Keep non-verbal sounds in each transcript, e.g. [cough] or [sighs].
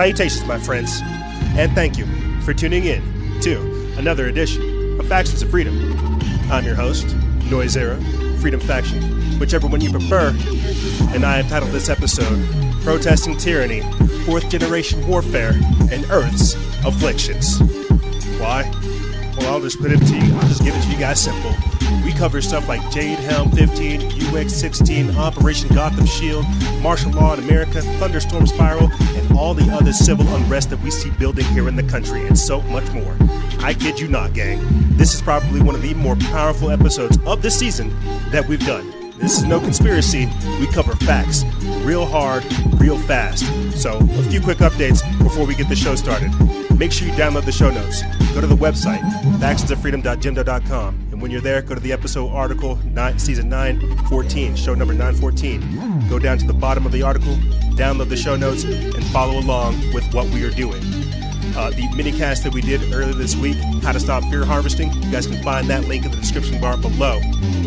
Salutations, my friends, and thank you for tuning in to another edition of Factions of Freedom. I'm your host, Noise Era, Freedom Faction, whichever one you prefer, and I have titled this episode Protesting Tyranny, Fourth Generation Warfare, and Earth's Afflictions. Why? Well, I'll just put it to you, I'll just give it to you guys simple. We cover stuff like Jade Helm 15, UX 16, Operation Gotham Shield, martial law in America, Thunderstorm Spiral, and all the other civil unrest that we see building here in the country, and so much more. I kid you not, gang. This is probably one of the more powerful episodes of this season that we've done. This is no conspiracy. We cover facts real hard, real fast. So, a few quick updates before we get the show started. Make sure you download the show notes. Go to the website, factionsoffreedom.jimdo.com. And when you're there, go to the episode article, nine, season 9, 14, show number 914. Go down to the bottom of the article, download the show notes, and follow along with what we are doing. Uh, the minicast that we did earlier this week, How to Stop Fear Harvesting, you guys can find that link in the description bar below.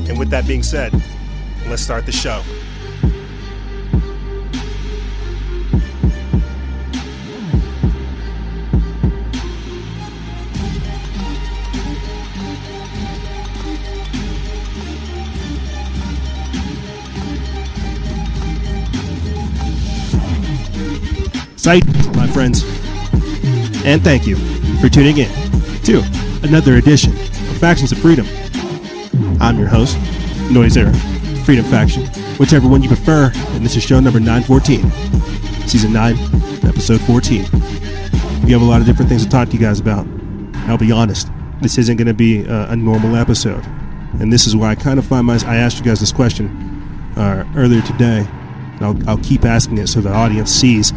And with that being said, let's start the show. Sight, my friends. And thank you for tuning in to another edition of Factions of Freedom. I'm your host, Noise Era, Freedom Faction, whichever one you prefer, and this is show number 914, season 9, episode 14. We have a lot of different things to talk to you guys about. I'll be honest, this isn't going to be a, a, normal episode. And this is why I kind of find my. I asked you guys this question uh, earlier today. I'll, I'll keep asking it so the audience sees.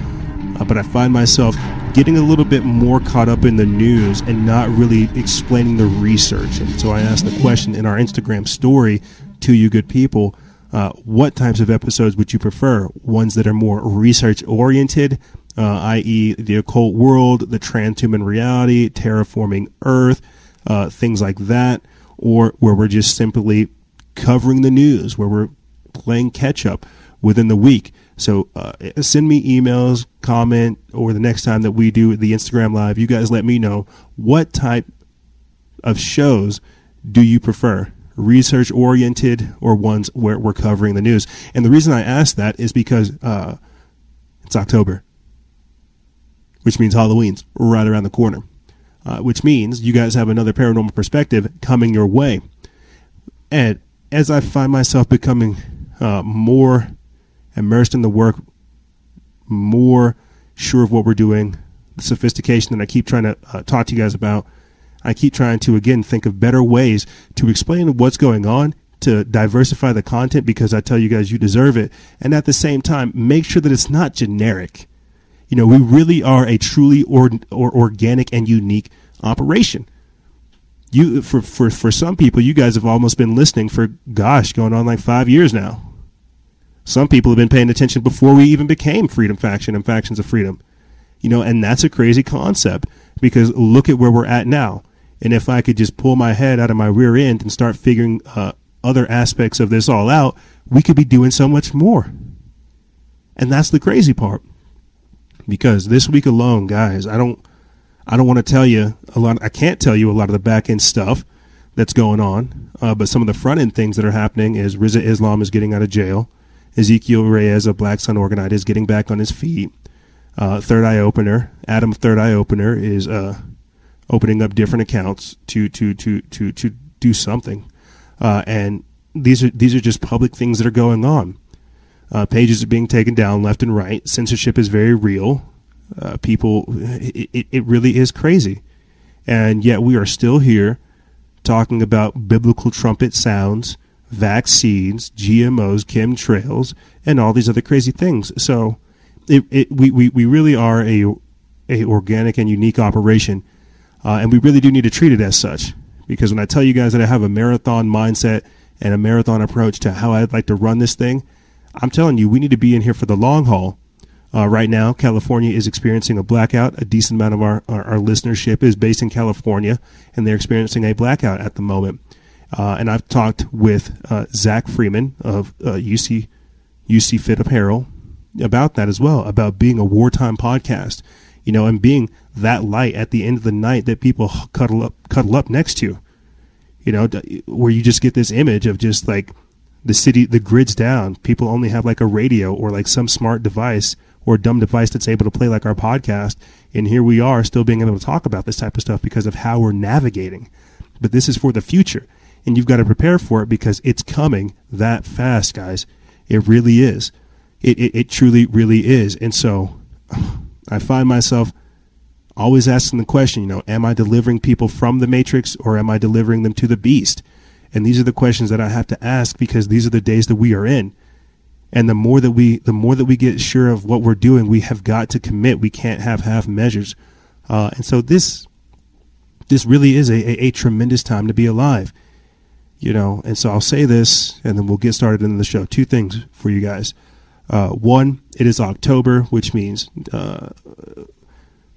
Uh, but I find myself getting a little bit more caught up in the news and not really explaining the research. And so I asked the question in our Instagram story to you good people uh, what types of episodes would you prefer? Ones that are more research oriented, uh, i.e., the occult world, the transhuman reality, terraforming Earth, uh, things like that, or where we're just simply covering the news, where we're playing catch up within the week. So uh, send me emails, comment, or the next time that we do the Instagram live, you guys let me know what type of shows do you prefer? Research oriented or ones where we're covering the news? And the reason I ask that is because uh, it's October, which means Halloween's right around the corner, uh, which means you guys have another paranormal perspective coming your way. And as I find myself becoming uh, more immersed in the work, more sure of what we're doing, the sophistication that I keep trying to uh, talk to you guys about. I keep trying to, again, think of better ways to explain what's going on, to diversify the content because I tell you guys you deserve it. And at the same time, make sure that it's not generic. You know, we really are a truly or, or organic and unique operation. You for, for for some people, you guys have almost been listening for gosh, going on like five years now. Some people have been paying attention before we even became Freedom Faction and Factions of Freedom. You know, and that's a crazy concept because look at where we're at now. And if I could just pull my head out of my rear end and start figuring uh, other aspects of this all out, we could be doing so much more. And that's the crazy part. Because this week alone, guys, I don't I don't want to tell you a lot I can't tell you a lot of the back end stuff that's going on. Uh, but some of the front end things that are happening is Rizza Islam is getting out of jail. Ezekiel Reyes of Black Sun Orgonite is getting back on his feet. Uh, Third Eye Opener, Adam Third Eye Opener is uh, opening up different accounts to to to to to do something, uh, and these are these are just public things that are going on. Uh, pages are being taken down left and right. Censorship is very real. Uh, people, it, it really is crazy, and yet we are still here talking about biblical trumpet sounds vaccines, GMOs, chemtrails, and all these other crazy things. So it, it, we, we, we really are a, a organic and unique operation, uh, and we really do need to treat it as such. Because when I tell you guys that I have a marathon mindset and a marathon approach to how I'd like to run this thing, I'm telling you, we need to be in here for the long haul. Uh, right now, California is experiencing a blackout. A decent amount of our, our, our listenership is based in California, and they're experiencing a blackout at the moment. Uh, and I've talked with uh, Zach Freeman of uh, UC UC Fit Apparel, about that as well, about being a wartime podcast, you know, and being that light at the end of the night that people cuddle up, cuddle up next to, you know, where you just get this image of just like the city, the grid's down. People only have like a radio or like some smart device or dumb device that's able to play like our podcast. And here we are still being able to talk about this type of stuff because of how we're navigating. But this is for the future. And you've got to prepare for it because it's coming that fast, guys. It really is. It, it, it truly, really is. And so [sighs] I find myself always asking the question, you know, am I delivering people from the matrix or am I delivering them to the beast? And these are the questions that I have to ask because these are the days that we are in. And the more that we, the more that we get sure of what we're doing, we have got to commit. We can't have half measures. Uh, and so this, this really is a, a, a tremendous time to be alive you know and so i'll say this and then we'll get started in the show two things for you guys uh, one, it is October, which means uh,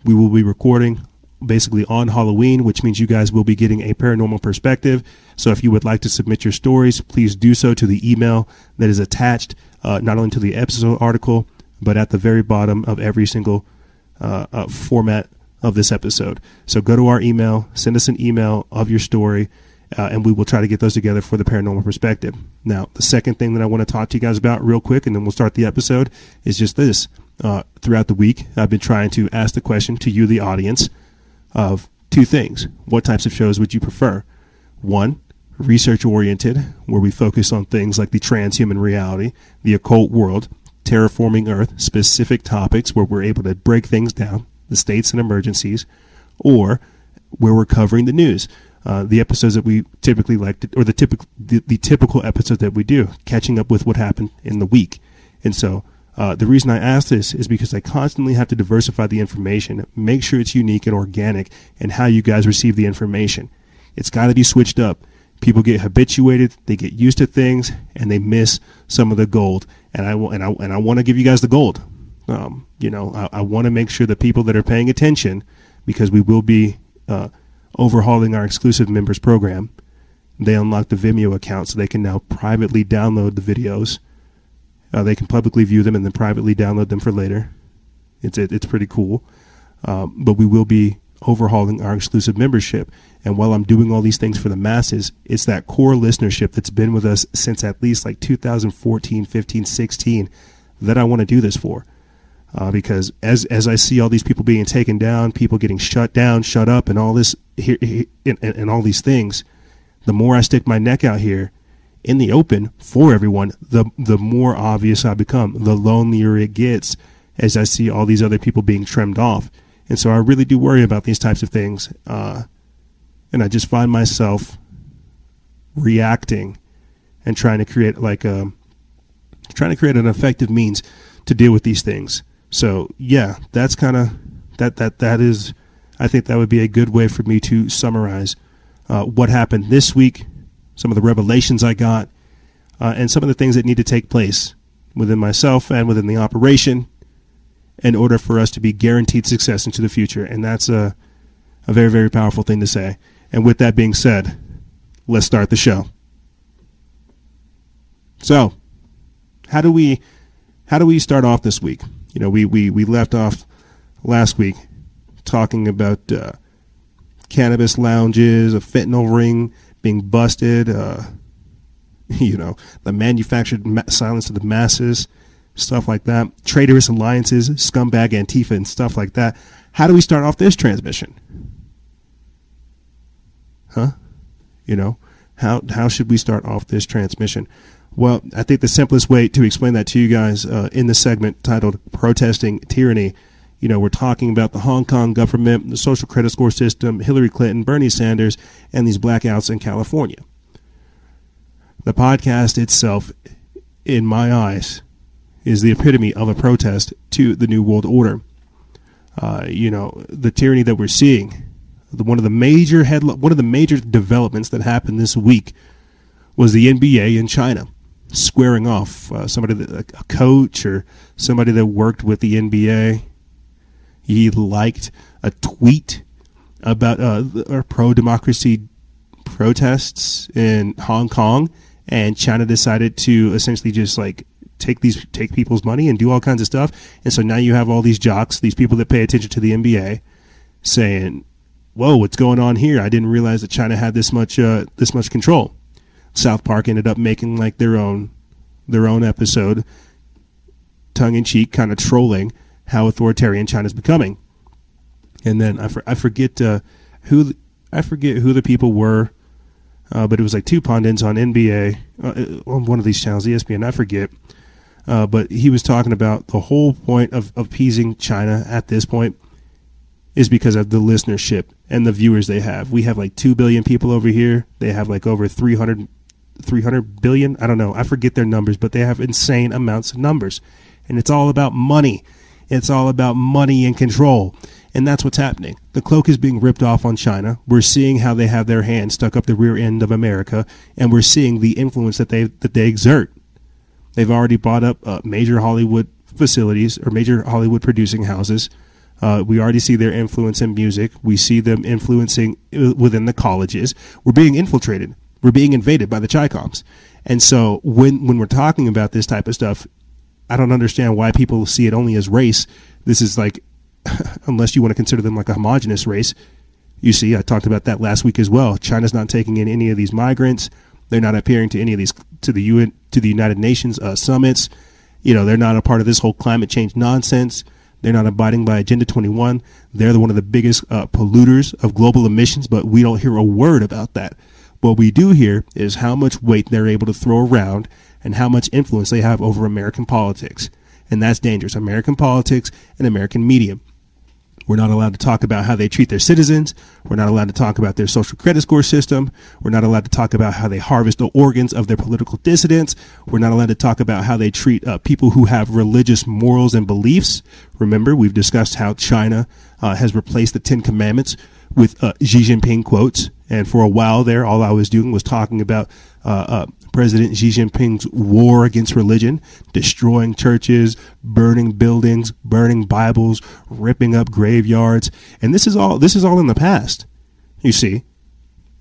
we will be recording basically on Halloween, which means you guys will be getting a paranormal perspective. So if you would like to submit your stories, please do so to the email that is attached uh, not only to the episode article, but at the very bottom of every single uh, uh, format of this episode. So go to our email, send us an email of your story uh, and we will try to get those together for the paranormal perspective. Now, the second thing that I want to talk to you guys about real quick, and then we'll start the episode, is just this. Uh, throughout the week, I've been trying to ask the question to you, the audience, of two things. What types of shows would you prefer? One, research oriented, where we focus on things like the transhuman reality, the occult world, terraforming Earth, specific topics where we're able to break things down, the states and emergencies, or where we're covering the news uh, the episodes that we typically like, to, or the typical the, the typical episodes that we do, catching up with what happened in the week. And so, uh, the reason I ask this is because I constantly have to diversify the information, make sure it's unique and organic, and how you guys receive the information. It's got to be switched up. People get habituated, they get used to things, and they miss some of the gold. And I and I and I want to give you guys the gold. Um, you know, I, I want to make sure the people that are paying attention, because we will be uh, overhauling our exclusive members program. They unlocked the Vimeo account so they can now privately download the videos. Uh, they can publicly view them and then privately download them for later. It's it, it's pretty cool. Um, but we will be overhauling our exclusive membership. And while I'm doing all these things for the masses, it's that core listenership that's been with us since at least like 2014, 15, 16 that I want to do this for uh, because as as I see all these people being taken down, people getting shut down, shut up, and all this here and, and all these things, the more I stick my neck out here in the open for everyone, the the more obvious I become, the lonelier it gets as I see all these other people being trimmed off, and so I really do worry about these types of things, uh, and I just find myself reacting and trying to create like a trying to create an effective means to deal with these things so yeah, that's kind of that that that is. I think that would be a good way for me to summarize uh, what happened this week, some of the revelations I got, uh, and some of the things that need to take place within myself and within the operation in order for us to be guaranteed success into the future. And that's a a very very powerful thing to say. And with that being said, let's start the show. So, how do we how do we start off this week? You know, we, we, we left off last week talking about uh, cannabis lounges, a fentanyl ring being busted, uh, [laughs] you know, the manufactured ma- silence of the masses, stuff like that, traitorous alliances, scumbag Antifa, and stuff like that. How do we start off this transmission? Huh? You know, how how should we start off this transmission? Well, I think the simplest way to explain that to you guys uh, in the segment titled Protesting Tyranny, you know, we're talking about the Hong Kong government, the social credit score system, Hillary Clinton, Bernie Sanders, and these blackouts in California. The podcast itself, in my eyes, is the epitome of a protest to the New World Order. Uh, you know, the tyranny that we're seeing. The, one of the major head, one of the major developments that happened this week was the NBA in China squaring off uh, somebody that a coach or somebody that worked with the NBA. He liked a tweet about uh, pro democracy protests in Hong Kong, and China decided to essentially just like take these take people's money and do all kinds of stuff. And so now you have all these jocks, these people that pay attention to the NBA, saying, "Whoa, what's going on here? I didn't realize that China had this much uh, this much control." South Park ended up making like their own their own episode, tongue in cheek, kind of trolling how authoritarian China's becoming. And then I, for, I forget uh, who I forget who the people were, uh, but it was like two pundits on NBA uh, on one of these channels, ESPN. I forget, uh, but he was talking about the whole point of, of appeasing China at this point is because of the listenership and the viewers they have. We have like 2 billion people over here. They have like over 300 300 billion. I don't know. I forget their numbers, but they have insane amounts of numbers. And it's all about money. It's all about money and control. And that's what's happening. The cloak is being ripped off on China. We're seeing how they have their hand stuck up the rear end of America, and we're seeing the influence that they that they exert. They've already bought up uh, major Hollywood facilities or major Hollywood producing houses. Uh, we already see their influence in music. We see them influencing uh, within the colleges. We're being infiltrated. We're being invaded by the Chicoms. And so when when we're talking about this type of stuff, I don't understand why people see it only as race. This is like, [laughs] unless you want to consider them like a homogenous race. You see, I talked about that last week as well. China's not taking in any of these migrants. They're not appearing to any of these to the UN to the United Nations uh, summits. You know, they're not a part of this whole climate change nonsense. They're not abiding by Agenda 21. They're the, one of the biggest uh, polluters of global emissions, but we don't hear a word about that. What we do hear is how much weight they're able to throw around and how much influence they have over American politics. And that's dangerous. American politics and American media. We're not allowed to talk about how they treat their citizens. We're not allowed to talk about their social credit score system. We're not allowed to talk about how they harvest the organs of their political dissidents. We're not allowed to talk about how they treat uh, people who have religious morals and beliefs. Remember, we've discussed how China uh, has replaced the Ten Commandments with uh, Xi Jinping quotes. And for a while there, all I was doing was talking about uh, uh, President Xi Jinping's war against religion, destroying churches, burning buildings, burning Bibles, ripping up graveyards. And this is all this is all in the past. You see.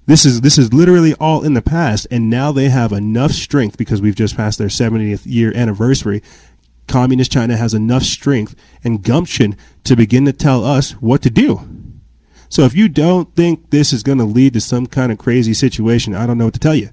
This is this is literally all in the past and now they have enough strength because we've just passed their 70th year anniversary. Communist China has enough strength and gumption to begin to tell us what to do. So if you don't think this is going to lead to some kind of crazy situation, I don't know what to tell you.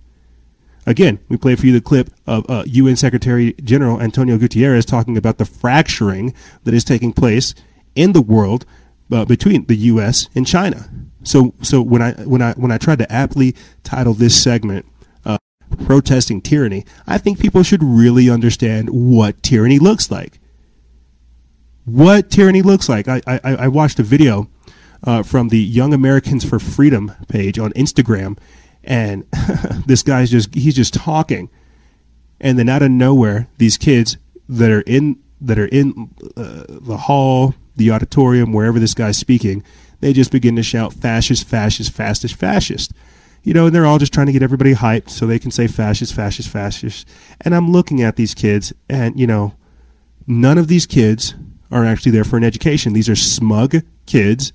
Again, we play for you the clip of uh, UN Secretary General Antonio Guterres talking about the fracturing that is taking place in the world uh, between the U.S. and China. So, so when I when I when I tried to aptly title this segment uh, "Protesting Tyranny," I think people should really understand what tyranny looks like. What tyranny looks like. I I, I watched a video uh, from the Young Americans for Freedom page on Instagram, and [laughs] this guy's just he's just talking, and then out of nowhere, these kids that are in that are in uh, the hall, the auditorium, wherever this guy's speaking, they just begin to shout fascist, fascist, fascist, fascist. You know, and they're all just trying to get everybody hyped so they can say fascist, fascist, fascist. And I'm looking at these kids, and you know, none of these kids are actually there for an education. These are smug kids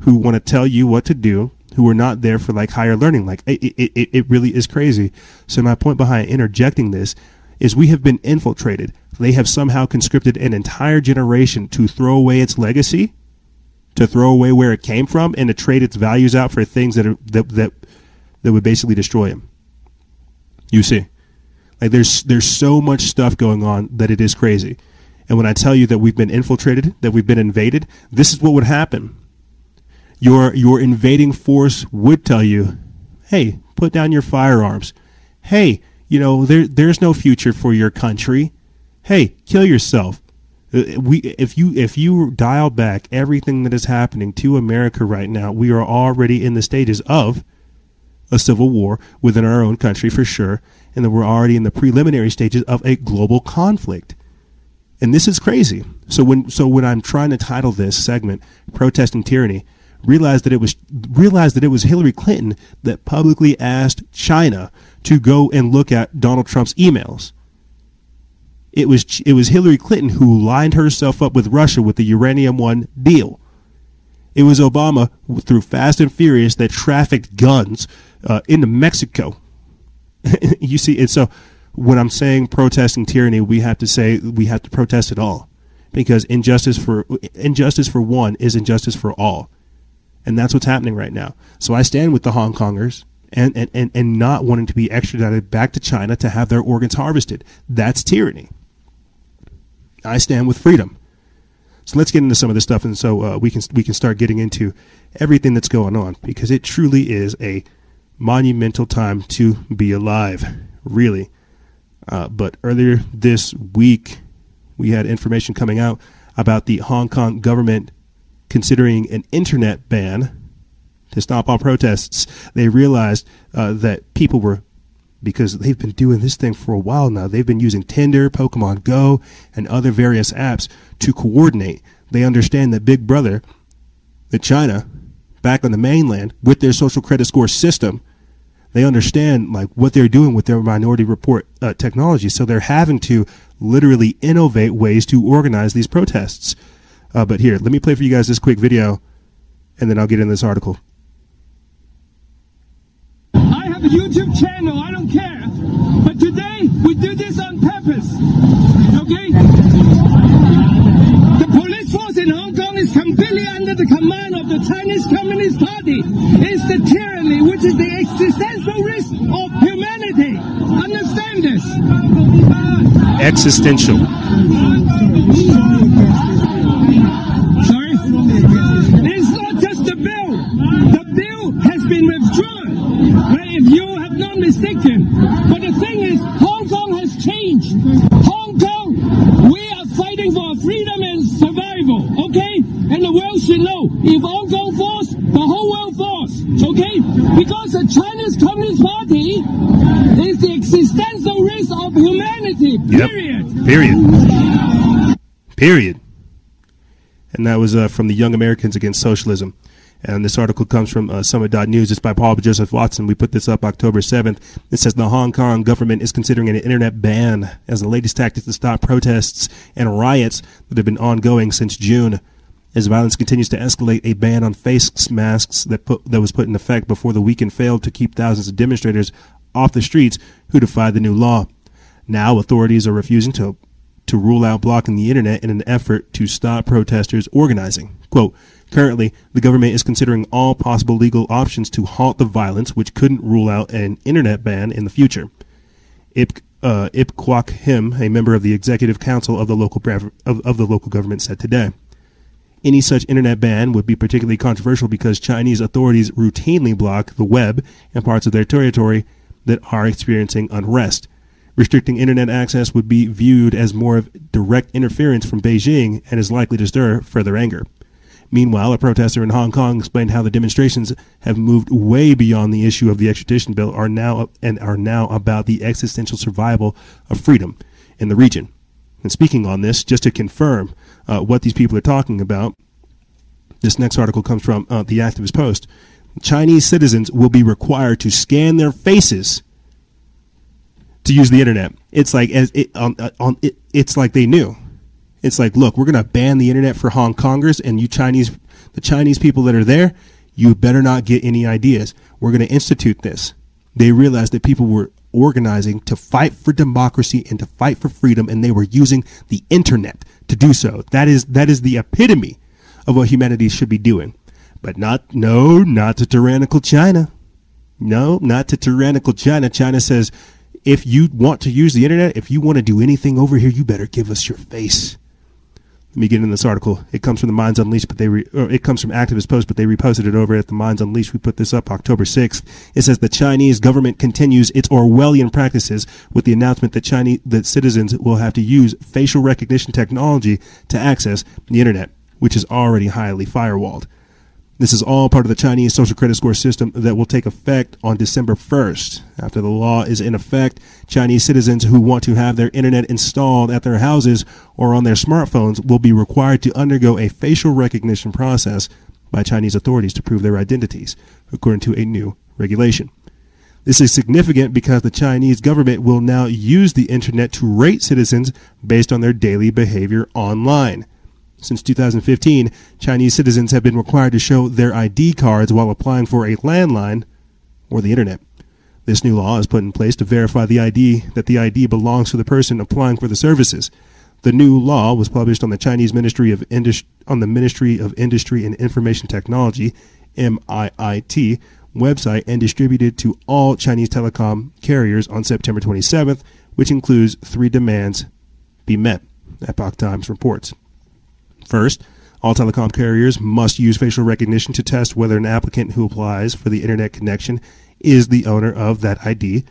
who want to tell you what to do, who are not there for like higher learning. Like it, it, it really is crazy. So my point behind interjecting this is we have been infiltrated. They have somehow conscripted an entire generation to throw away its legacy, to throw away where it came from, and to trade its values out for things that are, that that that would basically destroy them. You see, like there's there's so much stuff going on that it is crazy. And when I tell you that we've been infiltrated, that we've been invaded, this is what would happen your your invading force would tell you, "Hey, put down your firearms. Hey, you know there there's no future for your country. Hey, kill yourself." Uh, we if you if you dial back everything that is happening to America right now, we are already in the stages of a civil war within our own country for sure, and then we're already in the preliminary stages of a global conflict. And this is crazy. So when so when I'm trying to title this segment "Protesting Tyranny," realized that it was realized that it was Hillary Clinton that publicly asked China to go and look at Donald Trump's emails. It was it was Hillary Clinton who lined herself up with Russia with the uranium one deal. It was Obama through Fast and Furious that trafficked guns uh, into Mexico. [laughs] you see, and so when I'm saying protesting tyranny, we have to say we have to protest it all, because injustice for injustice for one is injustice for all, and that's what's happening right now. So I stand with the Hong Kongers and, and, and, and not wanting to be extradited back to China to have their organs harvested. That's tyranny. I stand with freedom. So let's get into some of this stuff, and so uh, we can we can start getting into everything that's going on because it truly is a monumental time to be alive, really. Uh, but earlier this week, we had information coming out about the Hong Kong government considering an internet ban to stop all protests. They realized uh, that people were because they've been doing this thing for a while now. They've been using Tinder, Pokemon Go, and other various apps to coordinate. They understand that Big Brother, that China, back on the mainland, with their social credit score system, they understand like what they're doing with their minority report uh, technology. So they're having to literally innovate ways to organize these protests. Uh, but here, let me play for you guys this quick video, and then I'll get in this article. I have a YouTube channel, I don't care. But today, we do this on purpose. Okay? The police force in Hong Kong is completely under the command of the Chinese Communist Party. It's the tyranny, which is the existential risk of humanity. Understand this? Existential. Sorry? It's not just the bill. The bill has been withdrawn if you have not mistaken. But the thing is, Hong Kong has changed. Hong Kong, we are fighting for freedom and survival, okay? And the world should know, if Hong Kong falls, the whole world falls, okay? Because the Chinese Communist Party is the existential risk of humanity, period. Yep. Period. And that was uh, from the Young Americans Against Socialism. And this article comes from uh, Summit.news. It's by Paul Joseph Watson. We put this up October 7th. It says the Hong Kong government is considering an internet ban as the latest tactic to stop protests and riots that have been ongoing since June. As violence continues to escalate, a ban on face masks that, put, that was put in effect before the weekend failed to keep thousands of demonstrators off the streets who defied the new law. Now, authorities are refusing to, to rule out blocking the internet in an effort to stop protesters organizing. Quote, Currently, the government is considering all possible legal options to halt the violence, which couldn't rule out an internet ban in the future. Ip, uh, Ip Kwok Him, a member of the executive council of the local of, of the local government, said today. Any such internet ban would be particularly controversial because Chinese authorities routinely block the web and parts of their territory that are experiencing unrest. Restricting internet access would be viewed as more of direct interference from Beijing and is likely to stir further anger. Meanwhile, a protester in Hong Kong explained how the demonstrations have moved way beyond the issue of the extradition bill are now and are now about the existential survival of freedom in the region. And speaking on this, just to confirm uh, what these people are talking about, this next article comes from uh, the Activist Post. Chinese citizens will be required to scan their faces to use the internet. It's like as it, on, uh, on it, it's like they knew. It's like, look, we're going to ban the internet for Hong Kongers and you Chinese, the Chinese people that are there, you better not get any ideas. We're going to institute this. They realized that people were organizing to fight for democracy and to fight for freedom, and they were using the internet to do so. That is that is the epitome of what humanity should be doing. But not no, not to tyrannical China. No, not to tyrannical China. China says, if you want to use the internet, if you want to do anything over here, you better give us your face. Let me get in this article. It comes from the Minds Unleashed, but they re, it comes from Activist Post, but they reposted it over at the Minds Unleashed. We put this up October 6th. It says the Chinese government continues its Orwellian practices with the announcement that Chinese that citizens will have to use facial recognition technology to access the internet, which is already highly firewalled. This is all part of the Chinese social credit score system that will take effect on December 1st. After the law is in effect, Chinese citizens who want to have their internet installed at their houses or on their smartphones will be required to undergo a facial recognition process by Chinese authorities to prove their identities, according to a new regulation. This is significant because the Chinese government will now use the internet to rate citizens based on their daily behavior online. Since 2015, Chinese citizens have been required to show their ID cards while applying for a landline or the internet. This new law is put in place to verify the ID that the ID belongs to the person applying for the services. The new law was published on the Chinese Ministry of Indus- on the Ministry of Industry and Information Technology MIIT website and distributed to all Chinese telecom carriers on September 27th, which includes three demands be met, Epoch Times reports. First, all telecom carriers must use facial recognition to test whether an applicant who applies for the internet connection is the owner of that ID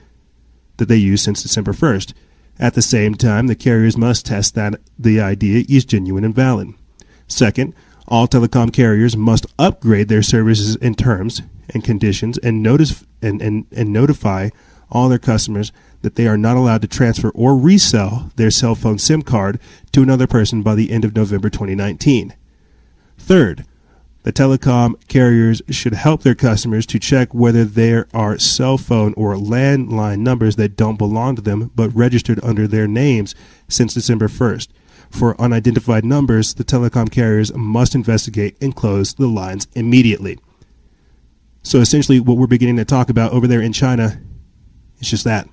that they use since December 1st. At the same time, the carriers must test that the ID is genuine and valid. Second, all telecom carriers must upgrade their services in terms and conditions and notice and, and, and notify all their customers that they are not allowed to transfer or resell their cell phone SIM card to another person by the end of November 2019. Third, the telecom carriers should help their customers to check whether there are cell phone or landline numbers that don't belong to them but registered under their names since December 1st. For unidentified numbers, the telecom carriers must investigate and close the lines immediately. So essentially, what we're beginning to talk about over there in China is just that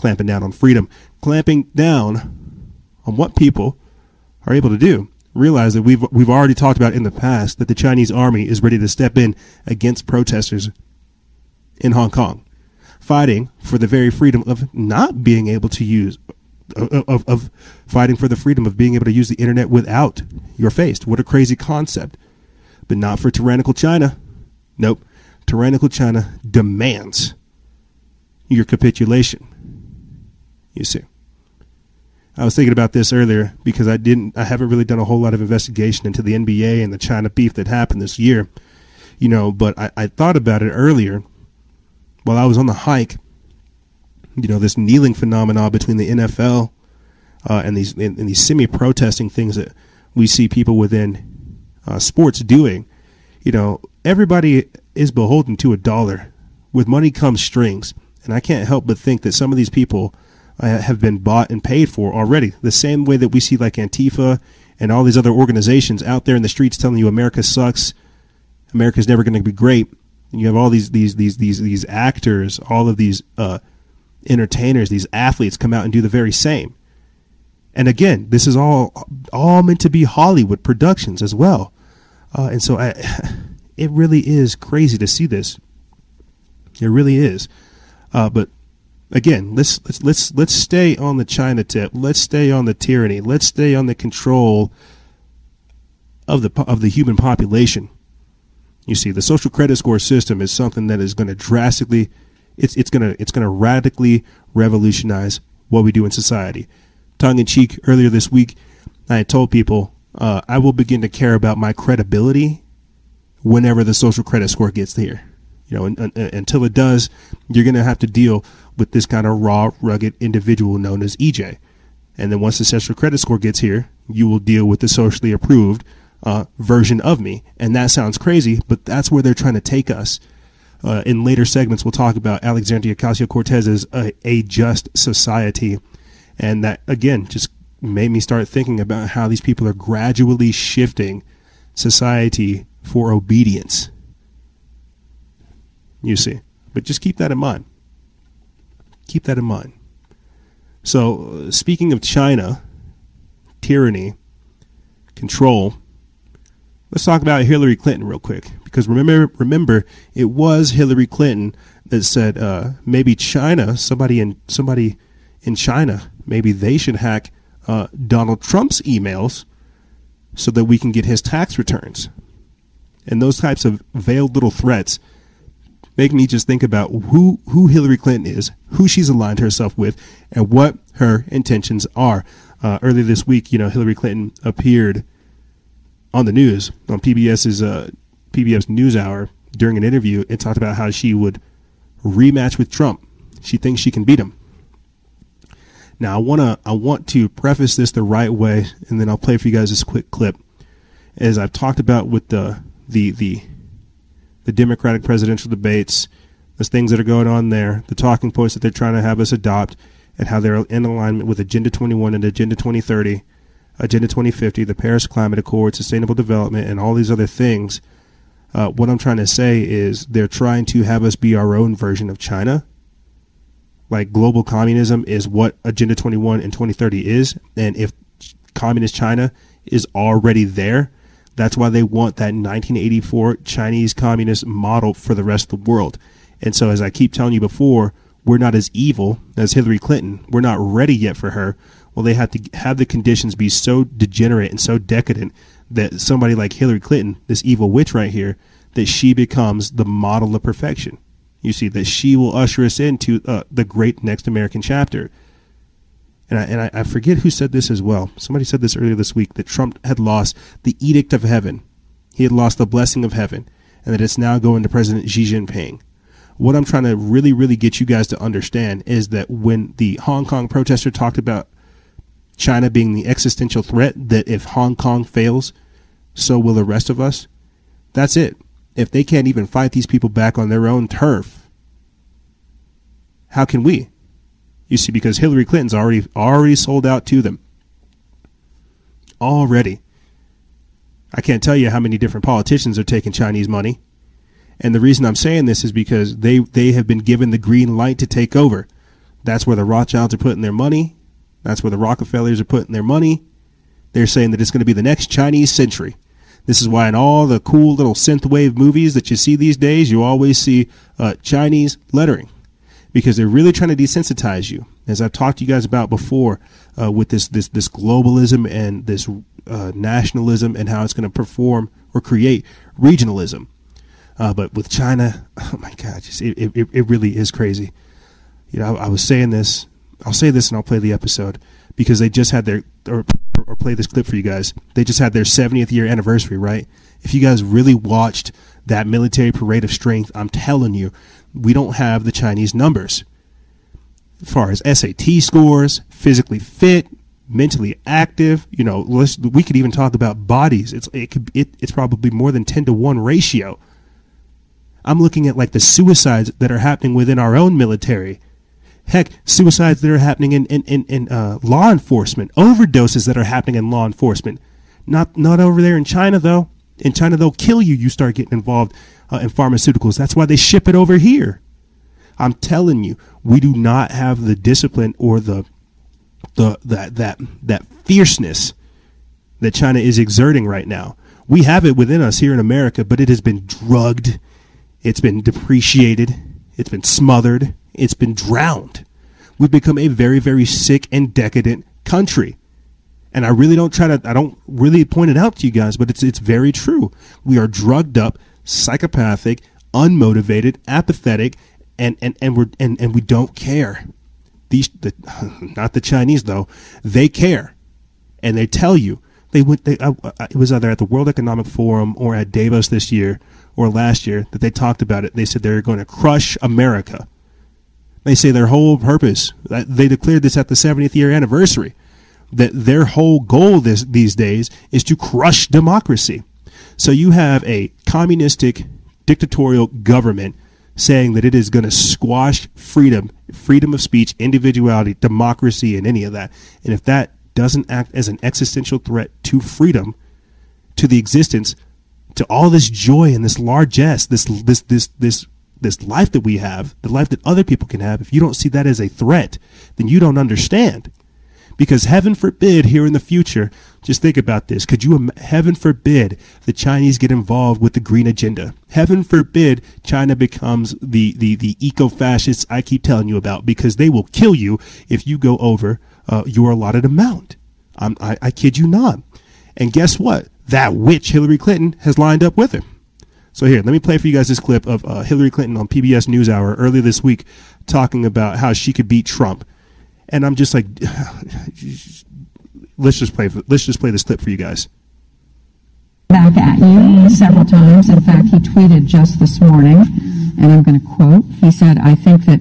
clamping down on freedom, clamping down on what people are able to do. Realize that we've we've already talked about in the past that the Chinese army is ready to step in against protesters in Hong Kong, fighting for the very freedom of not being able to use of, of, fighting for the freedom of being able to use the internet without your face. What a crazy concept. But not for tyrannical China. Nope. Tyrannical China demands your capitulation. You see. I was thinking about this earlier because I didn't I haven't really done a whole lot of investigation into the NBA and the China beef that happened this year. You know, but I, I thought about it earlier while I was on the hike. You know, this kneeling phenomenon between the NFL uh, and these and, and these semi-protesting things that we see people within uh, sports doing. You know, everybody is beholden to a dollar. With money comes strings, and I can't help but think that some of these people have been bought and paid for already. The same way that we see like Antifa and all these other organizations out there in the streets telling you America sucks, America's never going to be great. And You have all these these these these these actors, all of these uh, entertainers, these athletes come out and do the very same. And again, this is all all meant to be Hollywood productions as well. Uh, and so I, [laughs] it really is crazy to see this. It really is. Uh, but again, let's let's let's let's stay on the China tip. Let's stay on the tyranny. Let's stay on the control of the of the human population. You see, the social credit score system is something that is going to drastically, it's it's going to it's going to radically revolutionize what we do in society. Tongue in cheek, earlier this week, I had told people uh, I will begin to care about my credibility whenever the social credit score gets there. You know, until it does, you're going to have to deal with this kind of raw, rugged individual known as EJ. And then once the social credit score gets here, you will deal with the socially approved uh, version of me. And that sounds crazy, but that's where they're trying to take us. Uh, in later segments, we'll talk about Alexandria Ocasio Cortez's a, a Just Society. And that, again, just made me start thinking about how these people are gradually shifting society for obedience. You see. But just keep that in mind. Keep that in mind. So, uh, speaking of China, tyranny, control, let's talk about Hillary Clinton real quick. Because remember, remember, it was Hillary Clinton that said uh, maybe China, somebody in somebody in China, maybe they should hack uh, Donald Trump's emails so that we can get his tax returns. And those types of veiled little threats make me just think about who who Hillary Clinton is, who she's aligned herself with, and what her intentions are. Uh, earlier this week, you know, Hillary Clinton appeared on the news on PBS's uh, PBS NewsHour during an interview and talked about how she would rematch with Trump. She thinks she can beat him. Now, I wanna I want to preface this the right way, and then I'll play for you guys this quick clip. As I've talked about with the the the the Democratic presidential debates, the things that are going on there, the talking points that they're trying to have us adopt, and how they're in alignment with Agenda 21 and Agenda 2030, Agenda 2050, the Paris Climate Accord, Sustainable Development, and all these other things. Uh, what I'm trying to say is they're trying to have us be our own version of China, like global communism is what Agenda 21 and 2030 is. And if communist China is already there, that's why they want that 1984 Chinese communist model for the rest of the world. And so, as I keep telling you before, we're not as evil as Hillary Clinton. We're not ready yet for her. Well, they have to have the conditions be so degenerate and so decadent that somebody like Hillary Clinton, this evil witch right here, that she becomes the model of perfection. You see, that she will usher us into uh, the great next American chapter. And, I, and I, I forget who said this as well. Somebody said this earlier this week that Trump had lost the edict of heaven. He had lost the blessing of heaven, and that it's now going to President Xi Jinping what I'm trying to really, really get you guys to understand is that when the Hong Kong protester talked about China being the existential threat, that if Hong Kong fails, so will the rest of us, that's it. If they can't even fight these people back on their own turf, how can we? You see, because Hillary Clinton's already already sold out to them. Already. I can't tell you how many different politicians are taking Chinese money. And the reason I'm saying this is because they, they have been given the green light to take over. That's where the Rothschilds are putting their money. That's where the Rockefellers are putting their money. They're saying that it's going to be the next Chinese century. This is why in all the cool little synthwave movies that you see these days, you always see uh, Chinese lettering because they're really trying to desensitize you. As I've talked to you guys about before, uh, with this this this globalism and this uh, nationalism and how it's going to perform or create regionalism. Uh, but with China, [laughs] oh my God, just, it, it, it really is crazy. You know, I, I, was saying this. I'll say this and I'll play the episode because they just had their or, or play this clip for you guys. They just had their 70th year anniversary, right? If you guys really watched that military parade of strength, I'm telling you, we don't have the Chinese numbers. As far as SAT scores, physically fit, mentally active, you know, we could even talk about bodies. It's it could it, it's probably more than 10 to 1 ratio I'm looking at like the suicides that are happening within our own military. Heck, suicides that are happening in, in, in, in uh, law enforcement, overdoses that are happening in law enforcement. Not, not over there in China, though. In China, they'll kill you. You start getting involved uh, in pharmaceuticals. That's why they ship it over here. I'm telling you, we do not have the discipline or the, the that that that fierceness that China is exerting right now. We have it within us here in America, but it has been drugged it's been depreciated. It's been smothered. It's been drowned. We've become a very, very sick and decadent country. And I really don't try to, I don't really point it out to you guys, but it's, it's very true. We are drugged up, psychopathic, unmotivated, apathetic, and, and, and we're, and, and we don't care. These, the, [laughs] not the Chinese though, they care. And they tell you, they went, they, I, I, it was either at the World Economic Forum or at Davos this year or last year that they talked about it. They said they're going to crush America. They say their whole purpose, they declared this at the 70th year anniversary, that their whole goal this, these days is to crush democracy. So you have a communistic, dictatorial government saying that it is going to squash freedom, freedom of speech, individuality, democracy, and any of that. And if that doesn't act as an existential threat to freedom, to the existence to all this joy and this largesse, this this this this this life that we have, the life that other people can have, if you don't see that as a threat, then you don't understand. Because heaven forbid, here in the future, just think about this. Could you, heaven forbid, the Chinese get involved with the green agenda? Heaven forbid, China becomes the, the, the eco fascists I keep telling you about because they will kill you if you go over uh, your allotted amount. I, I kid you not. And guess what? that witch Hillary Clinton has lined up with him. So here, let me play for you guys this clip of uh, Hillary Clinton on PBS NewsHour earlier this week talking about how she could beat Trump. And I'm just like, [sighs] let's just play. Let's just play this clip for you guys. Back at you several times. In fact, he tweeted just this morning, and I'm going to quote. He said, "I think that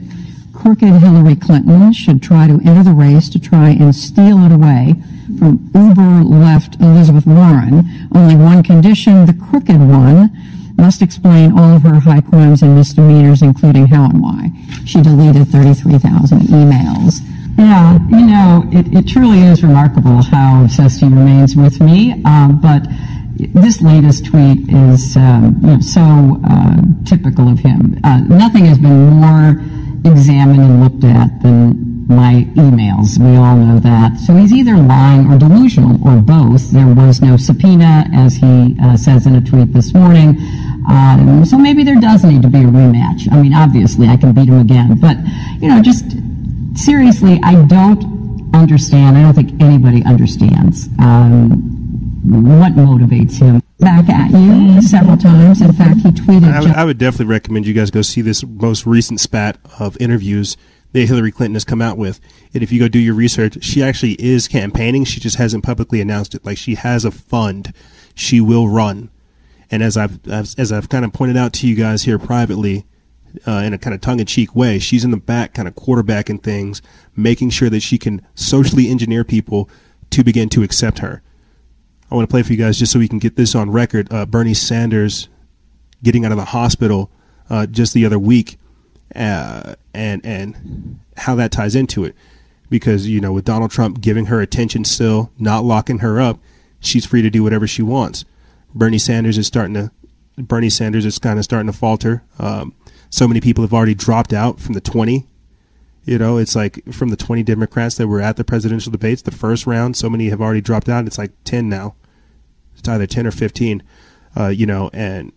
crooked Hillary Clinton should try to enter the race to try and steal it away." from uber left Elizabeth Warren. Only one condition, the crooked one must explain all of her high crimes and misdemeanors, including how and why. She deleted 33,000 emails. Yeah, you know, it, it, truly is remarkable how obsessed he remains with me. Um, but this latest tweet is um, you know, so uh, typical of him. Uh, nothing has been more examined and looked at than my emails. We all know that. So he's either lying or delusional or both. There was no subpoena, as he uh, says in a tweet this morning. Um, so maybe there does need to be a rematch. I mean, obviously, I can beat him again. But, you know, just seriously, I don't understand. I don't think anybody understands um, what motivates him. Back at you several times. In fact, he tweeted. I would, I would definitely recommend you guys go see this most recent spat of interviews that Hillary Clinton has come out with. And if you go do your research, she actually is campaigning. She just hasn't publicly announced it. Like she has a fund. She will run. And as I've, as I've kind of pointed out to you guys here privately, uh, in a kind of tongue in cheek way, she's in the back, kind of quarterbacking things, making sure that she can socially engineer people to begin to accept her. I want to play for you guys just so we can get this on record. Uh, Bernie Sanders getting out of the hospital uh, just the other week, uh, and and how that ties into it, because you know with Donald Trump giving her attention still, not locking her up, she's free to do whatever she wants. Bernie Sanders is starting to Bernie Sanders is kind of starting to falter. Um, so many people have already dropped out from the 20. You know, it's like from the 20 Democrats that were at the presidential debates, the first round, so many have already dropped out. It's like 10 now. It's either 10 or 15. Uh, you know, and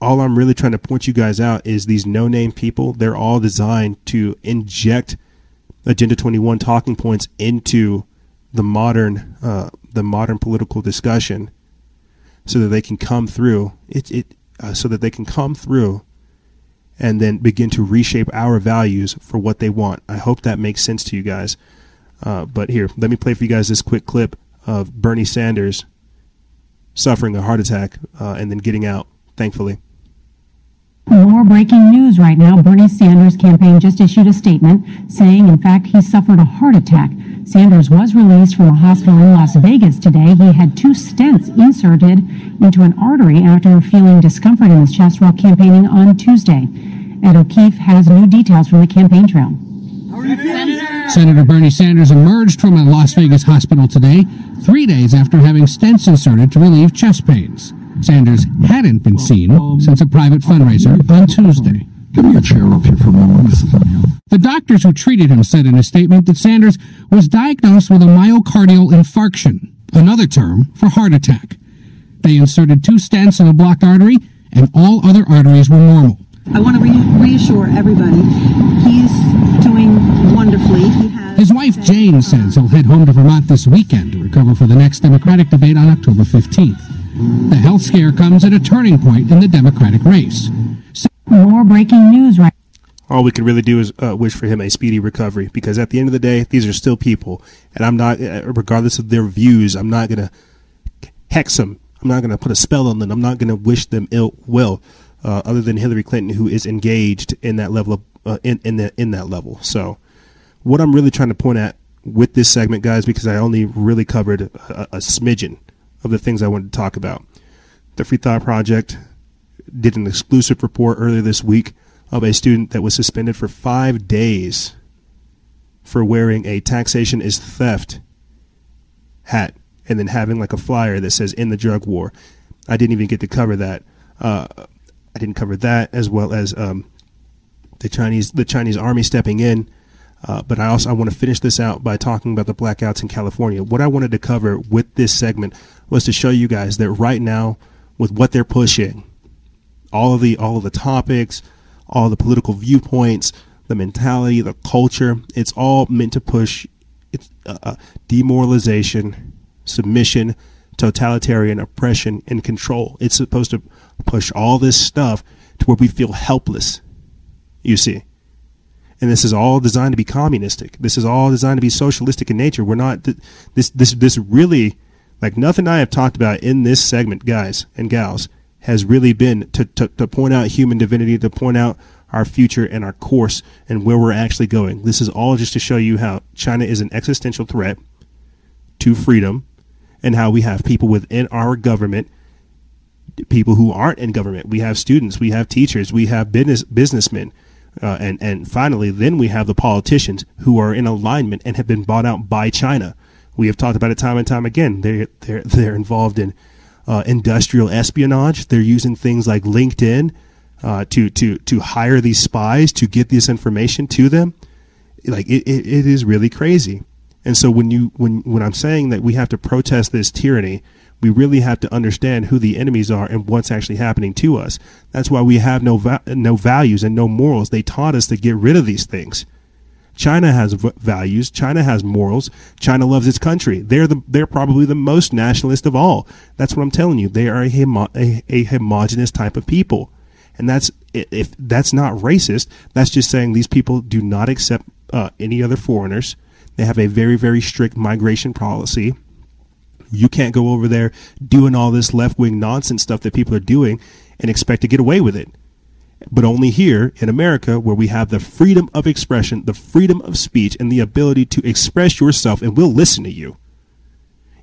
all I'm really trying to point you guys out is these no name people. They're all designed to inject Agenda 21 talking points into the modern, uh, the modern political discussion so that they can come through it, it uh, so that they can come through and then begin to reshape our values for what they want. I hope that makes sense to you guys. Uh, but here, let me play for you guys this quick clip of Bernie Sanders suffering a heart attack uh, and then getting out, thankfully. More breaking news right now. Bernie Sanders' campaign just issued a statement saying, in fact, he suffered a heart attack. Sanders was released from a hospital in Las Vegas today. He had two stents inserted into an artery after feeling discomfort in his chest while campaigning on Tuesday. Ed O'Keefe has new details from the campaign trail. Senator. Bernie Sanders emerged from a Las Vegas hospital today, three days after having stents inserted to relieve chest pains. Sanders hadn't been seen since a private fundraiser on Tuesday. Give me a chair up here for a moment. The doctors who treated him said in a statement that Sanders was diagnosed with a myocardial infarction, another term for heart attack. They inserted two stents in a blocked artery, and all other arteries were normal. I want to re- reassure everybody he's doing wonderfully. He His wife Jane says he'll head home to Vermont this weekend to recover for the next Democratic debate on October 15th. The health scare comes at a turning point in the Democratic race. So- More breaking news right all we can really do is uh, wish for him a speedy recovery because at the end of the day, these are still people, and I'm not, uh, regardless of their views, I'm not gonna hex them. I'm not gonna put a spell on them. I'm not gonna wish them ill will, uh, other than Hillary Clinton, who is engaged in that level of uh, in in the, in that level. So, what I'm really trying to point at with this segment, guys, because I only really covered a, a smidgen of the things I wanted to talk about. The Free Thought Project did an exclusive report earlier this week of a student that was suspended for five days for wearing a taxation is theft hat and then having like a flyer that says in the drug war. I didn't even get to cover that. Uh, I didn't cover that as well as um, the Chinese the Chinese army stepping in uh, but I also I want to finish this out by talking about the blackouts in California. What I wanted to cover with this segment was to show you guys that right now, with what they're pushing, all of the all of the topics, all the political viewpoints, the mentality, the culture, it's all meant to push it's uh, uh demoralization, submission, totalitarian oppression, and control. It's supposed to push all this stuff to where we feel helpless. You see and this is all designed to be communistic. This is all designed to be socialistic in nature. We're not this this this really like nothing I have talked about in this segment, guys and gals, has really been to, to, to point out human divinity, to point out our future and our course and where we're actually going. This is all just to show you how China is an existential threat to freedom and how we have people within our government people who aren't in government. We have students, we have teachers, we have business businessmen uh, and and finally, then we have the politicians who are in alignment and have been bought out by China. We have talked about it time and time again. They're they're they're involved in uh, industrial espionage. They're using things like LinkedIn uh, to to to hire these spies to get this information to them. Like it, it, it is really crazy. And so when you when when I'm saying that we have to protest this tyranny, we really have to understand who the enemies are and what's actually happening to us. That's why we have no va- no values and no morals. They taught us to get rid of these things. China has v- values. China has morals. China loves its country. They're the they're probably the most nationalist of all. That's what I'm telling you. They are a, homo- a, a homogenous type of people, and that's if that's not racist. That's just saying these people do not accept uh, any other foreigners. They have a very very strict migration policy. You can't go over there doing all this left wing nonsense stuff that people are doing and expect to get away with it but only here in America where we have the freedom of expression, the freedom of speech, and the ability to express yourself, and we'll listen to you.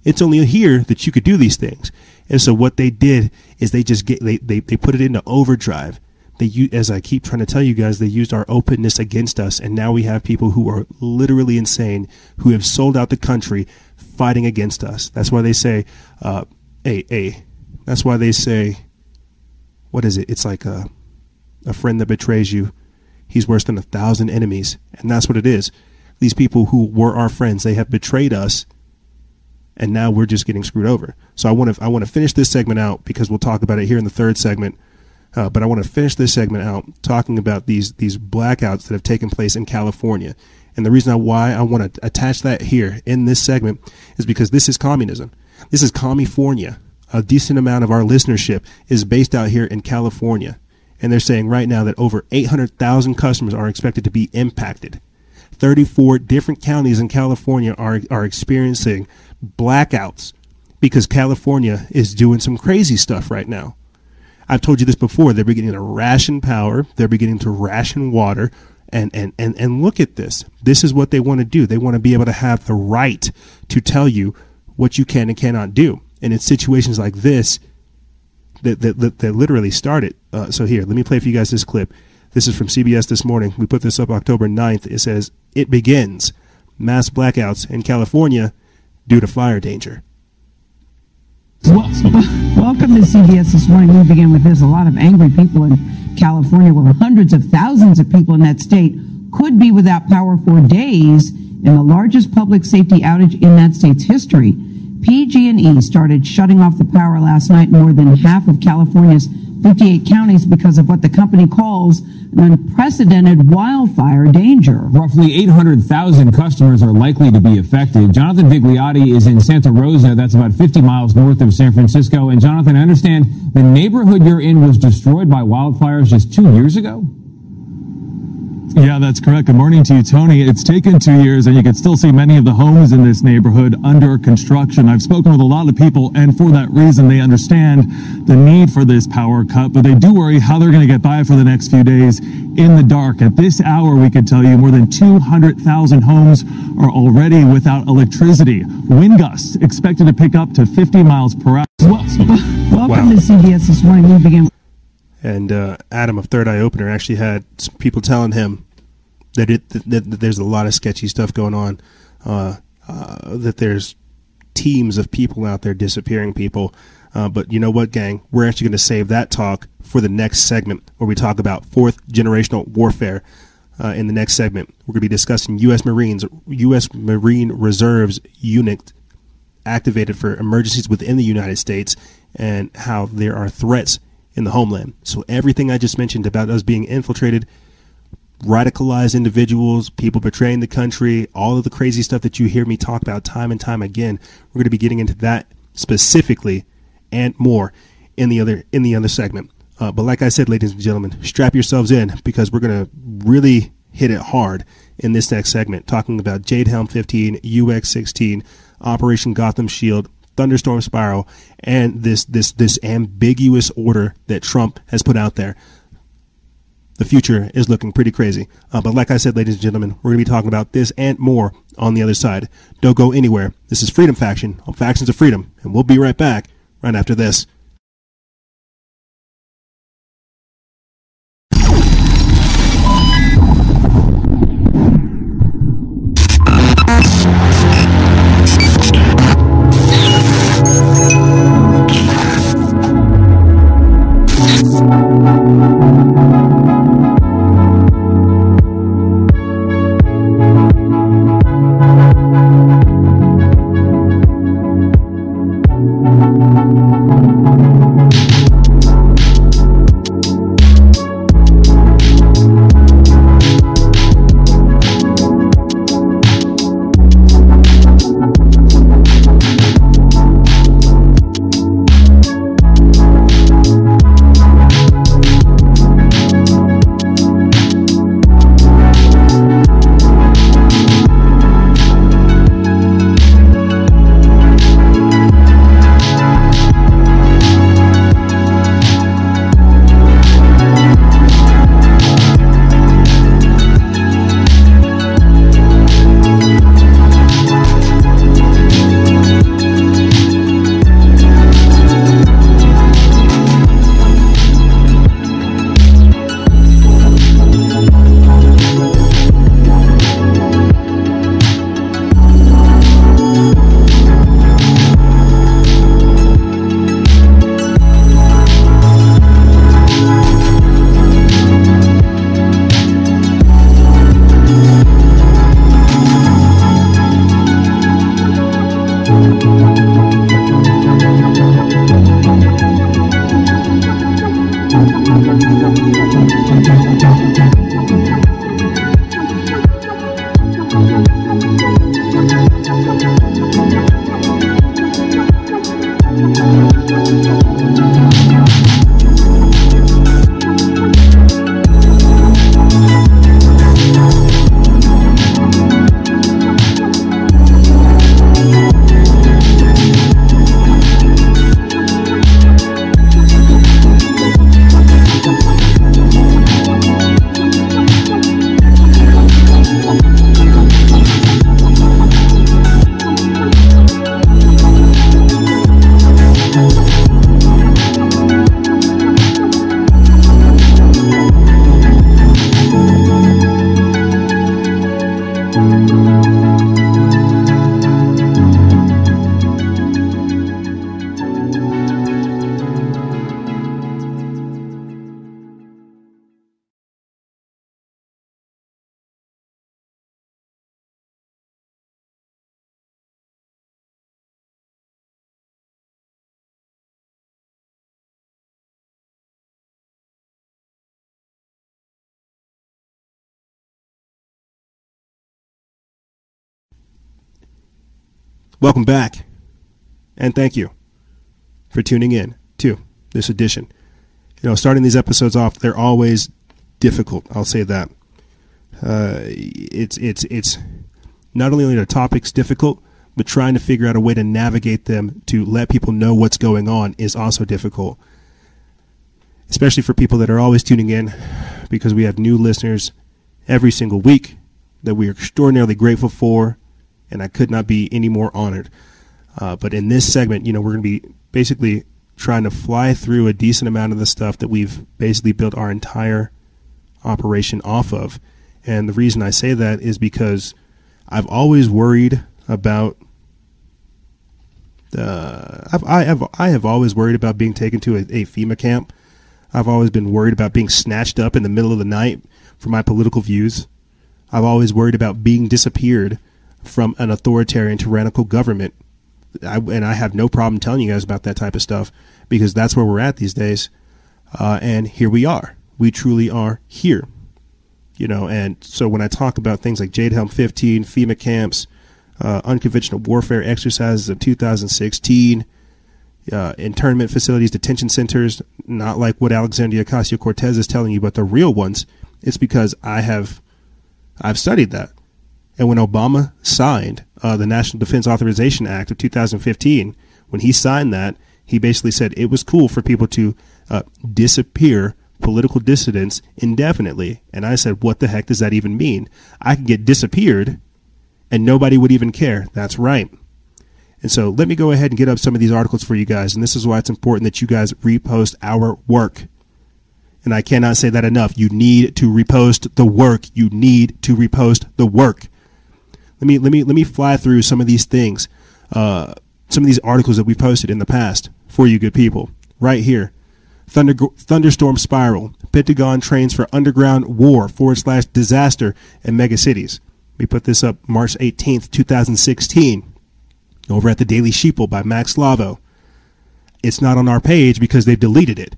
It's only here that you could do these things. And so what they did is they just get they, they, they put it into overdrive. They as I keep trying to tell you guys, they used our openness against us, and now we have people who are literally insane who have sold out the country fighting against us. That's why they say, uh, a a. That's why they say, what is it? It's like a a friend that betrays you, he's worse than a thousand enemies. And that's what it is. These people who were our friends, they have betrayed us, and now we're just getting screwed over. So I want to I want to finish this segment out because we'll talk about it here in the third segment. Uh, but I want to finish this segment out talking about these these blackouts that have taken place in California. And the reason why I want to attach that here in this segment is because this is communism. This is California. A decent amount of our listenership is based out here in California and they're saying right now that over 800,000 customers are expected to be impacted. 34 different counties in California are, are experiencing blackouts because California is doing some crazy stuff right now. I've told you this before. They're beginning to ration power, they're beginning to ration water. And, and, and, and look at this. This is what they want to do. They want to be able to have the right to tell you what you can and cannot do. And in situations like this, that that, that, literally started. Uh, so here, let me play for you guys this clip. This is from CBS this morning. We put this up October 9th. It says, It begins. Mass blackouts in California due to fire danger. Welcome to CBS this morning. We begin with this. A lot of angry people in California, where hundreds of thousands of people in that state could be without power for days in the largest public safety outage in that state's history. PG&E started shutting off the power last night in more than half of California's 58 counties because of what the company calls an unprecedented wildfire danger. Roughly 800,000 customers are likely to be affected. Jonathan Vigliotti is in Santa Rosa. That's about 50 miles north of San Francisco. And Jonathan, I understand the neighborhood you're in was destroyed by wildfires just two years ago? Yeah, that's correct. Good morning to you, Tony. It's taken two years, and you can still see many of the homes in this neighborhood under construction. I've spoken with a lot of people, and for that reason, they understand the need for this power cut, but they do worry how they're going to get by for the next few days in the dark. At this hour, we could tell you more than 200,000 homes are already without electricity. Wind gusts expected to pick up to 50 miles per hour. Well, welcome wow. to CBS this morning. We begin. And uh, Adam of Third Eye Opener actually had people telling him that it that, that there's a lot of sketchy stuff going on. Uh, uh, that there's teams of people out there disappearing people. Uh, but you know what, gang? We're actually going to save that talk for the next segment where we talk about fourth generational warfare. Uh, in the next segment, we're going to be discussing U.S. Marines, U.S. Marine Reserves unit activated for emergencies within the United States, and how there are threats in the homeland. So everything I just mentioned about us being infiltrated, radicalized individuals, people betraying the country, all of the crazy stuff that you hear me talk about time and time again, we're going to be getting into that specifically and more in the other in the other segment. Uh, but like I said, ladies and gentlemen, strap yourselves in because we're going to really hit it hard in this next segment, talking about Jade Helm 15, UX 16, Operation Gotham Shield, thunderstorm spiral and this this this ambiguous order that Trump has put out there. The future is looking pretty crazy. Uh, but like I said, ladies and gentlemen, we're going to be talking about this and more on the other side. Don't go anywhere. This is Freedom Faction on Factions of Freedom, and we'll be right back right after this. Welcome back, and thank you for tuning in to this edition. You know, starting these episodes off, they're always difficult. I'll say that. Uh, it's it's it's not only are topics difficult, but trying to figure out a way to navigate them to let people know what's going on is also difficult. Especially for people that are always tuning in, because we have new listeners every single week that we are extraordinarily grateful for, and I could not be any more honored. Uh, but in this segment, you know, we're going to be basically trying to fly through a decent amount of the stuff that we've basically built our entire operation off of. And the reason I say that is because I've always worried about the. I've, I have I have always worried about being taken to a, a FEMA camp. I've always been worried about being snatched up in the middle of the night for my political views. I've always worried about being disappeared from an authoritarian, tyrannical government. I, and I have no problem telling you guys about that type of stuff because that's where we're at these days. Uh, and here we are. We truly are here. You know, and so when I talk about things like Jade Helm 15, FEMA camps, uh, unconventional warfare exercises of 2016, uh, internment facilities, detention centers, not like what Alexandria Ocasio Cortez is telling you, but the real ones, it's because I have I've studied that. And when Obama signed uh, the National Defense Authorization Act of 2015, when he signed that, he basically said it was cool for people to uh, disappear political dissidents indefinitely. And I said, what the heck does that even mean? I could get disappeared and nobody would even care. That's right. And so let me go ahead and get up some of these articles for you guys. And this is why it's important that you guys repost our work. And I cannot say that enough. You need to repost the work. You need to repost the work. Let me let me let me fly through some of these things, uh, some of these articles that we posted in the past for you, good people. Right here, Thunder, thunderstorm spiral. Pentagon trains for underground war forward slash disaster in mega cities. We put this up March 18th, 2016, over at the Daily Sheeple by Mac Slavo. It's not on our page because they've deleted it.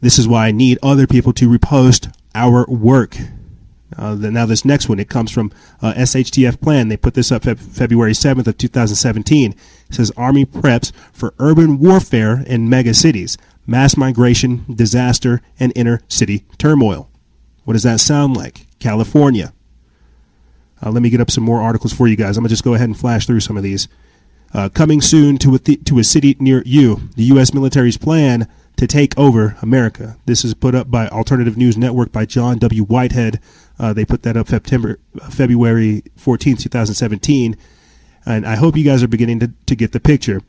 This is why I need other people to repost our work. Uh, the, now this next one, it comes from uh, SHTF Plan. They put this up Feb- February 7th of 2017. It says Army preps for urban warfare in mega cities, mass migration, disaster, and inner city turmoil. What does that sound like? California. Uh, let me get up some more articles for you guys. I'm gonna just go ahead and flash through some of these. Uh, coming soon to a th- to a city near you, the U.S. military's plan to take over America. This is put up by Alternative News Network by John W. Whitehead. Uh, they put that up September, February 14th, 2017. And I hope you guys are beginning to, to get the picture.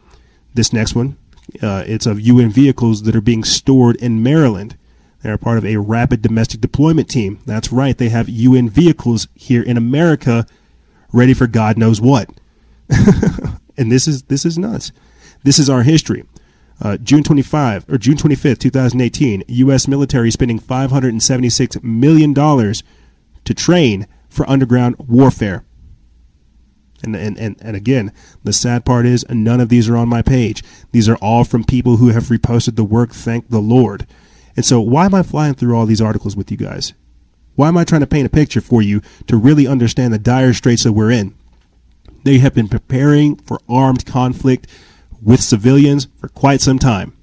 This next one, uh, it's of UN vehicles that are being stored in Maryland. They're part of a rapid domestic deployment team. That's right, they have UN vehicles here in America ready for God knows what. [laughs] and this is this is nuts. This is our history. Uh, June 25 or June 25th, 2018, U.S. military spending 576 million dollars to train for underground warfare. And, and, and, and again, the sad part is none of these are on my page. These are all from people who have reposted the work. Thank the Lord. And so, why am I flying through all these articles with you guys? Why am I trying to paint a picture for you to really understand the dire straits that we're in? They have been preparing for armed conflict with civilians for quite some time.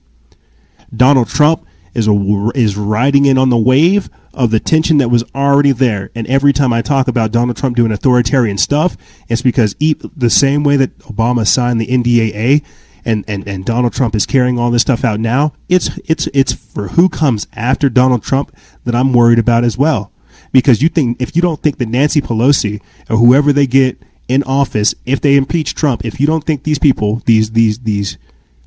Donald Trump is a, is riding in on the wave of the tension that was already there. And every time I talk about Donald Trump doing authoritarian stuff, it's because he, the same way that Obama signed the NDAA and, and, and Donald Trump is carrying all this stuff out now, it's, it's, it's for who comes after Donald Trump that I'm worried about as well. Because you think, if you don't think that Nancy Pelosi or whoever they get in office, if they impeach Trump, if you don't think these people, these, these, these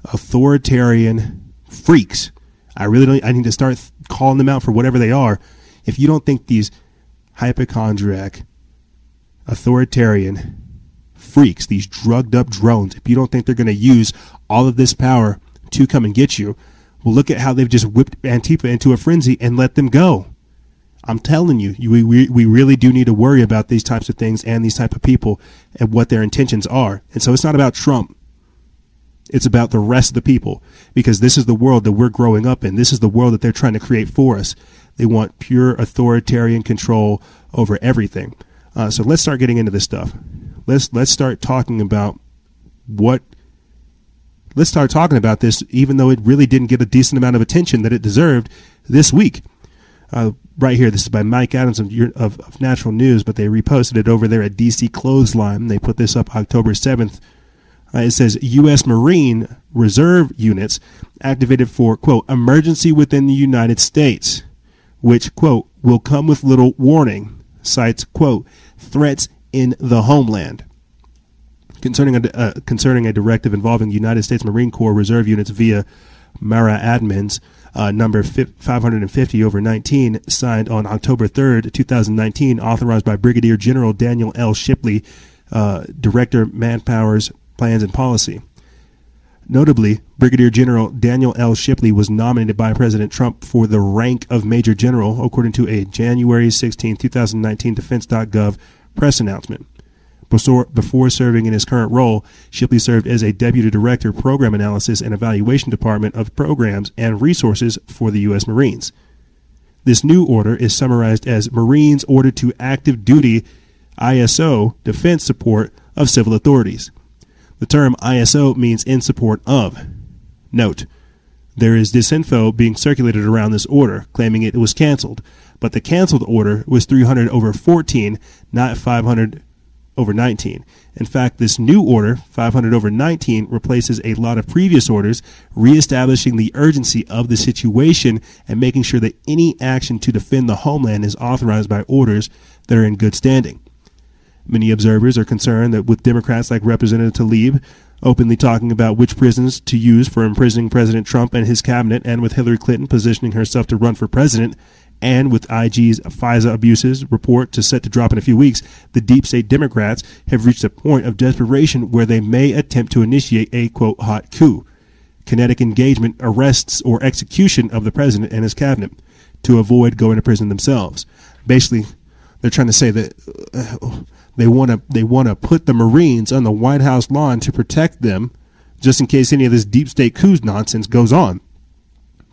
authoritarian freaks, I really don't, I need to start calling them out for whatever they are. If you don't think these hypochondriac, authoritarian freaks, these drugged up drones, if you don't think they're going to use all of this power to come and get you, well, look at how they've just whipped Antifa into a frenzy and let them go. I'm telling you, we, we, we really do need to worry about these types of things and these type of people and what their intentions are. And so it's not about Trump. It's about the rest of the people because this is the world that we're growing up in. This is the world that they're trying to create for us. They want pure authoritarian control over everything. Uh, so let's start getting into this stuff. Let's let's start talking about what let's start talking about this, even though it really didn't get a decent amount of attention that it deserved this week. Uh, right here, this is by Mike Adams of, of, of, Natural News, but they reposted it over there at DC Clothesline. They put this up October 7th. Uh, it says U.S. Marine Reserve units activated for, quote, emergency within the United States, which, quote, will come with little warning, cites, quote, threats in the homeland concerning a, uh, concerning a directive involving United States Marine Corps reserve units via MARADMINs uh, number 550 over 19, signed on October 3rd, 2019, authorized by Brigadier General Daniel L. Shipley, uh, Director, Manpowers, Plans and Policy. Notably, Brigadier General Daniel L. Shipley was nominated by President Trump for the rank of Major General, according to a January 16, 2019 Defense.gov press announcement. Before, before serving in his current role, Shipley served as a Deputy Director, Program Analysis and Evaluation Department of Programs and Resources for the U.S. Marines. This new order is summarized as Marines ordered to active duty ISO defense support of civil authorities. The term ISO means in support of. Note, there is disinfo being circulated around this order, claiming it was canceled, but the canceled order was 300 over 14, not 500 over 19. In fact, this new order, 500 over 19, replaces a lot of previous orders, reestablishing the urgency of the situation and making sure that any action to defend the homeland is authorized by orders that are in good standing. Many observers are concerned that with Democrats like Representative Tlaib openly talking about which prisons to use for imprisoning President Trump and his cabinet, and with Hillary Clinton positioning herself to run for president, and with IG's FISA abuses report to set to drop in a few weeks, the deep state Democrats have reached a point of desperation where they may attempt to initiate a quote hot coup, kinetic engagement, arrests, or execution of the president and his cabinet to avoid going to prison themselves. Basically, they're trying to say that uh, they want to they want to put the Marines on the White House lawn to protect them, just in case any of this deep state coup nonsense goes on.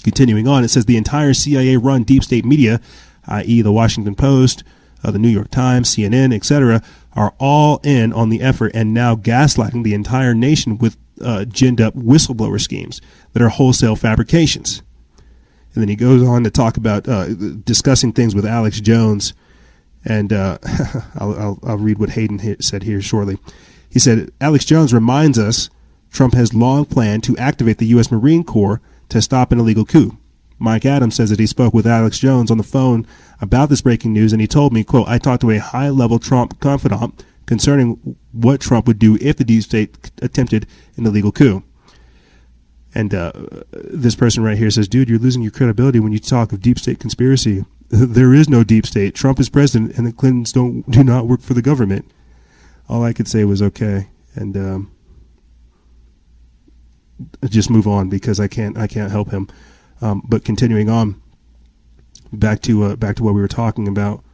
Continuing on, it says the entire CIA run deep state media, i.e., the Washington Post, uh, the New York Times, CNN, etc., are all in on the effort and now gaslighting the entire nation with uh, ginned up whistleblower schemes that are wholesale fabrications. And then he goes on to talk about uh, discussing things with Alex Jones. And uh, [laughs] I'll, I'll, I'll, read what Hayden said here shortly. He said Alex Jones reminds us Trump has long planned to activate the U.S. Marine Corps to stop an illegal coup. Mike Adams says that he spoke with Alex Jones on the phone about this breaking news, and he told me, quote, I talked to a high-level Trump confidant concerning what Trump would do if the deep state attempted an illegal coup. And uh, this person right here says, dude, you're losing your credibility when you talk of deep state conspiracy. [laughs] There is no deep state. Trump is president, and the Clintons don't do not work for the government. All I could say was okay, and um, just move on because I can't I can't help him. Um, but continuing on, back to uh, back to what we were talking about,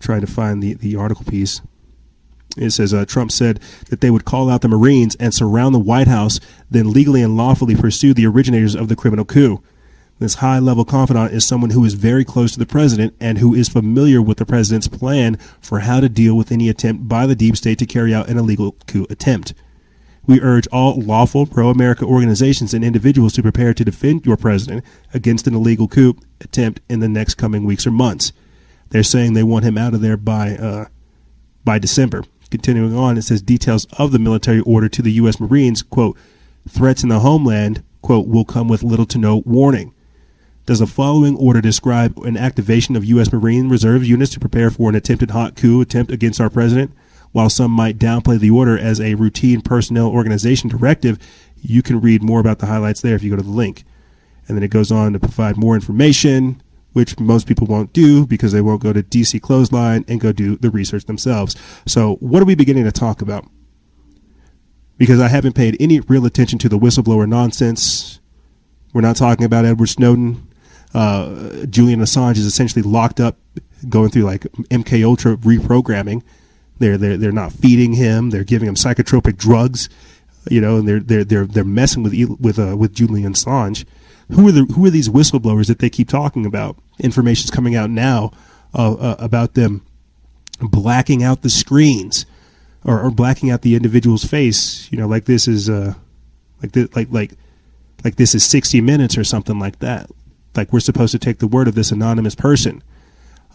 trying to find the the article piece. It says uh, Trump said that they would call out the Marines and surround the White House, then legally and lawfully pursue the originators of the criminal coup. This high level confidant is someone who is very close to the president and who is familiar with the president's plan for how to deal with any attempt by the deep state to carry out an illegal coup attempt. We urge all lawful pro America organizations and individuals to prepare to defend your president against an illegal coup attempt in the next coming weeks or months. They're saying they want him out of there by uh, by December. Continuing on, it says details of the military order to the U.S. Marines, quote, threats in the homeland, quote, will come with little to no warning. Does the following order describe an activation of U.S. Marine Reserve units to prepare for an attempted hot coup attempt against our president? While some might downplay the order as a routine personnel organization directive, you can read more about the highlights there if you go to the link. And then it goes on to provide more information, which most people won't do because they won't go to DC Clothesline and go do the research themselves. So, what are we beginning to talk about? Because I haven't paid any real attention to the whistleblower nonsense. We're not talking about Edward Snowden. Uh, Julian Assange is essentially locked up, going through like MK Ultra reprogramming they're they're they're not feeding him. They're giving him psychotropic drugs, you know, and they're they're they're they're messing with with uh, with Julian Assange. Who are the who are these whistleblowers that they keep talking about? Information's coming out now uh, uh, about them blacking out the screens or, or blacking out the individual's face, you know, like this is uh, like this, like like like this is 60 minutes or something like that. Like we're supposed to take the word of this anonymous person.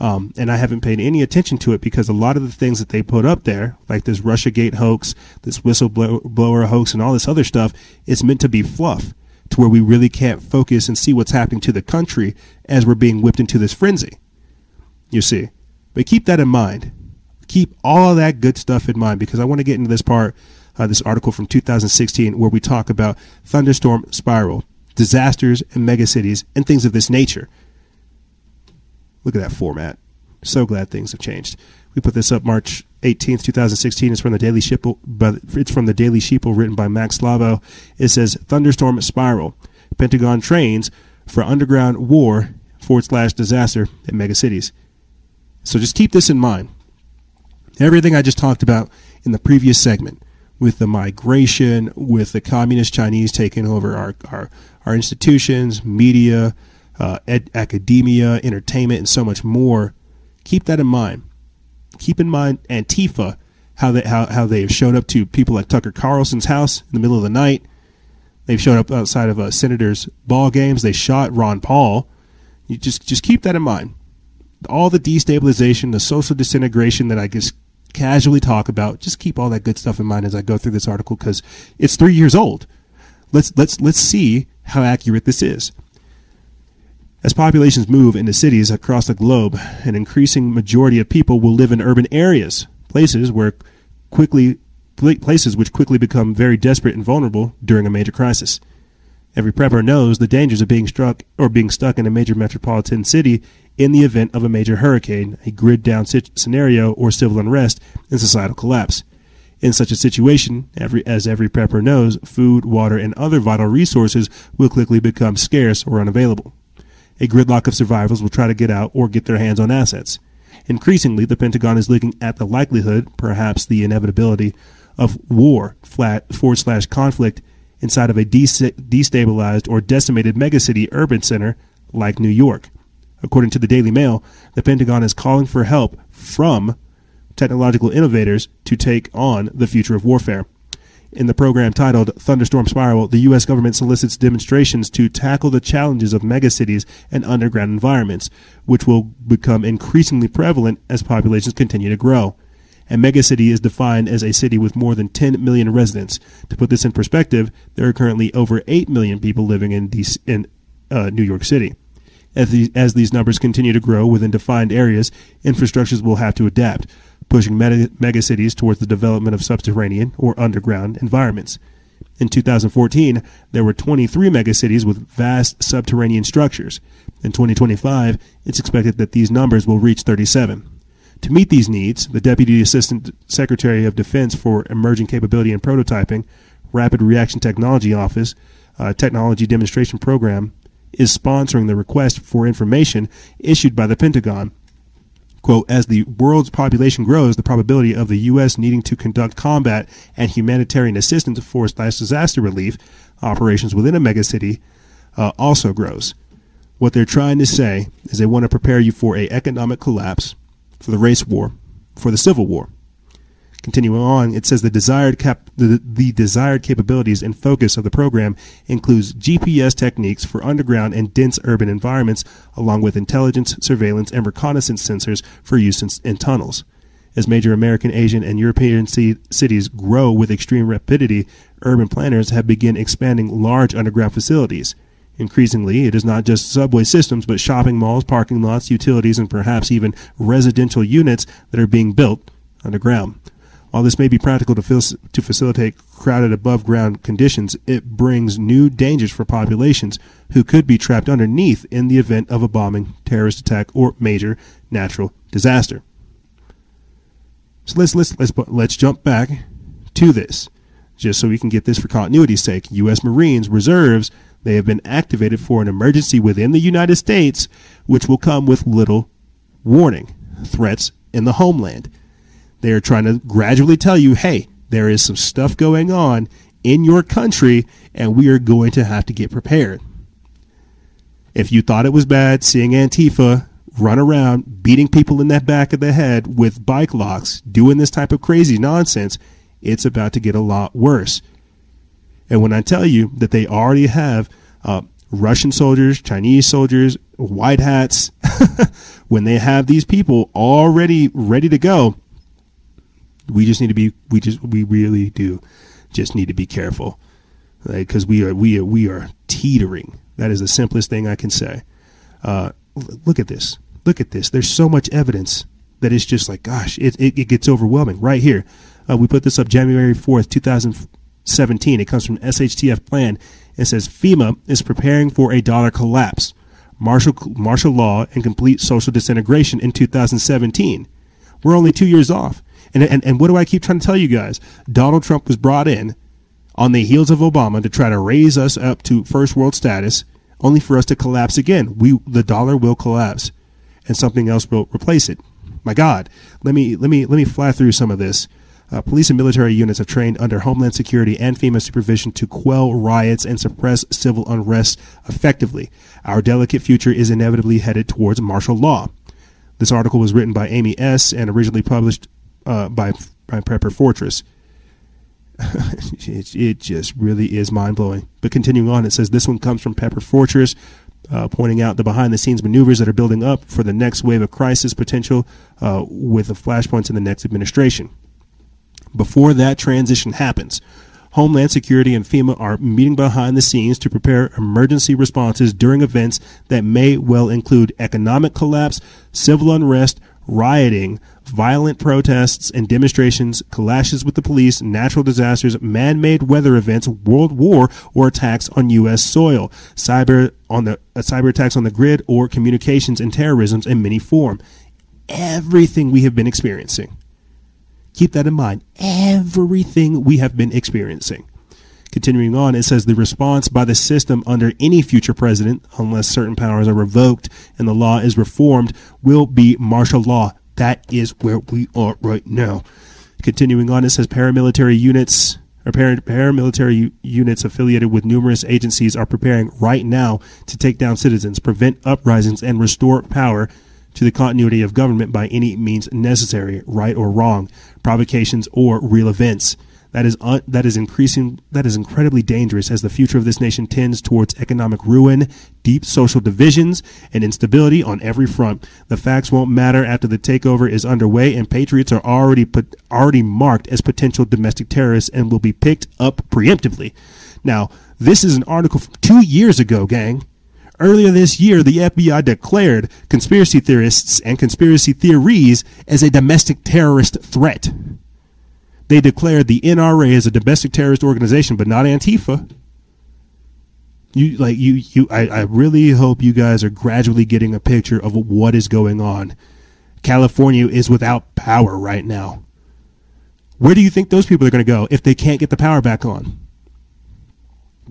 Um, and I haven't paid any attention to it because a lot of the things that they put up there, like this Russiagate hoax, this whistleblower hoax, and all this other stuff, it's meant to be fluff to where we really can't focus and see what's happening to the country as we're being whipped into this frenzy. You see. But keep that in mind. Keep all of that good stuff in mind because I want to get into this part, uh, this article from 2016, where we talk about thunderstorm spiral, disasters and megacities, and things of this nature. Look at that format. So glad things have changed. We put this up March 18th, 2016. It's from the Daily Sheeple, but it's from the Daily Sheeple written by Mac Slavo. It says thunderstorm spiral. Pentagon trains for underground war forward slash disaster in megacities. So just keep this in mind. Everything I just talked about in the previous segment with the migration, with the communist Chinese taking over our, our, our institutions, media, uh, ed- academia, entertainment, and so much more. Keep that in mind. Keep in mind Antifa, how they how, how they have showed up to people like Tucker Carlson's house in the middle of the night. They've showed up outside of uh, senators' ball games. They shot Ron Paul. You just just keep that in mind. All the destabilization, the social disintegration that I just casually talk about. Just keep all that good stuff in mind as I go through this article because it's three years old. Let's let's let's see how accurate this is. As populations move into cities across the globe, an increasing majority of people will live in urban areas, places where quickly places which quickly become very desperate and vulnerable during a major crisis. Every prepper knows the dangers of being struck or being stuck in a major metropolitan city in the event of a major hurricane, a grid down scenario, or civil unrest and societal collapse. In such a situation, every, as every prepper knows, food, water, and other vital resources will quickly become scarce or unavailable a gridlock of survivors will try to get out or get their hands on assets. Increasingly, the Pentagon is looking at the likelihood, perhaps the inevitability, of war flat forward slash conflict inside of a destabilized or decimated megacity urban center like New York. According to the Daily Mail, the Pentagon is calling for help from technological innovators to take on the future of warfare. In the program titled Thunderstorm Spiral, the U.S. government solicits demonstrations to tackle the challenges of megacities and underground environments, which will become increasingly prevalent as populations continue to grow. A megacity is defined as a city with more than 10 million residents. To put this in perspective, there are currently over 8 million people living in, in uh, New York City. As, as these numbers continue to grow within defined areas, infrastructures will have to adapt pushing mega- megacities towards the development of subterranean or underground environments. In 2014, there were 23 megacities with vast subterranean structures. In 2025, it's expected that these numbers will reach 37. To meet these needs, the Deputy Assistant Secretary of Defense for Emerging Capability and Prototyping, Rapid Reaction Technology Office, uh, Technology Demonstration Program, is sponsoring the request for information issued by the Pentagon quote, as the world's population grows, the probability of the U.S. needing to conduct combat and humanitarian assistance for disaster relief operations within a megacity uh, also grows. What they're trying to say is they want to prepare you for a economic collapse, for the race war, for the civil war. Continuing on, it says the desired cap- the, the desired capabilities and focus of the program includes GPS techniques for underground and dense urban environments, along with intelligence, surveillance, and reconnaissance sensors for use in, in tunnels. As major American, Asian, and European c- cities grow with extreme rapidity, urban planners have begun expanding large underground facilities. Increasingly, it is not just subway systems, but shopping malls, parking lots, utilities, and perhaps even residential units that are being built underground. While this may be practical to, fil- to facilitate crowded above ground conditions, it brings new dangers for populations who could be trapped underneath in the event of a bombing, terrorist attack, or major natural disaster. So let's let's let's let's jump back to this, just so we can get this for continuity's sake. U.S. Marines reserves they have been activated for an emergency within the United States, which will come with little warning. Threats in the homeland. They are trying to gradually tell you, hey, there is some stuff going on in your country, and we are going to have to get prepared. If you thought it was bad seeing Antifa run around beating people in that back of the head with bike locks, doing this type of crazy nonsense, it's about to get a lot worse. And when I tell you that they already have uh, Russian soldiers, Chinese soldiers, white hats, [laughs] when they have these people already ready to go, we just need to be, we just, we really do just need to be careful. Because we are, we are, we are teetering. That is the simplest thing I can say. Uh, look at this. Look at this. There's so much evidence that it's just like, gosh, it, it, it gets overwhelming. Right here. Uh, we put this up January 4th, 2017. It comes from SHTF Plan. It says FEMA is preparing for a dollar collapse, martial, martial law, and complete social disintegration in 2017. We're only two years off. And, and, and what do I keep trying to tell you guys? Donald Trump was brought in on the heels of Obama to try to raise us up to first world status only for us to collapse again. We the dollar will collapse, and something else will replace it. My God, let me let me let me fly through some of this. Uh, police and military units have trained under Homeland Security and FEMA supervision to quell riots and suppress civil unrest effectively. Our delicate future is inevitably headed towards martial law. This article was written by Amy S. and originally published uh, by, by Pepper Fortress. [laughs] it, it, just really is mind blowing. But continuing on, it says this one comes from Pepper Fortress, uh, pointing out the behind the scenes maneuvers that are building up for the next wave of crisis potential uh, with the flashpoints in the next administration. Before that transition happens, Homeland Security and FEMA are meeting behind the scenes to prepare emergency responses during events that may well include economic collapse, civil unrest, rioting, violent protests and demonstrations, clashes with the police, natural disasters, man-made weather events, world war, or attacks on U.S. soil, cyber on the uh, cyber attacks on the grid, or communications and terrorism in many form. Everything we have been experiencing. Keep that in mind. Everything we have been experiencing. Continuing on, it says the response by the system under any future president, unless certain powers are revoked and the law is reformed, will be martial law. That is where we are right now. Continuing on, it says paramilitary units or paramilitary units affiliated with numerous agencies are preparing right now to take down citizens, prevent uprisings, and restore power to the continuity of government by any means necessary, right or wrong, provocations or real events. That is un- that is increasing that is incredibly dangerous as the future of this nation tends towards economic ruin, deep social divisions, and instability on every front. The facts won't matter after the takeover is underway, and patriots are already put, already marked as potential domestic terrorists and will be picked up preemptively. Now, this is an article from two years ago, gang. Earlier this year, the FBI declared conspiracy theorists and conspiracy theories as a domestic terrorist threat. They declared the NRA as a domestic terrorist organization, but not Antifa. You like you you I, I really hope you guys are gradually getting a picture of what is going on. California is without power right now. Where do you think those people are going to go if they can't get the power back on?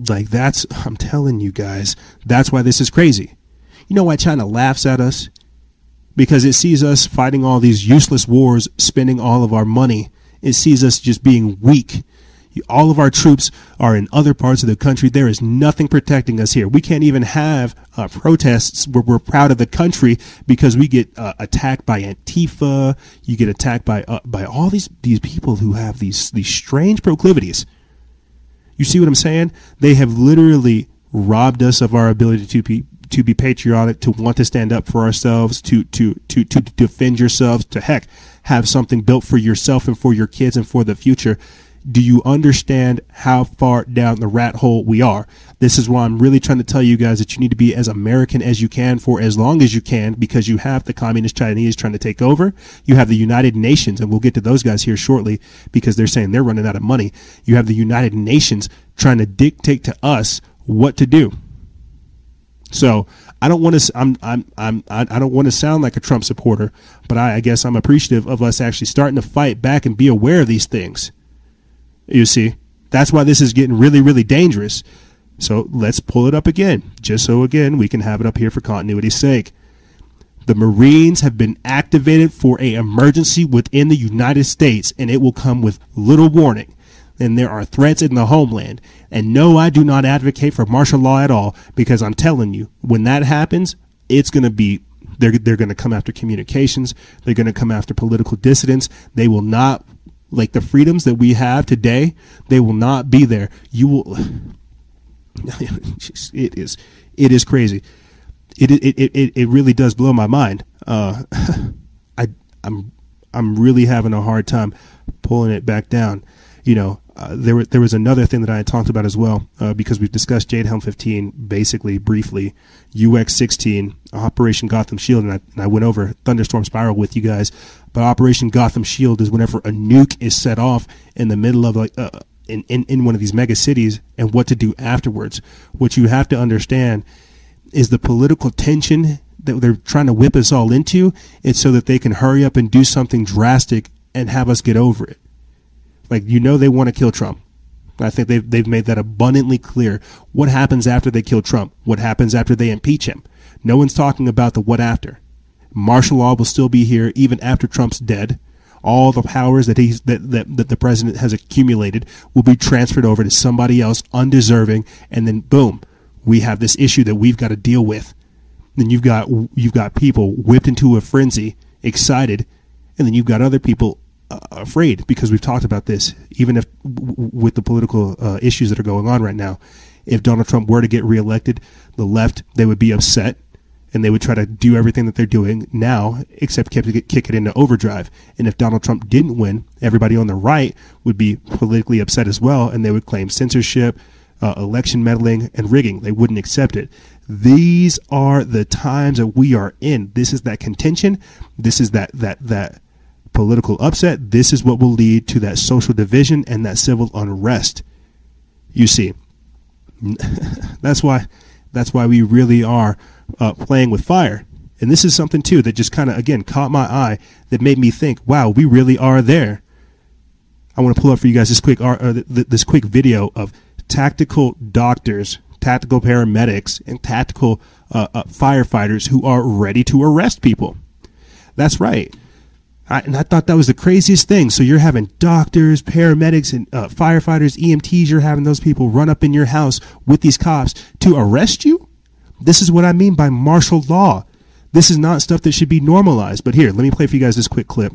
Like that's I'm telling you guys, that's why this is crazy. You know why China laughs at us? Because it sees us fighting all these useless wars, spending all of our money. It sees us just being weak. All of our troops are in other parts of the country. There is nothing protecting us here. We can't even have uh, protests where we're proud of the country because we get uh, attacked by Antifa. You get attacked by uh, by all these these people who have these these strange proclivities you see what I'm saying? They have literally robbed us of our ability to be to be patriotic, to want to stand up for ourselves, to to to to defend yourselves, to heck, have something built for yourself and for your kids and for the future do you understand how far down the rat hole we are? This is why I'm really trying to tell you guys that you need to be as American as you can for as long as you can because you have the communist Chinese trying to take over. You have the United Nations, and we'll get to those guys here shortly because they're saying they're running out of money. You have the United Nations trying to dictate to us what to do. So I don't want to. I'm. I'm. I'm. I don't want to sound like a Trump supporter, but I, I guess I'm appreciative of us actually starting to fight back and be aware of these things. You see, that's why this is getting really, really dangerous. So let's pull it up again, just so again we can have it up here for continuity's sake. The Marines have been activated for a emergency within the United States, and it will come with little warning. And there are threats in the homeland. And no, I do not advocate for martial law at all, because I'm telling you, when that happens, it's going to be They're they're going to come after communications. They're going to come after political dissidents. They will not like the freedoms that we have today. They will not be there. You will. [laughs] It is it is crazy. It it it it really does blow my mind. Uh, [laughs] I I'm I'm really having a hard time pulling it back down. You know, uh, there there was another thing that I had talked about as well uh, because we've discussed Jade Helm 15 basically briefly, UX 16, Operation Gotham Shield, and I, and I went over Thunderstorm Spiral with you guys. But Operation Gotham Shield is whenever a nuke is set off in the middle of uh, in, in in one of these mega cities, and what to do afterwards. What you have to understand is the political tension that they're trying to whip us all into. It's so that they can hurry up and do something drastic and have us get over it. Like you know they want to kill Trump. I think they've they've made that abundantly clear. What happens after they kill Trump? What happens after they impeach him? No one's talking about the what after. Martial law will still be here even after Trump's dead. All the powers that he's that, that, that the president has accumulated will be transferred over to somebody else undeserving, and then boom, we have this issue that we've got to deal with. Then you've got you've got people whipped into a frenzy, excited, and then you've got other people afraid because we've talked about this. Even if with the political uh, issues that are going on right now, if Donald Trump were to get reelected, the left they would be upset and they would try to do everything that they're doing now, except kick it into overdrive. And if Donald Trump didn't win, everybody on the right would be politically upset as well, and they would claim censorship, uh, election meddling, and rigging. They wouldn't accept it. These are the times that we are in. This is that contention. This is that that that political upset. This is what will lead to that social division and that civil unrest. You see, [laughs] that's why that's why we really are uh, playing with fire. And this is something too that just kind of again caught my eye that made me think, wow, we really are there. I want to pull up for you guys this quick uh, this quick video of tactical doctors, tactical paramedics, and tactical uh, uh, firefighters who are ready to arrest people. That's right. I, and I thought that was the craziest thing. So you're having doctors, paramedics, and uh, firefighters, EMTs. You're having those people run up in your house with these cops to arrest you. This is what I mean by martial law. This is not stuff that should be normalized. But here, let me play for you guys this quick clip.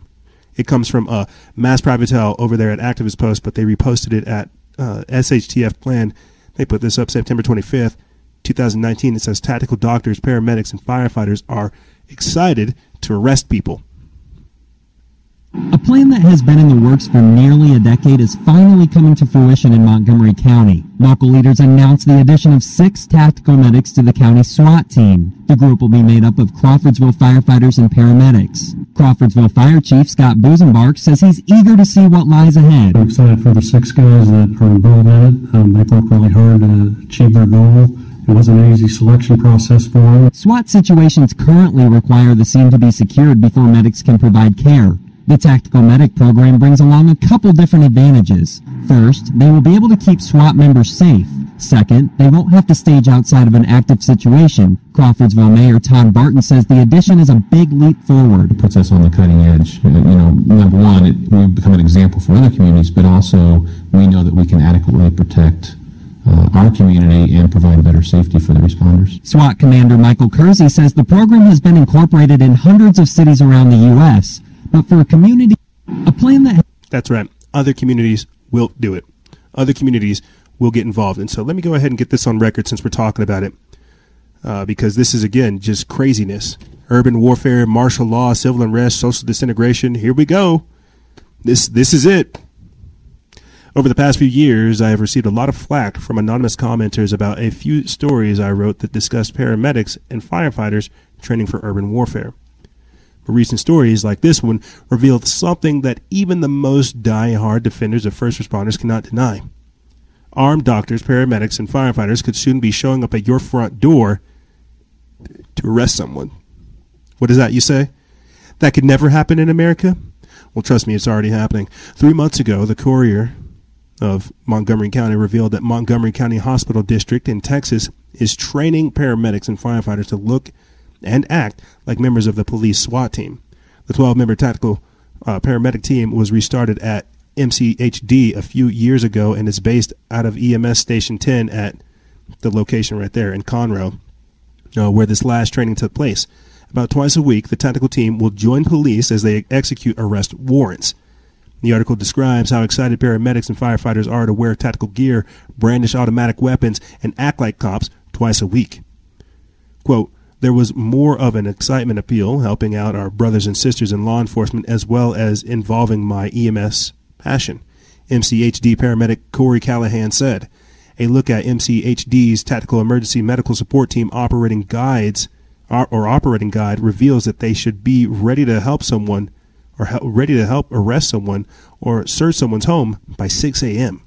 It comes from uh, MassPrivateI over there at Activist Post, but they reposted it at uh, SHTF Plan. They put this up September 25th, 2019. It says tactical doctors, paramedics, and firefighters are excited to arrest people. A plan that has been in the works for nearly a decade is finally coming to fruition in Montgomery County. Local leaders announced the addition of six tactical medics to the county SWAT team. The group will be made up of Crawfordsville firefighters and paramedics. Crawfordsville Fire Chief Scott Busenbark says he's eager to see what lies ahead. I'm excited for the six guys that are involved in it. Um, they worked really hard to achieve their goal. It wasn't an easy selection process for them. SWAT situations currently require the scene to be secured before medics can provide care. The Tactical Medic program brings along a couple different advantages. First, they will be able to keep SWAT members safe. Second, they won't have to stage outside of an active situation. Crawfordsville Mayor Todd Barton says the addition is a big leap forward. It puts us on the cutting edge. You know, number one, it, we become an example for other communities, but also we know that we can adequately protect uh, our community and provide better safety for the responders. SWAT Commander Michael Kersey says the program has been incorporated in hundreds of cities around the U.S. But for a community, a plan that. That's right. Other communities will do it. Other communities will get involved. And so let me go ahead and get this on record since we're talking about it. Uh, because this is, again, just craziness. Urban warfare, martial law, civil unrest, social disintegration. Here we go. This, this is it. Over the past few years, I have received a lot of flack from anonymous commenters about a few stories I wrote that discussed paramedics and firefighters training for urban warfare. Recent stories like this one revealed something that even the most die-hard defenders of first responders cannot deny. Armed doctors, paramedics, and firefighters could soon be showing up at your front door to arrest someone. What is that you say? That could never happen in America? Well, trust me, it's already happening. Three months ago, the Courier of Montgomery County revealed that Montgomery County Hospital District in Texas is training paramedics and firefighters to look and act like members of the police SWAT team. The 12 member tactical uh, paramedic team was restarted at MCHD a few years ago and is based out of EMS Station 10 at the location right there in Conroe, uh, where this last training took place. About twice a week, the tactical team will join police as they execute arrest warrants. The article describes how excited paramedics and firefighters are to wear tactical gear, brandish automatic weapons, and act like cops twice a week. Quote, there was more of an excitement appeal helping out our brothers and sisters in law enforcement as well as involving my EMS passion. MCHD paramedic Corey Callahan said. A look at MCHD's Tactical Emergency Medical Support Team operating guides or operating guide reveals that they should be ready to help someone or ready to help arrest someone or search someone's home by 6 a.m.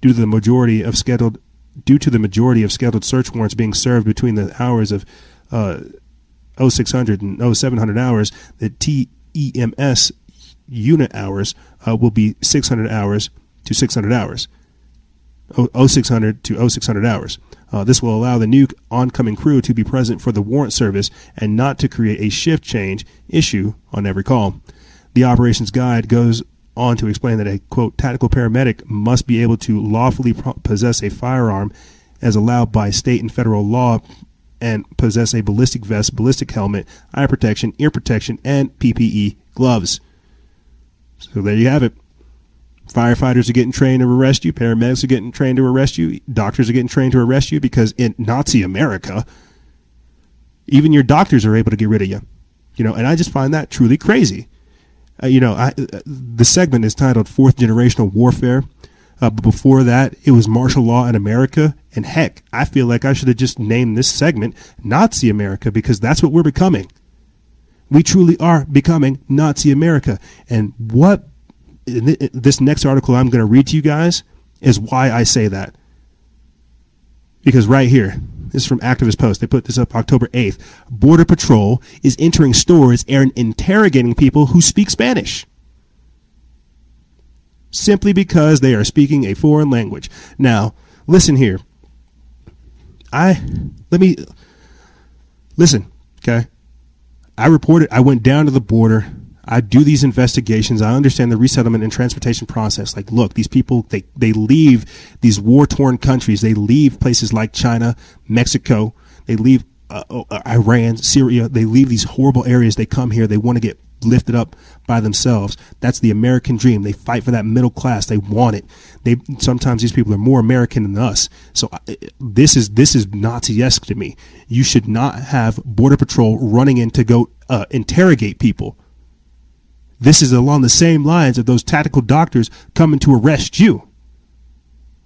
Due to the majority of scheduled due to the majority of scheduled search warrants being served between the hours of uh, 0600 and 0700 hours, the TEMS unit hours uh, will be 600 hours to 600 hours. 0600 to 0600 hours. Uh, this will allow the new oncoming crew to be present for the warrant service and not to create a shift change issue on every call. The operations guide goes on to explain that a quote tactical paramedic must be able to lawfully possess a firearm as allowed by state and federal law and possess a ballistic vest, ballistic helmet, eye protection, ear protection, and PPE gloves. So there you have it. Firefighters are getting trained to arrest you. Paramedics are getting trained to arrest you. Doctors are getting trained to arrest you because in Nazi America, even your doctors are able to get rid of you. You know, and I just find that truly crazy. Uh, you know, I, uh, the segment is titled Fourth Generational Warfare. Uh, but before that, it was martial law in America. And heck, I feel like I should have just named this segment Nazi America because that's what we're becoming. We truly are becoming Nazi America. And what this next article I'm going to read to you guys is why I say that. Because right here, this is from Activist Post. They put this up October 8th. Border Patrol is entering stores and interrogating people who speak Spanish simply because they are speaking a foreign language. Now, listen here. I let me listen, okay? I reported I went down to the border I do these investigations. I understand the resettlement and transportation process. Like, look, these people, they, they leave these war torn countries. They leave places like China, Mexico. They leave uh, uh, Iran, Syria. They leave these horrible areas. They come here. They want to get lifted up by themselves. That's the American dream. They fight for that middle class. They want it. They sometimes these people are more American than us. So uh, this is this is Nazi-esque to me. You should not have border patrol running in to go uh, interrogate people. This is along the same lines of those tactical doctors coming to arrest you.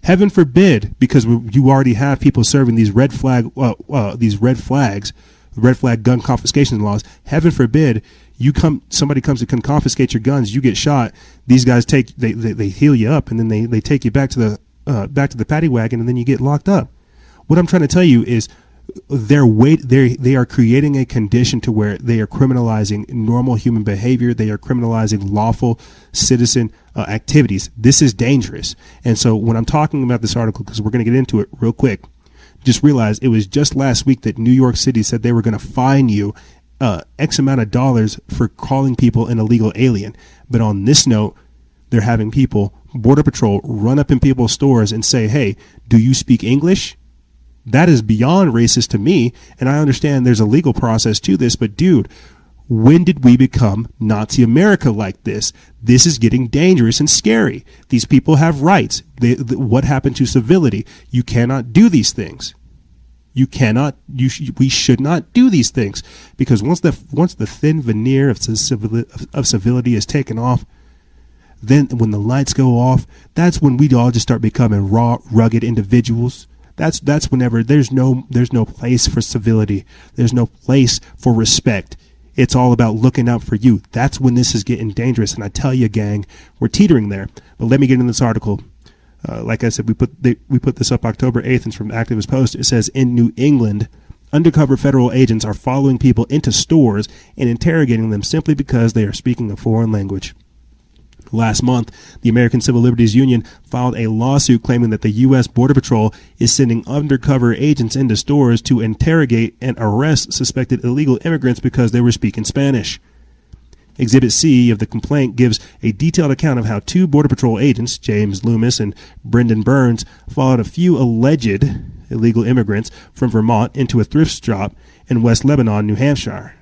Heaven forbid, because you already have people serving these red flag, uh, uh, these red flags, red flag gun confiscation laws. Heaven forbid, you come, somebody comes to confiscate your guns, you get shot. These guys take, they, they, they heal you up, and then they, they take you back to the, uh, back to the paddy wagon, and then you get locked up. What I'm trying to tell you is they're wait they they are creating a condition to where they are criminalizing normal human behavior. They are criminalizing lawful citizen uh, activities. This is dangerous. And so when i'm talking about this article because we're going to get into it real quick just realize it was just last week that new york city said they were going to fine you uh, x amount of dollars for calling people an illegal alien. But on this note they're having people border patrol run up in people's stores and say hey do you speak english that is beyond racist to me. And I understand there's a legal process to this, but dude, when did we become Nazi America like this? This is getting dangerous and scary. These people have rights. They, the, what happened to civility? You cannot do these things. You cannot. You sh- we should not do these things because once the once the thin veneer of, civility, of civility is taken off, then when the lights go off, that's when we all just start becoming raw, rugged individuals that's that's whenever there's no there's no place for civility. There's no place for respect. It's all about looking out for you. That's when this is getting dangerous. And I tell you, gang, we're teetering there. But let me get in this article. Uh, like I said, we put we put this up October 8th, and it's from Activist Post. It says in New England, undercover federal agents are following people into stores and interrogating them simply because they are speaking a foreign language. Last month, the American Civil Liberties Union filed a lawsuit claiming that the U.S. Border Patrol is sending undercover agents into stores to interrogate and arrest suspected illegal immigrants because they were speaking Spanish. Exhibit C of the complaint gives a detailed account of how two Border Patrol agents, James Loomis and Brendan Burns, followed a few alleged illegal immigrants from Vermont into a thrift shop in West Lebanon, New Hampshire.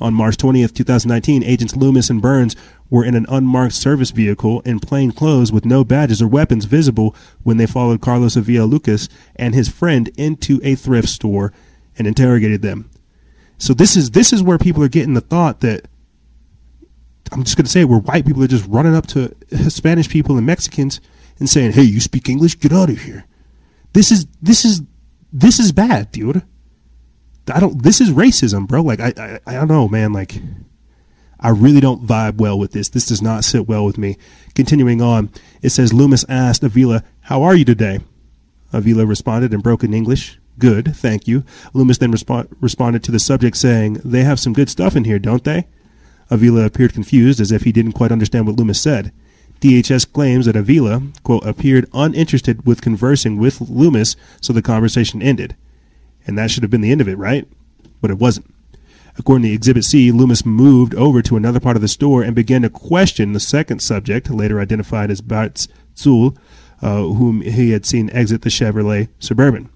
On March 20, 2019, agents Loomis and Burns were in an unmarked service vehicle in plain clothes with no badges or weapons visible when they followed Carlos Avila Lucas and his friend into a thrift store and interrogated them. So this is this is where people are getting the thought that I'm just going to say where white people are just running up to Spanish people and Mexicans and saying, "Hey, you speak English? Get out of here." This is this is this is bad, dude. I don't. This is racism, bro. Like I, I, I don't know, man. Like I really don't vibe well with this. This does not sit well with me. Continuing on, it says Loomis asked Avila, "How are you today?" Avila responded in broken English, "Good, thank you." Loomis then respo- responded to the subject, saying, "They have some good stuff in here, don't they?" Avila appeared confused, as if he didn't quite understand what Loomis said. DHS claims that Avila, quote, appeared uninterested with conversing with Loomis, so the conversation ended. And that should have been the end of it, right? But it wasn't. According to Exhibit C, Loomis moved over to another part of the store and began to question the second subject, later identified as Batz Zul, uh, whom he had seen exit the Chevrolet Suburban.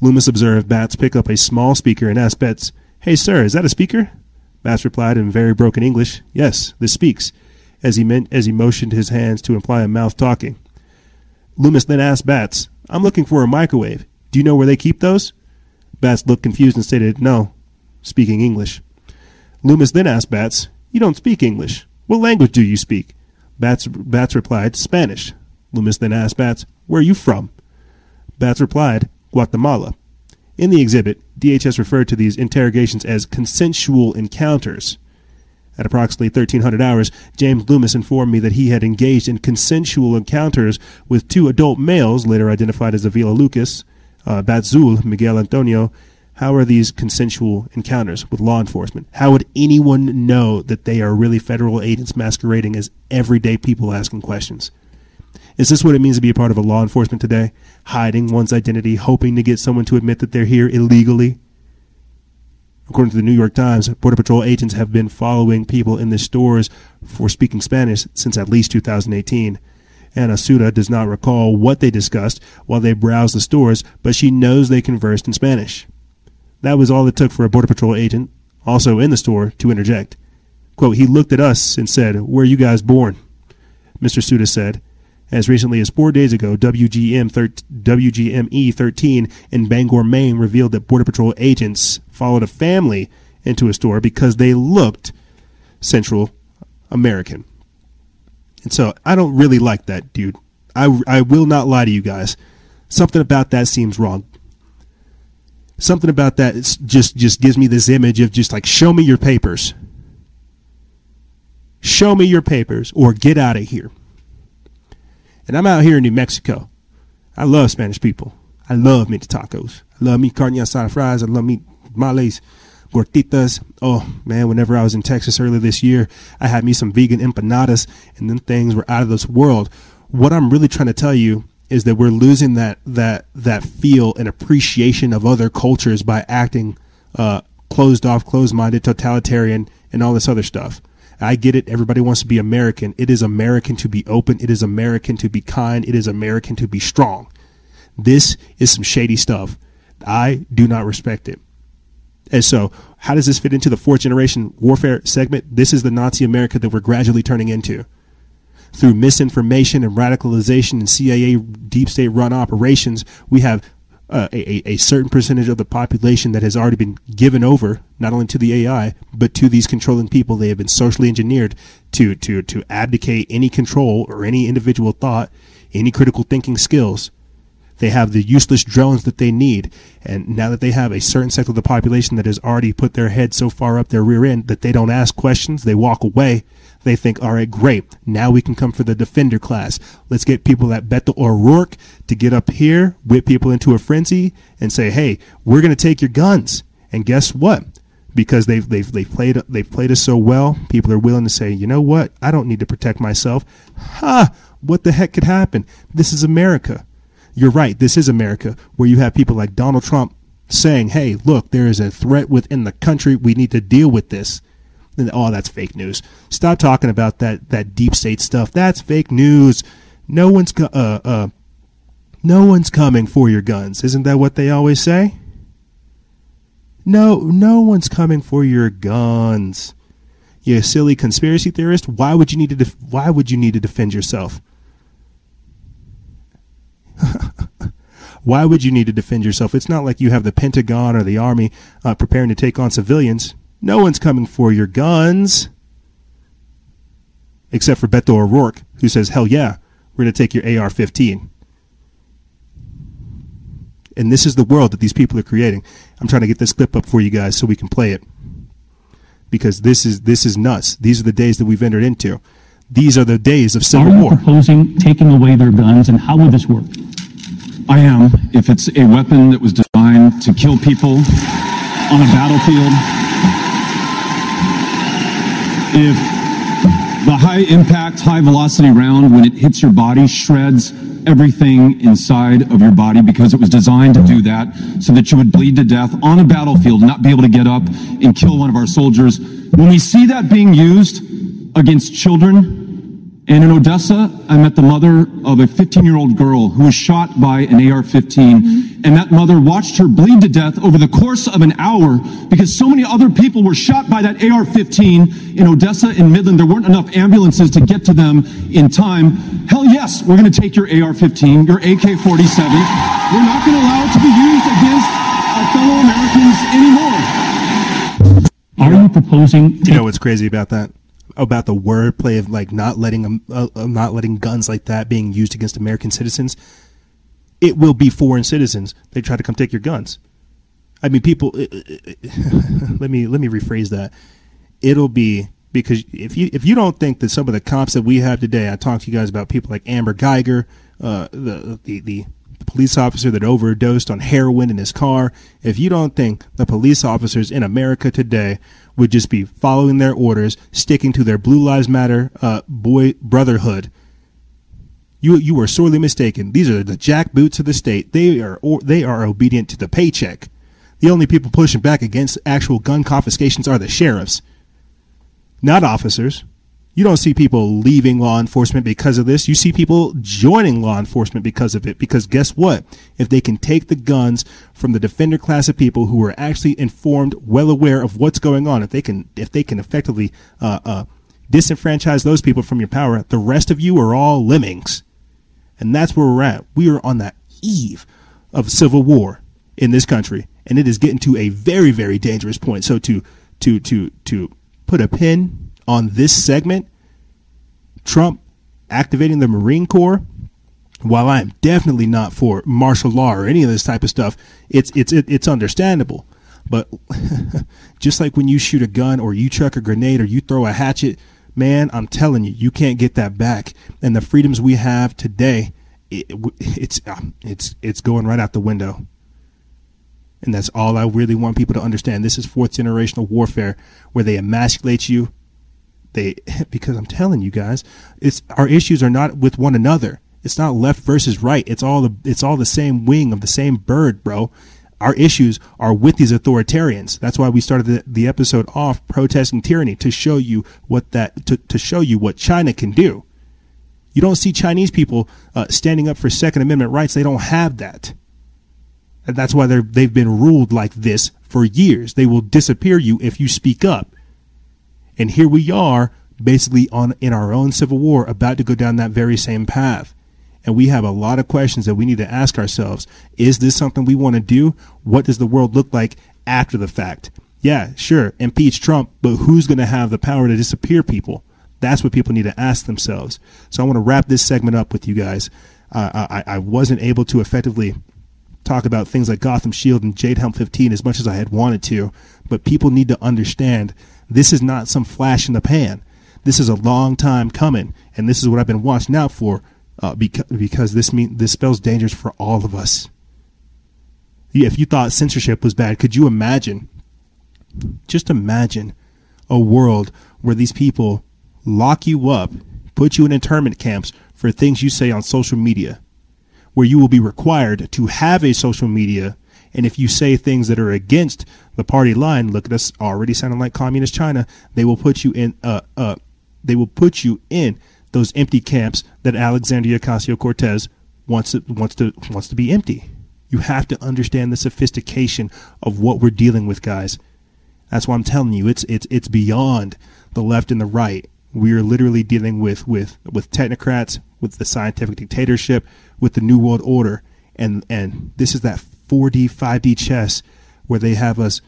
Loomis observed Batz pick up a small speaker and asked Batz, Hey, sir, is that a speaker? Batz replied in very broken English, Yes, this speaks, as he, meant, as he motioned his hands to imply a mouth talking. Loomis then asked Batz, I'm looking for a microwave. Do you know where they keep those? Batz looked confused and stated, No, speaking English. Loomis then asked Batz, You don't speak English. What language do you speak? Batz, Batz replied, Spanish. Loomis then asked Batz, Where are you from? Batz replied, Guatemala. In the exhibit, DHS referred to these interrogations as consensual encounters. At approximately 1300 hours, James Loomis informed me that he had engaged in consensual encounters with two adult males, later identified as Avila Lucas, uh, Batz Zul, Miguel Antonio. How are these consensual encounters with law enforcement? How would anyone know that they are really federal agents masquerading as everyday people asking questions? Is this what it means to be a part of a law enforcement today? Hiding one's identity, hoping to get someone to admit that they're here illegally? According to the New York Times, Border Patrol agents have been following people in the stores for speaking Spanish since at least 2018. Ana Suda does not recall what they discussed while they browsed the stores, but she knows they conversed in Spanish. That was all it took for a Border Patrol agent, also in the store, to interject. Quote, he looked at us and said, Where are you guys born? Mr. Suda said, as recently as four days ago, WGM thir- WGME 13 in Bangor, Maine revealed that Border Patrol agents followed a family into a store because they looked Central American. And so I don't really like that, dude. I, I will not lie to you guys. Something about that seems wrong. Something about that just just gives me this image of just like show me your papers. Show me your papers or get out of here. And I'm out here in New Mexico. I love Spanish people. I love meat tacos. I love me carne asada fries. I love me males, gorditas. Oh man, whenever I was in Texas earlier this year, I had me some vegan empanadas, and then things were out of this world. What I'm really trying to tell you is that we're losing that that that feel and appreciation of other cultures by acting uh, closed off, closed minded, totalitarian, and all this other stuff. I get it. Everybody wants to be American. It is American to be open. It is American to be kind. It is American to be strong. This is some shady stuff. I do not respect it. And so, how does this fit into the fourth generation warfare segment? This is the Nazi America that we're gradually turning into. Through misinformation and radicalization and CIA deep state run operations, we have uh, a, a certain percentage of the population that has already been given over not only to the AI but to these controlling people. They have been socially engineered to to to abdicate any control or any individual thought, any critical thinking skills. They have the useless drones that they need, and now that they have a certain sector of the population that has already put their head so far up their rear end that they don't ask questions, they walk away. They think, all right, great. Now we can come for the defender class. Let's get people at Beto O'Rourke to get up here, whip people into a frenzy, and say, hey, we're going to take your guns. And guess what? Because they've, they've, they've, played, they've played us so well, people are willing to say, you know what? I don't need to protect myself. Ha! What the heck could happen? This is America. You're right. This is America, where you have people like Donald Trump saying, hey, look, there is a threat within the country. We need to deal with this then oh, that's fake news. Stop talking about that that deep state stuff. That's fake news. No one's uh uh No one's coming for your guns. Isn't that what they always say? No, no one's coming for your guns. You silly conspiracy theorist. Why would you need to? Def- why would you need to defend yourself? [laughs] why would you need to defend yourself? It's not like you have the Pentagon or the army uh, preparing to take on civilians. No one's coming for your guns, except for Beto O'Rourke, who says, "Hell yeah, we're going to take your AR-15." And this is the world that these people are creating. I'm trying to get this clip up for you guys so we can play it. Because this is this is nuts. These are the days that we've entered into. These are the days of civil Are you war. proposing taking away their guns, and how would this work? I am. If it's a weapon that was designed to kill people on a battlefield, if the high impact, high velocity round, when it hits your body, shreds everything inside of your body because it was designed to do that so that you would bleed to death on a battlefield, not be able to get up and kill one of our soldiers. When we see that being used against children, and in Odessa, I met the mother of a 15 year old girl who was shot by an AR 15. And that mother watched her bleed to death over the course of an hour because so many other people were shot by that AR 15 in Odessa and Midland. There weren't enough ambulances to get to them in time. Hell yes, we're going to take your AR 15, your AK 47. We're not going to allow it to be used against our fellow Americans anymore. Are you proposing? You know what's crazy about that? About the wordplay of like not letting um, uh, uh, not letting guns like that being used against American citizens. It will be foreign citizens. They try to come take your guns. I mean, people. [laughs] let me let me rephrase that. It'll be because if you if you don't think that some of the cops that we have today, I talked to you guys about people like Amber Guyger, uh, the the the police officer that overdosed on heroin in his car. If you don't think the police officers in America today would just be following their orders, sticking to their Blue Lives Matter uh, boy brotherhood, you you are sorely mistaken. These are the jackboots of the state. They are or, they are obedient to the paycheck. The only people pushing back against actual gun confiscations are the sheriffs, not officers. You don't see people leaving law enforcement because of this. You see people joining law enforcement because of it. Because guess what? If they can take the guns from the defender class of people who are actually informed, well aware of what's going on, if they can, if they can effectively uh, uh, disenfranchise those people from your power, the rest of you are all lemmings, and that's where we're at. We are on the eve of civil war in this country, and it is getting to a very, very dangerous point. So to to to to put a pin on this segment, Trump activating the Marine Corps, while I am definitely not for martial law or any of this type of stuff, it's it's it's understandable. But [laughs] just like when you shoot a gun or you chuck a grenade or you throw a hatchet, man, I'm telling you, you can't get that back. And the freedoms we have today, it, it's um, it's it's going right out the window. And that's all I really want people to understand. This is fourth generational warfare where they emasculate you, they [laughs] because I'm telling you guys, it's our issues are not with one another. It's not left versus right. It's all the it's all the same wing of the same bird, bro. Our issues are with these authoritarians. That's why we started the, the episode off protesting tyranny to show you what that to, to show you what China can do. You don't see Chinese people uh, standing up for Second Amendment rights. They don't have that. And that's why they're they've been ruled like this for years. They will disappear you if you speak up. And here we are, basically on in our own civil war, about to go down that very same path. And we have a lot of questions that we need to ask ourselves. Is this something we want to do? What does the world look like after the fact? Yeah, sure, impeach Trump, but who's going to have the power to disappear people? That's what people need to ask themselves. So I want to wrap this segment up with you guys. Uh, I, I wasn't able to effectively talk about things like Gotham Shield and Jade Helm 15 as much as I had wanted to, but people need to understand this is not some flash in the pan. This is a long time coming, and this is what I've been watching out for uh, because, because this mean this spells dangers for all of us. If you thought censorship was bad, could you imagine? Just imagine a world where these people lock you up, put you in internment camps for things you say on social media, where you will be required to have a social media and if you say things that are against the party line, look at us already sounding like communist China. They will put you in. Uh, uh, they will put you in those empty camps that Alexandria Ocasio Cortez wants to wants to wants to be empty. You have to understand the sophistication of what we're dealing with, guys. That's why I'm telling you, it's it's it's beyond the left and the right. We are literally dealing with with with technocrats, with the scientific dictatorship, with the new world order, and and this is that 4D 5D chess where they have us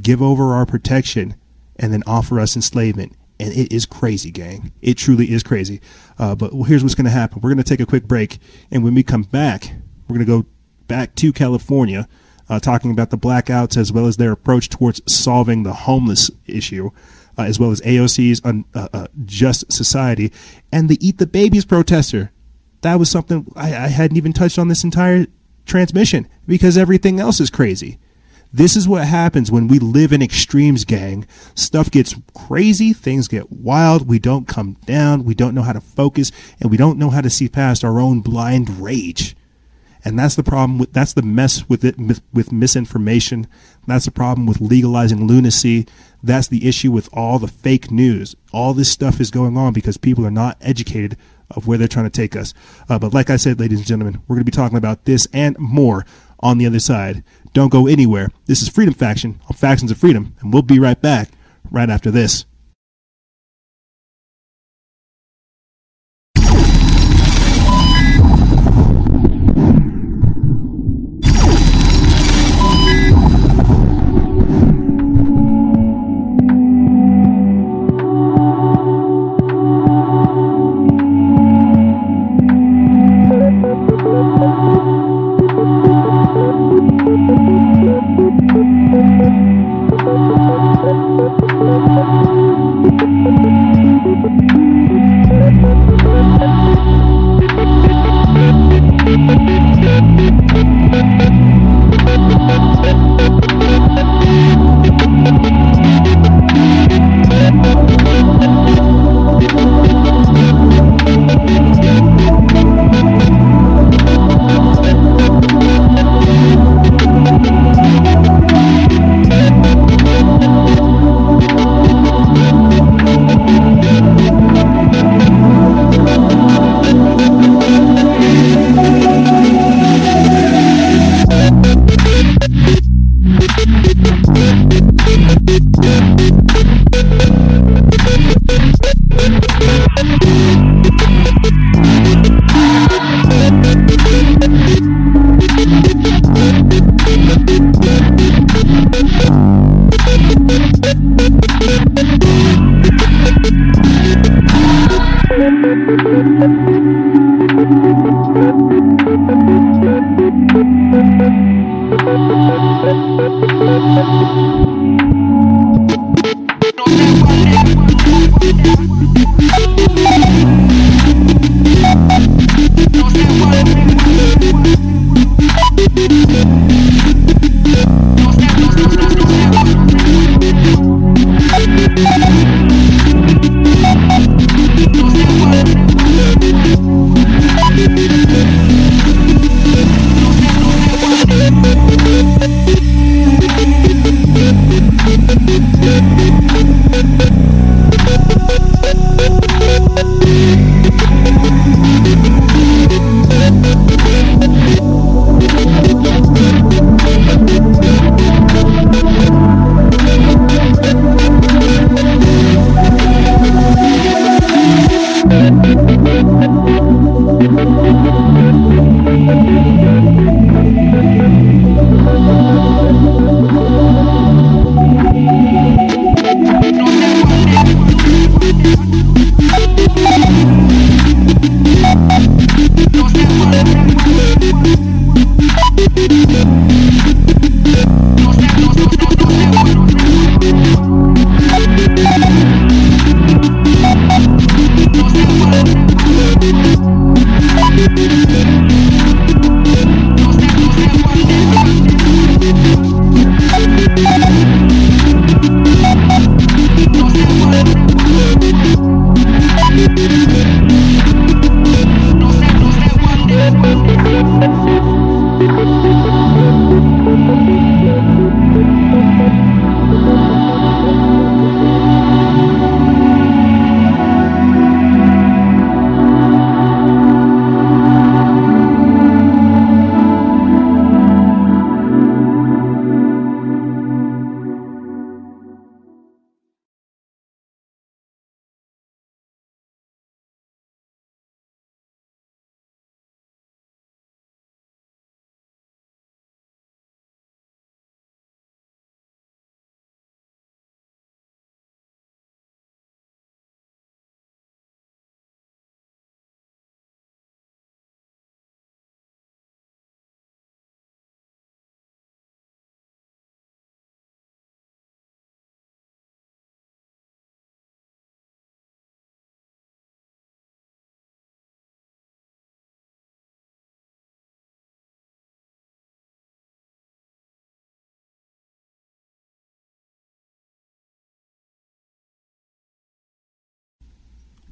give over our protection and then offer us enslavement. And it is crazy, gang. It truly is crazy. Uh, but here's what's going to happen. We're going to take a quick break, and when we come back, we're going to go back to California, uh, talking about the blackouts as well as their approach towards solving the homeless issue, uh, as well as AOC's un, uh, uh, Just Society, and the Eat the Babies protester. That was something I, I hadn't even touched on this entire transmission because everything else is crazy. This is what happens when we live in extremes, gang. Stuff gets crazy, things get wild, we don't come down, we don't know how to focus, and we don't know how to see past our own blind rage. And that's the problem with that's the mess with it with, misinformation. That's the problem with legalizing lunacy. That's the issue with all the fake news. All this stuff is going on because people are not educated of where they're trying to take us. Uh, but like I said, ladies and gentlemen, we're going to be talking about this and more on the other side. Don't go anywhere. This is Freedom Faction on Factions of Freedom, and we'll be right back right after this.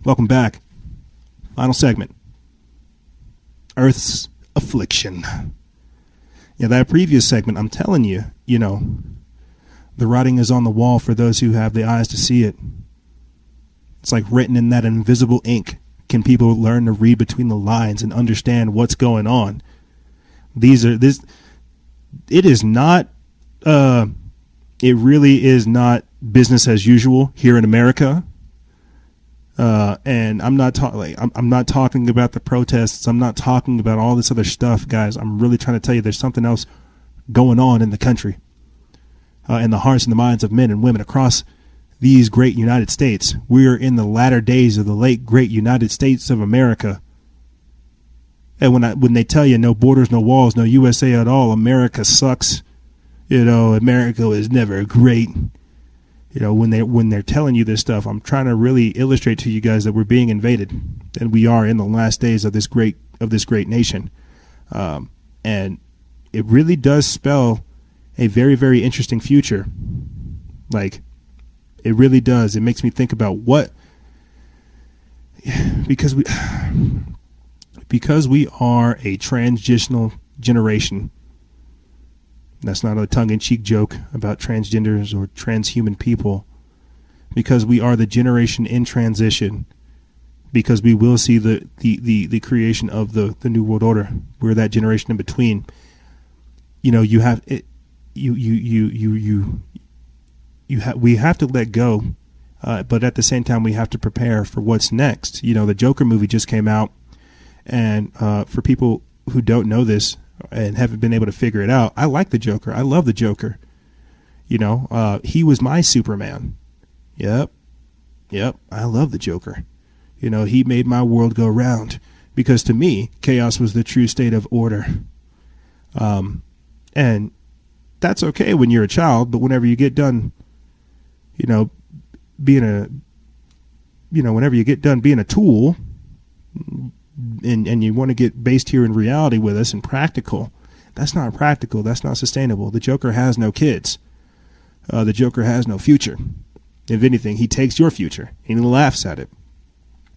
Welcome back. Final segment Earth's affliction. Yeah, that previous segment, I'm telling you, you know, the writing is on the wall for those who have the eyes to see it. It's like written in that invisible ink. Can people learn to read between the lines and understand what's going on? These are this it is not uh it really is not business as usual here in America. Uh, and I'm not talking like I'm, I'm not talking about the protests. I'm not talking about all this other stuff, guys. I'm really trying to tell you there's something else going on in the country, uh, in the hearts and the minds of men and women across these great United States. We're in the latter days of the late great United States of America. And when I, when they tell you no borders, no walls, no USA at all, America sucks. You know, America is never great you know when they when they're telling you this stuff i'm trying to really illustrate to you guys that we're being invaded and we are in the last days of this great of this great nation. Um, and it really does spell a very very interesting future. Like it really does. It makes me think about what [sighs] because we [sighs] because we are a transitional generation that's not a tongue in cheek joke about transgenders or transhuman people. Because we are the generation in transition. Because we will see the, the, the, the creation of the, the New World Order. We're that generation in between. You know, you have it, you you you you you you have we have to let go, uh, but at the same time we have to prepare for what's next. You know, the Joker movie just came out, and uh, for people who don't know this, and haven't been able to figure it out. I like the Joker. I love the Joker. You know, uh, he was my Superman. Yep. Yep. I love the Joker. You know, he made my world go round because to me, chaos was the true state of order. Um, and that's okay when you're a child, but whenever you get done, you know, being a, you know, whenever you get done being a tool, and, and you want to get based here in reality with us and practical, that's not practical. That's not sustainable. The Joker has no kids. Uh, the Joker has no future. If anything, he takes your future and he laughs at it.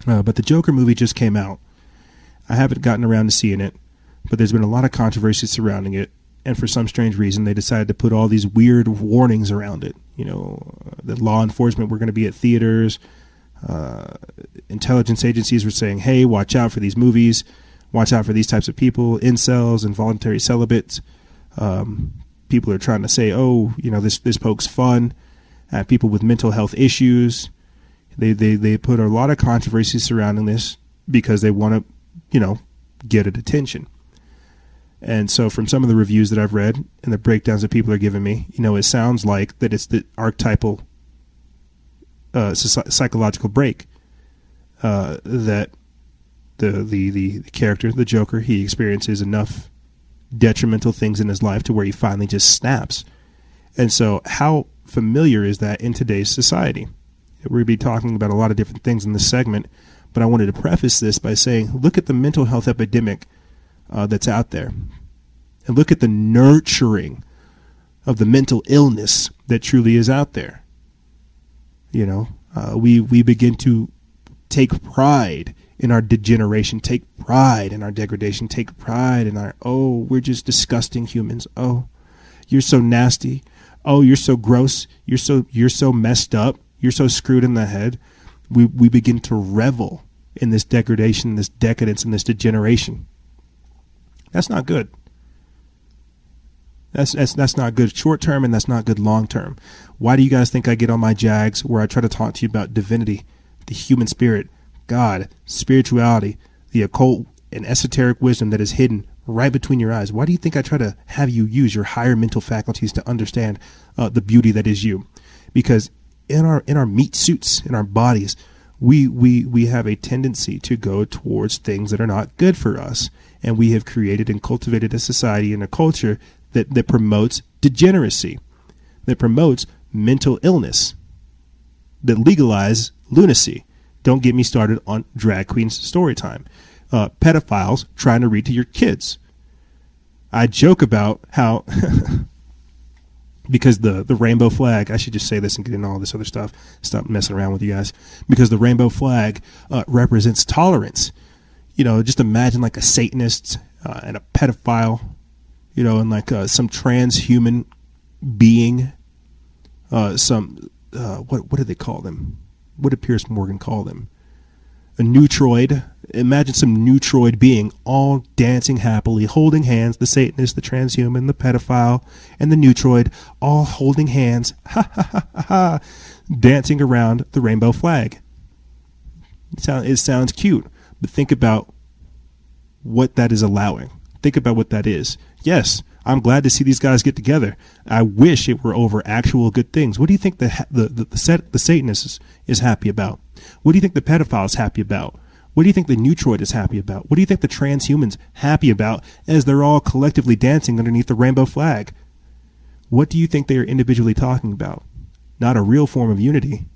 Uh, but the Joker movie just came out. I haven't gotten around to seeing it, but there's been a lot of controversy surrounding it. And for some strange reason, they decided to put all these weird warnings around it. You know, uh, that law enforcement were going to be at theaters uh, intelligence agencies were saying, "Hey, watch out for these movies. Watch out for these types of people, incels, involuntary celibates." Um, people are trying to say, "Oh, you know, this this pokes fun at people with mental health issues." They they they put a lot of controversy surrounding this because they want to, you know, get at attention. And so, from some of the reviews that I've read and the breakdowns that people are giving me, you know, it sounds like that it's the archetypal uh, psychological break uh, that the, the the the character, the Joker, he experiences enough detrimental things in his life to where he finally just snaps. And so, how familiar is that in today's society? To be talking about a lot of different things in this segment, but I wanted to preface this by saying, look at the mental health epidemic uh, that's out there, and look at the nurturing of the mental illness that truly is out there. You know, uh, we we begin to take pride in our degeneration, take pride in our degradation, take pride in our oh, we're just disgusting humans. Oh, you're so nasty. Oh, you're so gross. You're so you're so messed up. You're so screwed in the head. We we begin to revel in this degradation, this decadence, and this degeneration. That's not good. That's that's that's not good short term, and that's not good long term. Why do you guys think I get on my jags where I try to talk to you about divinity, the human spirit, God, spirituality, the occult, and esoteric wisdom that is hidden right between your eyes? Why do you think I try to have you use your higher mental faculties to understand uh, the beauty that is you? Because in our in our meat suits, in our bodies, we we we have a tendency to go towards things that are not good for us, and we have created and cultivated a society and a culture that that promotes degeneracy, that promotes mental illness that legalize lunacy. Don't get me started on drag queens story time. Uh, pedophiles trying to read to your kids. I joke about how [laughs] because the the rainbow flag. I should just say this and get into all this other stuff. Stop messing around with you guys. Because the rainbow flag uh, represents tolerance. You know, just imagine like a Satanist uh, and a pedophile. You know, and like uh, some transhuman being. Uh, some uh, what what do they call them? What did Piers Morgan call them? A neutroid. Imagine some neutroid being all dancing happily, holding hands. The Satanist, the transhuman, the pedophile, and the neutroid all holding hands, [laughs] ha ha ha ha, ha dancing around the rainbow flag. It, sound, it sounds cute, but think about what that is allowing. Think about what that is. Yes, I'm glad to see these guys get together. I wish it were over actual good things. What do you think the the the, the, set, the Satanist is, is happy about? What do you think the pedophile is happy about? What do you think the neutroid is happy about? What do you think the transhuman's happy about as they're all collectively dancing underneath the rainbow flag? What do you think they are individually talking about? Not a real form of unity,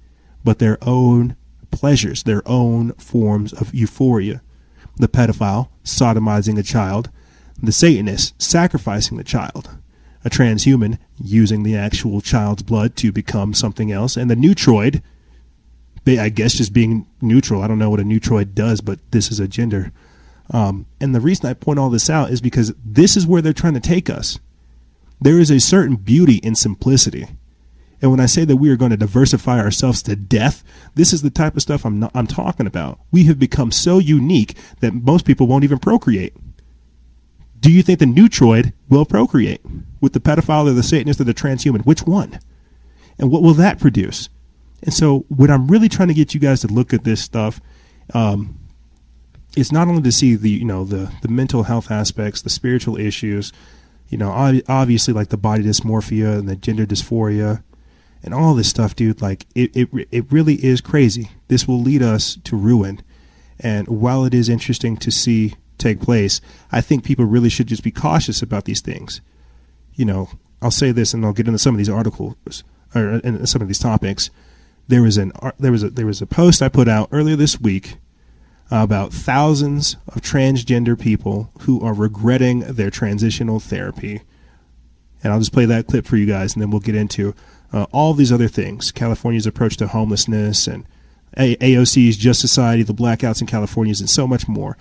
but their own pleasures, their own forms of euphoria. The pedophile sodomizing a child, the Satanist sacrificing the child, a transhuman using the actual child's blood to become something else, and the neutroid, I guess, just being neutral. I don't know what a neutroid does, but this is a gender. Um, and the reason I point all this out is because this is where they're trying to take us. There is a certain beauty in simplicity. And when I say that we are going to diversify ourselves to death, this is the type of stuff I'm, not, I'm talking about. We have become so unique that most people won't even procreate. Do you think the neutroid will procreate with the pedophile or the Satanist or the transhuman? Which one? And what will that produce? And so, what I'm really trying to get you guys to look at this stuff um, is not only to see the you know the the mental health aspects, the spiritual issues, you know, obviously like the body dysmorphia and the gender dysphoria, and all this stuff, dude. Like it it it really is crazy. This will lead us to ruin. And while it is interesting to see take place, I think people really should just be cautious about these things. You know, I'll say this, and I'll get into some of these articles or in some of these topics. There was an there was a there was a post I put out earlier this week about thousands of transgender people who are regretting their transitional therapy. And I'll just play that clip for you guys, and then we'll get into uh, all these other things California's approach to homelessness and AOC's Just Society, the blackouts in California, and so much more.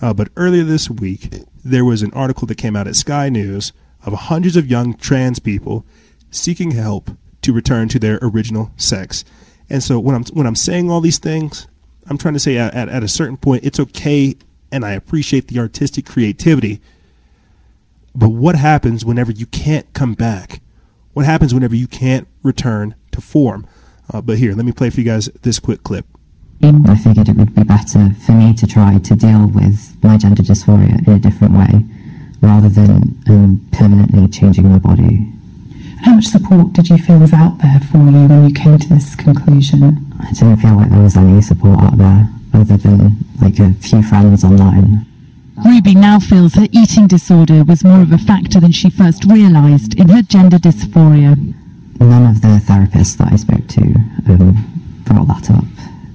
Uh, but earlier this week, there was an article that came out at Sky News of hundreds of young trans people seeking help to return to their original sex. And so when I'm when I'm saying all these things, I'm trying to say at, at, at a certain point, it's okay, and I appreciate the artistic creativity. But what happens whenever you can't come back? What happens whenever you can't return to form? Uh, but here, let me play for you guys this quick clip. I figured it would be better for me to try to deal with my gender dysphoria in a different way rather than um, permanently changing my body. How much support did you feel was out there for you when you came to this conclusion? I didn't feel like there was any support out there other than like a few friends online. Ruby now feels her eating disorder was more of a factor than she first realised in her gender dysphoria. None of the therapists that I spoke to um, brought that up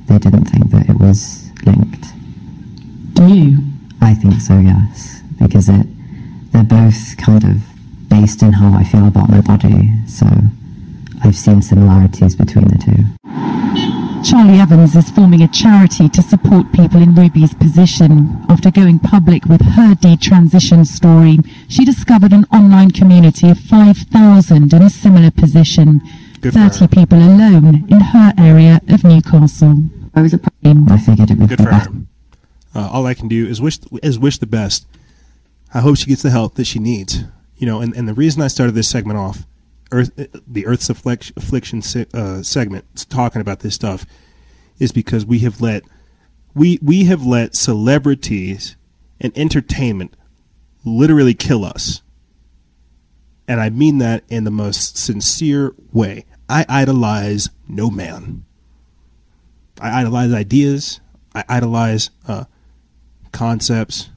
they didn't think that it was linked. Do you? I think so, yes, because it they're both kind of based in how I feel about my body, so I've seen similarities between the two. Charlie Evans is forming a charity to support people in Ruby's position. After going public with her detransition story, she discovered an online community of 5,000 in a similar position. Good 30 people alone in her area of Newcastle. I was a I figured it would Good be for her. Uh, all I can do is wish is wish the best. I hope she gets the help that she needs. You know, and, and the reason I started this segment off, Earth, the Earth's affliction, affliction se- uh, segment, talking about this stuff, is because we have let we we have let celebrities and entertainment literally kill us. And I mean that in the most sincere way. I idolize no man. I idolize ideas. I idolize uh, concepts.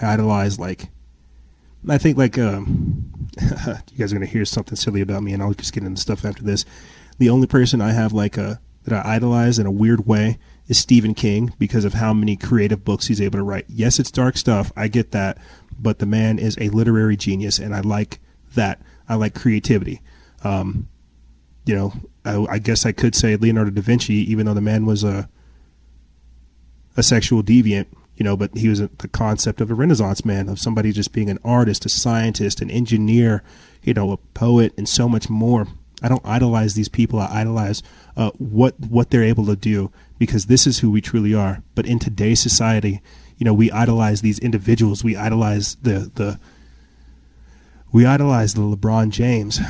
I idolize like. I think like um, [laughs] you guys are gonna hear something silly about me, and I'll just get into stuff after this. The only person I have like a that I idolize in a weird way is Stephen King because of how many creative books he's able to write. Yes, it's dark stuff. I get that, but the man is a literary genius, and I like that. I like creativity. Um, you know, I, I guess I could say Leonardo da Vinci, even though the man was a a sexual deviant, you know, but he was a, the concept of a Renaissance man, of somebody just being an artist, a scientist, an engineer, you know, a poet, and so much more. I don't idolize these people. I idolize uh, what what they're able to do because this is who we truly are. But in today's society, you know, we idolize these individuals. We idolize the the we idolize the LeBron James.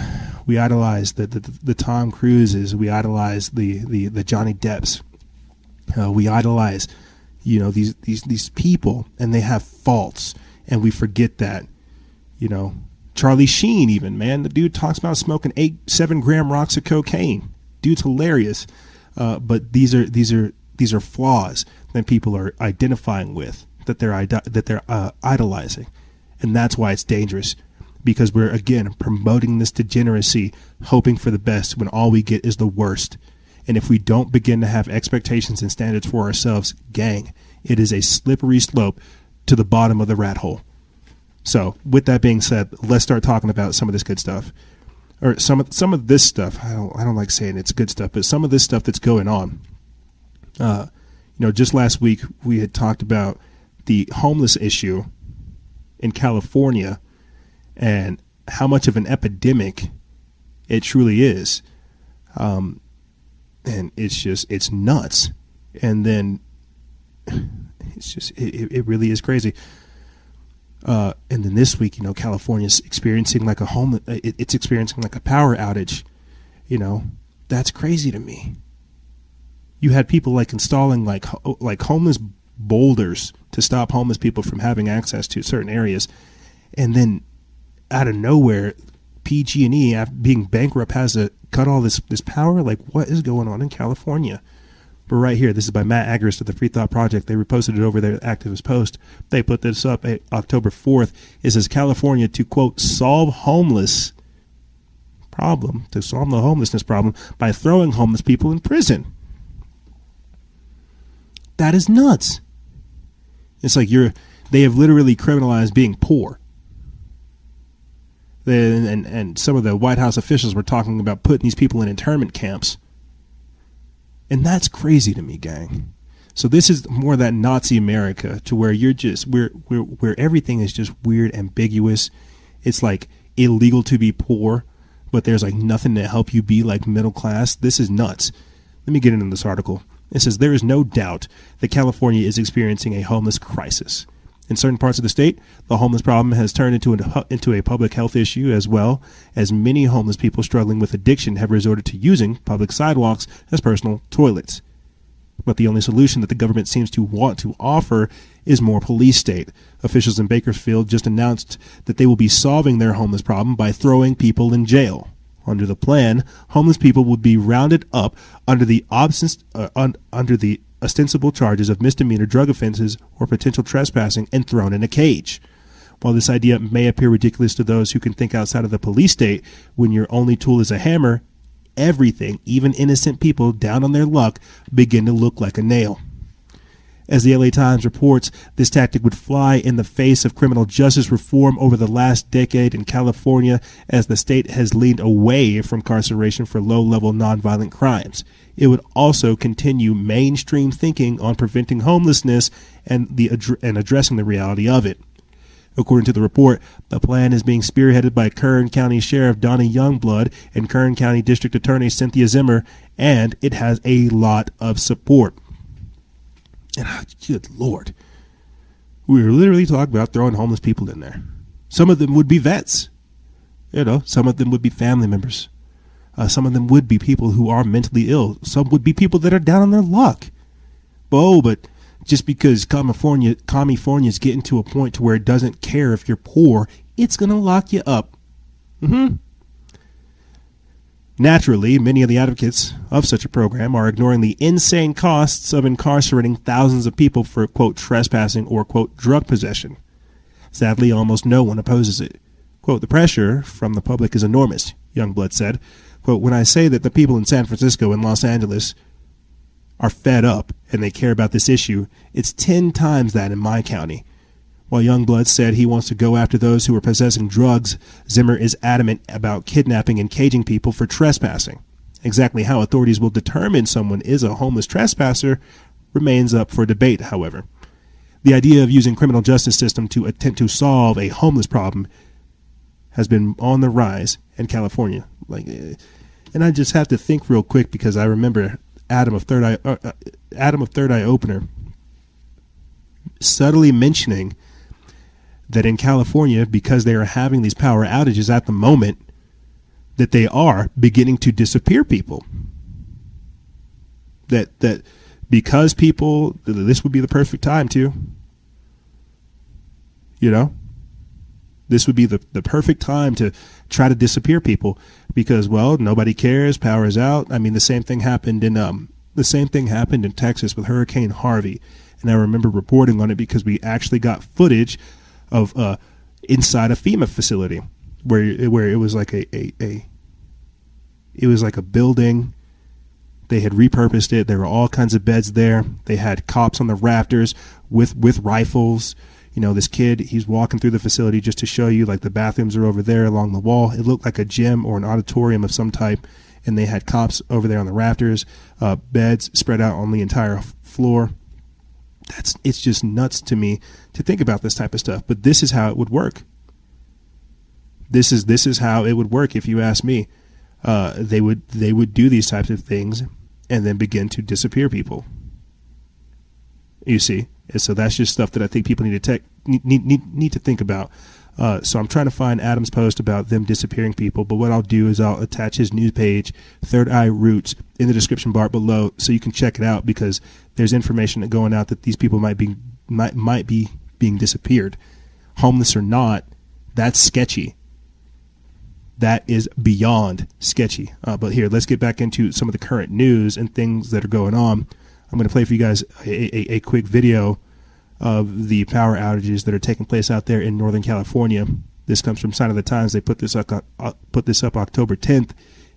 We idolize the the, the Tom Cruises. We idolize the the, the Johnny Depps. Uh, we idolize, you know, these these these people, and they have faults, and we forget that. You know, Charlie Sheen, even man, the dude talks about smoking eight seven gram rocks of cocaine. Dude's hilarious, uh, but these are these are these are flaws that people are identifying with that they're that they're uh, idolizing, and that's why it's dangerous because we're again promoting this degeneracy, hoping for the best when all we get is the worst. And if we don't begin to have expectations and standards for ourselves, gang, it is a slippery slope to the bottom of the rat hole. So, with that being said, let's start talking about some of this good stuff, or some of some of this stuff. I don't I don't like saying it's good stuff, but some of this stuff that's going on. Uh, you know, just last week we had talked about the homeless issue in California and how much of an epidemic it truly is. Um, and it's just, it's nuts. And then it's just, it, it really is crazy. Uh, and then this week, you know, California's experiencing like a home, it, it's experiencing like a power outage. You know, that's crazy to me. You had people like installing like like homeless boulders to stop homeless people from having access to certain areas, and then out of nowhere, PG&E, after being bankrupt, has to cut all this this power. Like, what is going on in California? But right here, this is by Matt Agorist of the Free Thought Project. They reposted it over their activist post. They put this up eh, October 4th. It says California to quote solve homeless problem to solve the homelessness problem by throwing homeless people in prison. That is nuts. It's like you're they have literally criminalized being poor and, and some of the White House officials were talking about putting these people in internment camps. And that's crazy to me, gang. So this is more that Nazi America to where you're just where where where everything is just weird, ambiguous. It's like illegal to be poor, but there's like nothing to help you be like middle class. This is nuts. Let me get into this article. It says there is no doubt that California is experiencing a homeless crisis. In certain parts of the state, the homeless problem has turned into a, into a public health issue as well, as many homeless people struggling with addiction have resorted to using public sidewalks as personal toilets. But the only solution that the government seems to want to offer is more police state. Officials in Bakersfield just announced that they will be solving their homeless problem by throwing people in jail. Under the plan, homeless people would be rounded up under the, uh, un, under the ostensible charges of misdemeanor drug offenses or potential trespassing and thrown in a cage. While this idea may appear ridiculous to those who can think outside of the police state, when your only tool is a hammer, everything, even innocent people down on their luck, begin to look like a nail. As the LA Times reports, this tactic would fly in the face of criminal justice reform over the last decade in California as the state has leaned away from incarceration for low level nonviolent crimes it would also continue mainstream thinking on preventing homelessness and the and addressing the reality of it. According to the report, the plan is being spearheaded by Kern County Sheriff Donny Youngblood and Kern County District Attorney Cynthia Zimmer, and it has a lot of support. And oh, good lord, we were literally talking about throwing homeless people in there. Some of them would be vets, you know. Some of them would be family members. Uh, some of them would be people who are mentally ill. Some would be people that are down on their luck. Oh, but just because California, California is getting to a point to where it doesn't care if you're poor, it's going to lock you up. Mm-hmm. Naturally, many of the advocates of such a program are ignoring the insane costs of incarcerating thousands of people for, quote, trespassing or, quote, drug possession. Sadly, almost no one opposes it. Quote, the pressure from the public is enormous, Youngblood said. Quote, when I say that the people in San Francisco and Los Angeles are fed up and they care about this issue, it's 10 times that in my county. While Youngblood said he wants to go after those who are possessing drugs, Zimmer is adamant about kidnapping and caging people for trespassing. Exactly how authorities will determine someone is a homeless trespasser remains up for debate, however. The idea of using criminal justice system to attempt to solve a homeless problem has been on the rise in California. Like, eh, and I just have to think real quick because I remember Adam of Third Eye, uh, uh, Adam of Third Eye Opener, subtly mentioning that in California, because they are having these power outages at the moment, that they are beginning to disappear people. That that because people, this would be the perfect time to. You know, this would be the, the perfect time to try to disappear people because well nobody cares power is out i mean the same thing happened in um the same thing happened in texas with hurricane harvey and i remember reporting on it because we actually got footage of uh inside a fema facility where where it was like a a, a it was like a building they had repurposed it there were all kinds of beds there they had cops on the rafters with with rifles you know, this kid, he's walking through the facility just to show you, like, the bathrooms are over there along the wall. It looked like a gym or an auditorium of some type, and they had cops over there on the rafters, uh, beds spread out on the entire floor. That's it's just nuts to me to think about this type of stuff. But this is how it would work. This is this is how it would work if you ask me. Uh, they would they would do these types of things and then begin to disappear people. You see, and so that's just stuff that I think people need to tech, need, need, need to think about. Uh, so I'm trying to find Adam's post about them disappearing people. But what I'll do is I'll attach his news page, Third Eye Roots, in the description bar below, so you can check it out because there's information going out that these people might be might might be being disappeared, homeless or not. That's sketchy. That is beyond sketchy. Uh, but here, let's get back into some of the current news and things that are going on. I'm going to play for you guys a, a, a, quick video of the power outages that are taking place out there in Northern California. This comes from Sign of the Times. They put this up uh, put this up October 10th.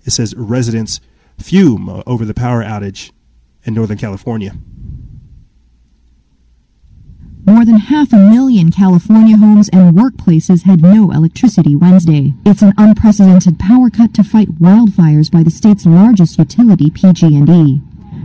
It says residents fume over the power outage in Northern California. More than half a million California homes and workplaces had no electricity Wednesday. It's an unprecedented power cut to fight wildfires by the state's largest utility, PG&E.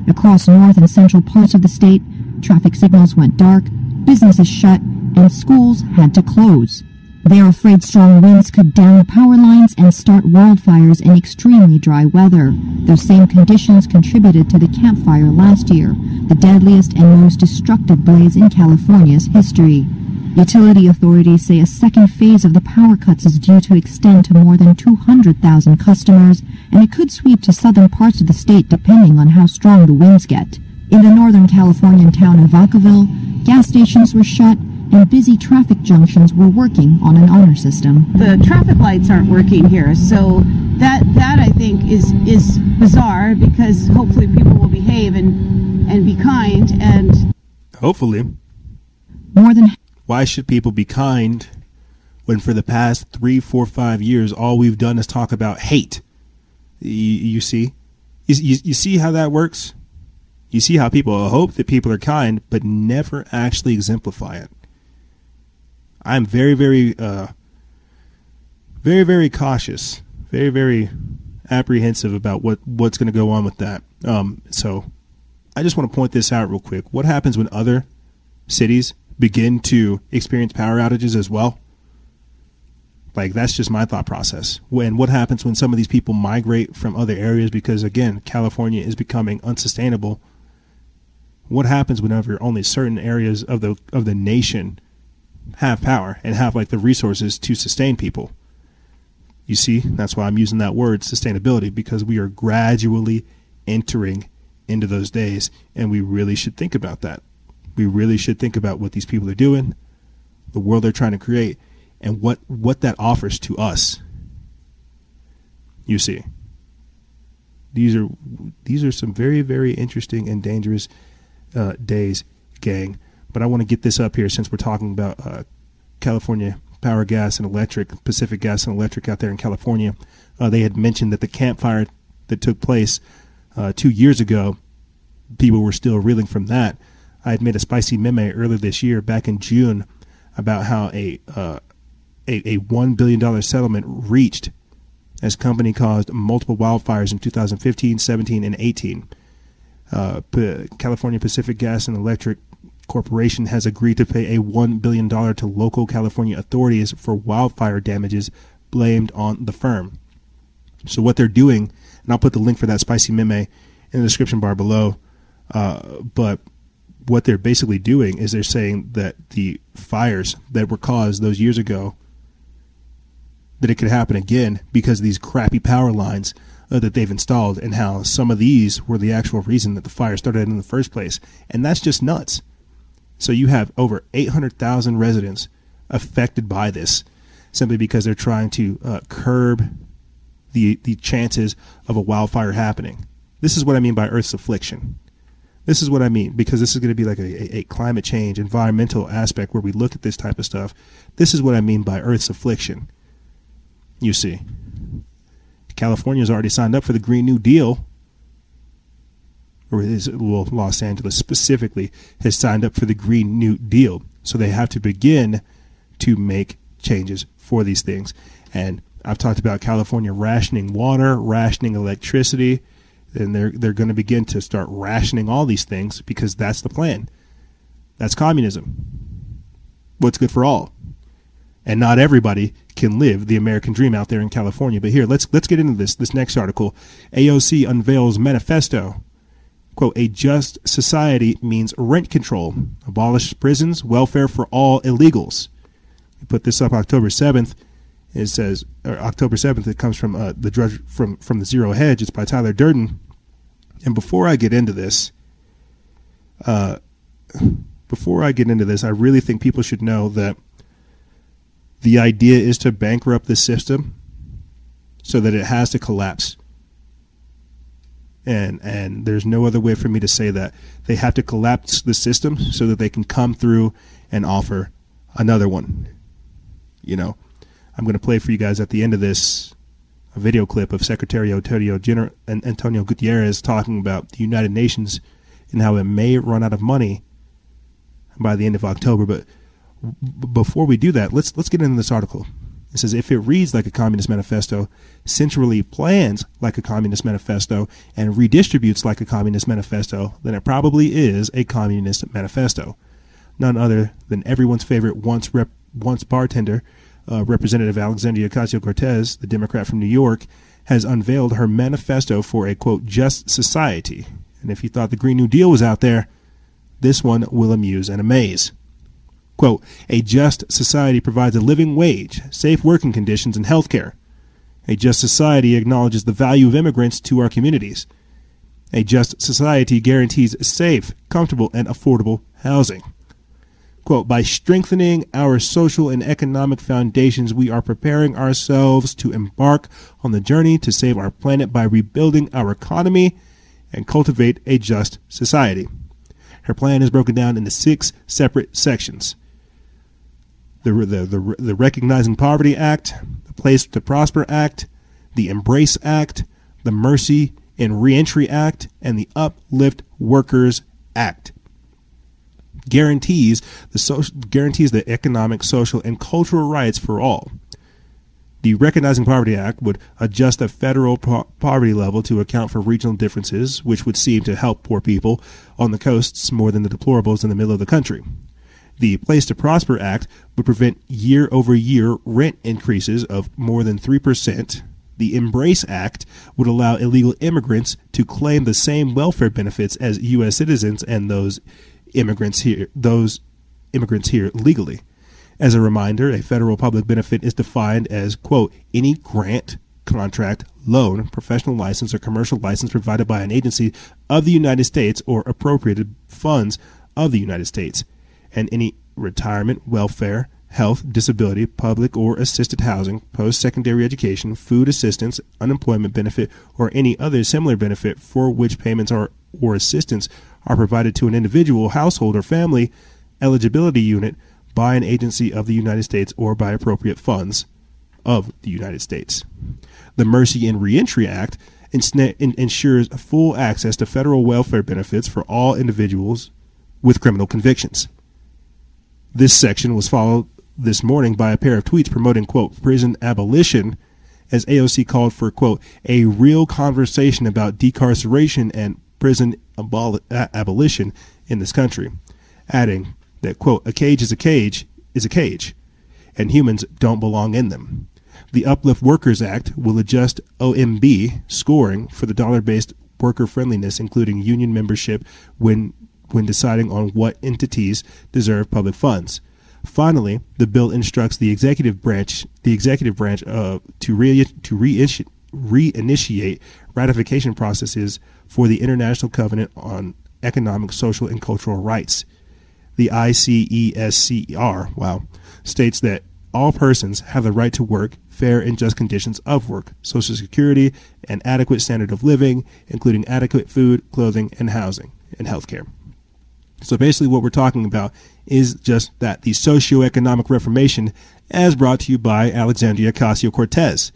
Across north and central parts of the state, traffic signals went dark, businesses shut, and schools had to close. They are afraid strong winds could down power lines and start wildfires in extremely dry weather. Those same conditions contributed to the campfire last year, the deadliest and most destructive blaze in California's history. Utility authorities say a second phase of the power cuts is due to extend to more than 200,000 customers, and it could sweep to southern parts of the state depending on how strong the winds get. In the northern Californian town of Vacaville, gas stations were shut and busy traffic junctions were working on an honor system. The traffic lights aren't working here, so that that I think is is bizarre because hopefully people will behave and and be kind and hopefully more than why should people be kind when for the past three, four, five years, all we've done is talk about hate? You, you see? You, you, you see how that works? You see how people hope that people are kind, but never actually exemplify it. I'm very, very, uh, very, very cautious, very, very apprehensive about what, what's going to go on with that. Um, so I just want to point this out real quick. What happens when other cities begin to experience power outages as well. Like that's just my thought process. When what happens when some of these people migrate from other areas because again, California is becoming unsustainable. What happens whenever only certain areas of the of the nation have power and have like the resources to sustain people? You see, that's why I'm using that word sustainability because we are gradually entering into those days and we really should think about that we really should think about what these people are doing, the world they're trying to create, and what, what that offers to us. You see. These are these are some very, very interesting and dangerous uh, days, gang. But I want to get this up here since we're talking about uh, California Power Gas and Electric, Pacific Gas and Electric out there in California. Uh, they had mentioned that the campfire that took place uh, two years ago, people were still reeling from that. I had made a spicy meme earlier this year, back in June. about how a uh, a, a one billion dollar settlement reached as company caused multiple wildfires in 2015, 17, and 18. Uh, P- California Pacific Gas and Electric Corporation has agreed to pay a $1 billion to local California authorities for wildfire damages blamed on the firm. So, what they're doing, and I'll put the link for that spicy meme in the description bar below, uh, but what they're basically doing is they're saying that the fires that were caused those years ago that it could happen again because of these crappy power lines uh, that they've installed and how some of these were the actual reason that the fire started in the first place. And that's just nuts. So you have over 800,000 residents affected by this simply because they're trying to uh, curb the the chances of a wildfire happening. This is what I mean by Earth's affliction. This is what I mean because this is going to be like a, a, climate change, environmental aspect where we look at this type of stuff. This is what I mean by Earth's affliction. You see, California's already signed up for the Green New Deal, or is well, Los Angeles specifically has signed up for the Green New Deal. So they have to begin to make changes for these things. And I've talked about California rationing water, rationing electricity, and they're they're going to begin to start rationing all these things because that's the plan. That's communism. What's good for all. And not everybody can live the American dream out there in California. But here, let's let's get into this. This next article, AOC unveils manifesto. Quote, a just society means rent control, abolish prisons, welfare for all illegals. We put this up October 7th. It says October 7th. It comes from uh, the drudge from from the Zero Hedge. It's by Tyler Durden. And before I get into this, uh, before I get into this, I really think people should know that the idea is to bankrupt the system so that it has to collapse. And and there's no other way for me to say that. They have to collapse the system so that they can come through and offer another one. You know, I'm going to play for you guys at the end of this a video clip of Secretary Antonio, Gener- Antonio Guterres talking about the United Nations and how it may run out of money by the end of October. But before we do that, let's let's get into this article. It says if it reads like a communist manifesto, centrally plans like a communist manifesto, and redistributes like a communist manifesto, then it probably is a communist manifesto. None other than everyone's favorite once rep, once bartender, uh, Representative Alexandria Ocasio Cortez, the Democrat from New York, has unveiled her manifesto for a quote just society. And if you thought the Green New Deal was out there, this one will amuse and amaze. Quote, a just society provides a living wage, safe working conditions, and health care. A just society acknowledges the value of immigrants to our communities. A just society guarantees safe, comfortable, and affordable housing. Quote, by strengthening our social and economic foundations, we are preparing ourselves to embark on the journey to save our planet by rebuilding our economy and cultivate a just society. Her plan is broken down into six separate sections the, the, the, the Recognizing Poverty Act, the Place to Prosper Act, the Embrace Act, the Mercy and Reentry Act, and the Uplift Workers Act. Guarantees the social, guarantees the economic, social, and cultural rights for all. The Recognizing Poverty Act would adjust the federal po- poverty level to account for regional differences, which would seem to help poor people on the coasts more than the deplorables in the middle of the country. The Place to Prosper Act would prevent year over year rent increases of more than 3%. The Embrace Act would allow illegal immigrants to claim the same welfare benefits as U.S. citizens and those immigrants here, those immigrants here legally. As a reminder, a federal public benefit is defined as, quote, any grant, contract, loan, professional license, or commercial license provided by an agency of the United States or appropriated funds of the United States and any retirement, welfare, health, disability, public or assisted housing, post secondary education, food assistance, unemployment benefit, or any other similar benefit for which payments are or assistance are provided to an individual, household, or family eligibility unit by an agency of the United States or by appropriate funds of the United States. The Mercy and Reentry Act ensures full access to federal welfare benefits for all individuals with criminal convictions. This section was followed this morning by a pair of tweets promoting, quote, prison abolition, as AOC called for, quote, a real conversation about decarceration and prison abol- abolition in this country, adding that, quote, a cage is a cage is a cage, and humans don't belong in them. The Uplift Workers Act will adjust OMB scoring for the dollar based worker friendliness, including union membership, when, when deciding on what entities deserve public funds. Finally, the bill instructs the executive branch, the executive branch, uh, to re to reinitiate ratification processes for the International Covenant on Economic, Social, and Cultural Rights. The ICESCR, wow, states that all persons have the right to work, fair and just conditions of work, Social Security, and adequate standard of living, including adequate food, clothing, and housing, and health care. So basically, what we're talking about is just that the socioeconomic reformation, as brought to you by Alexandria Ocasio Cortez.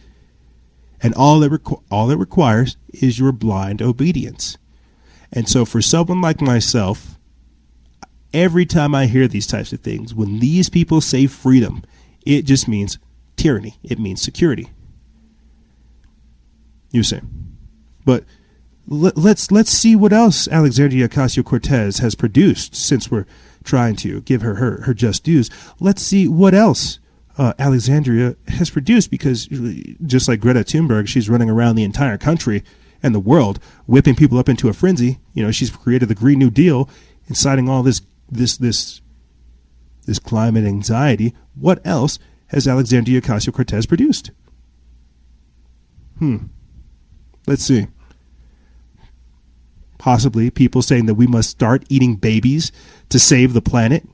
And all it, requ- all it requires is your blind obedience. And so, for someone like myself, every time I hear these types of things, when these people say freedom, it just means tyranny, it means security. You say. But let, let's let's see what else Alexandria Ocasio Cortez has produced since we're trying to give her her, her just dues. Let's see what else uh, Alexandria has produced because just like Greta Thunberg, she's running around the entire country and the world, whipping people up into a frenzy. You know, she's created the Green New Deal, inciting all this this this this climate anxiety. What else has Alexandria Ocasio Cortez produced? Hmm. Let's see possibly people saying that we must start eating babies to save the planet?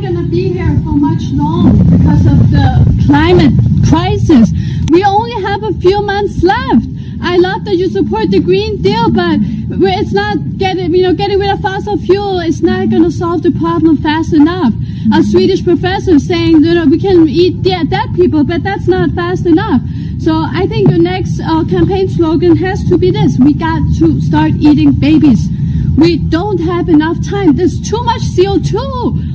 Going to be here for much long because of the climate crisis. We only have a few months left. I love that you support the Green Deal, but it's not getting, you know, getting rid of fossil fuel is not going to solve the problem fast enough. A Swedish professor saying, you know, we can eat dead, dead people, but that's not fast enough. So I think your next uh, campaign slogan has to be this: We got to start eating babies. We don't have enough time. There's too much CO2.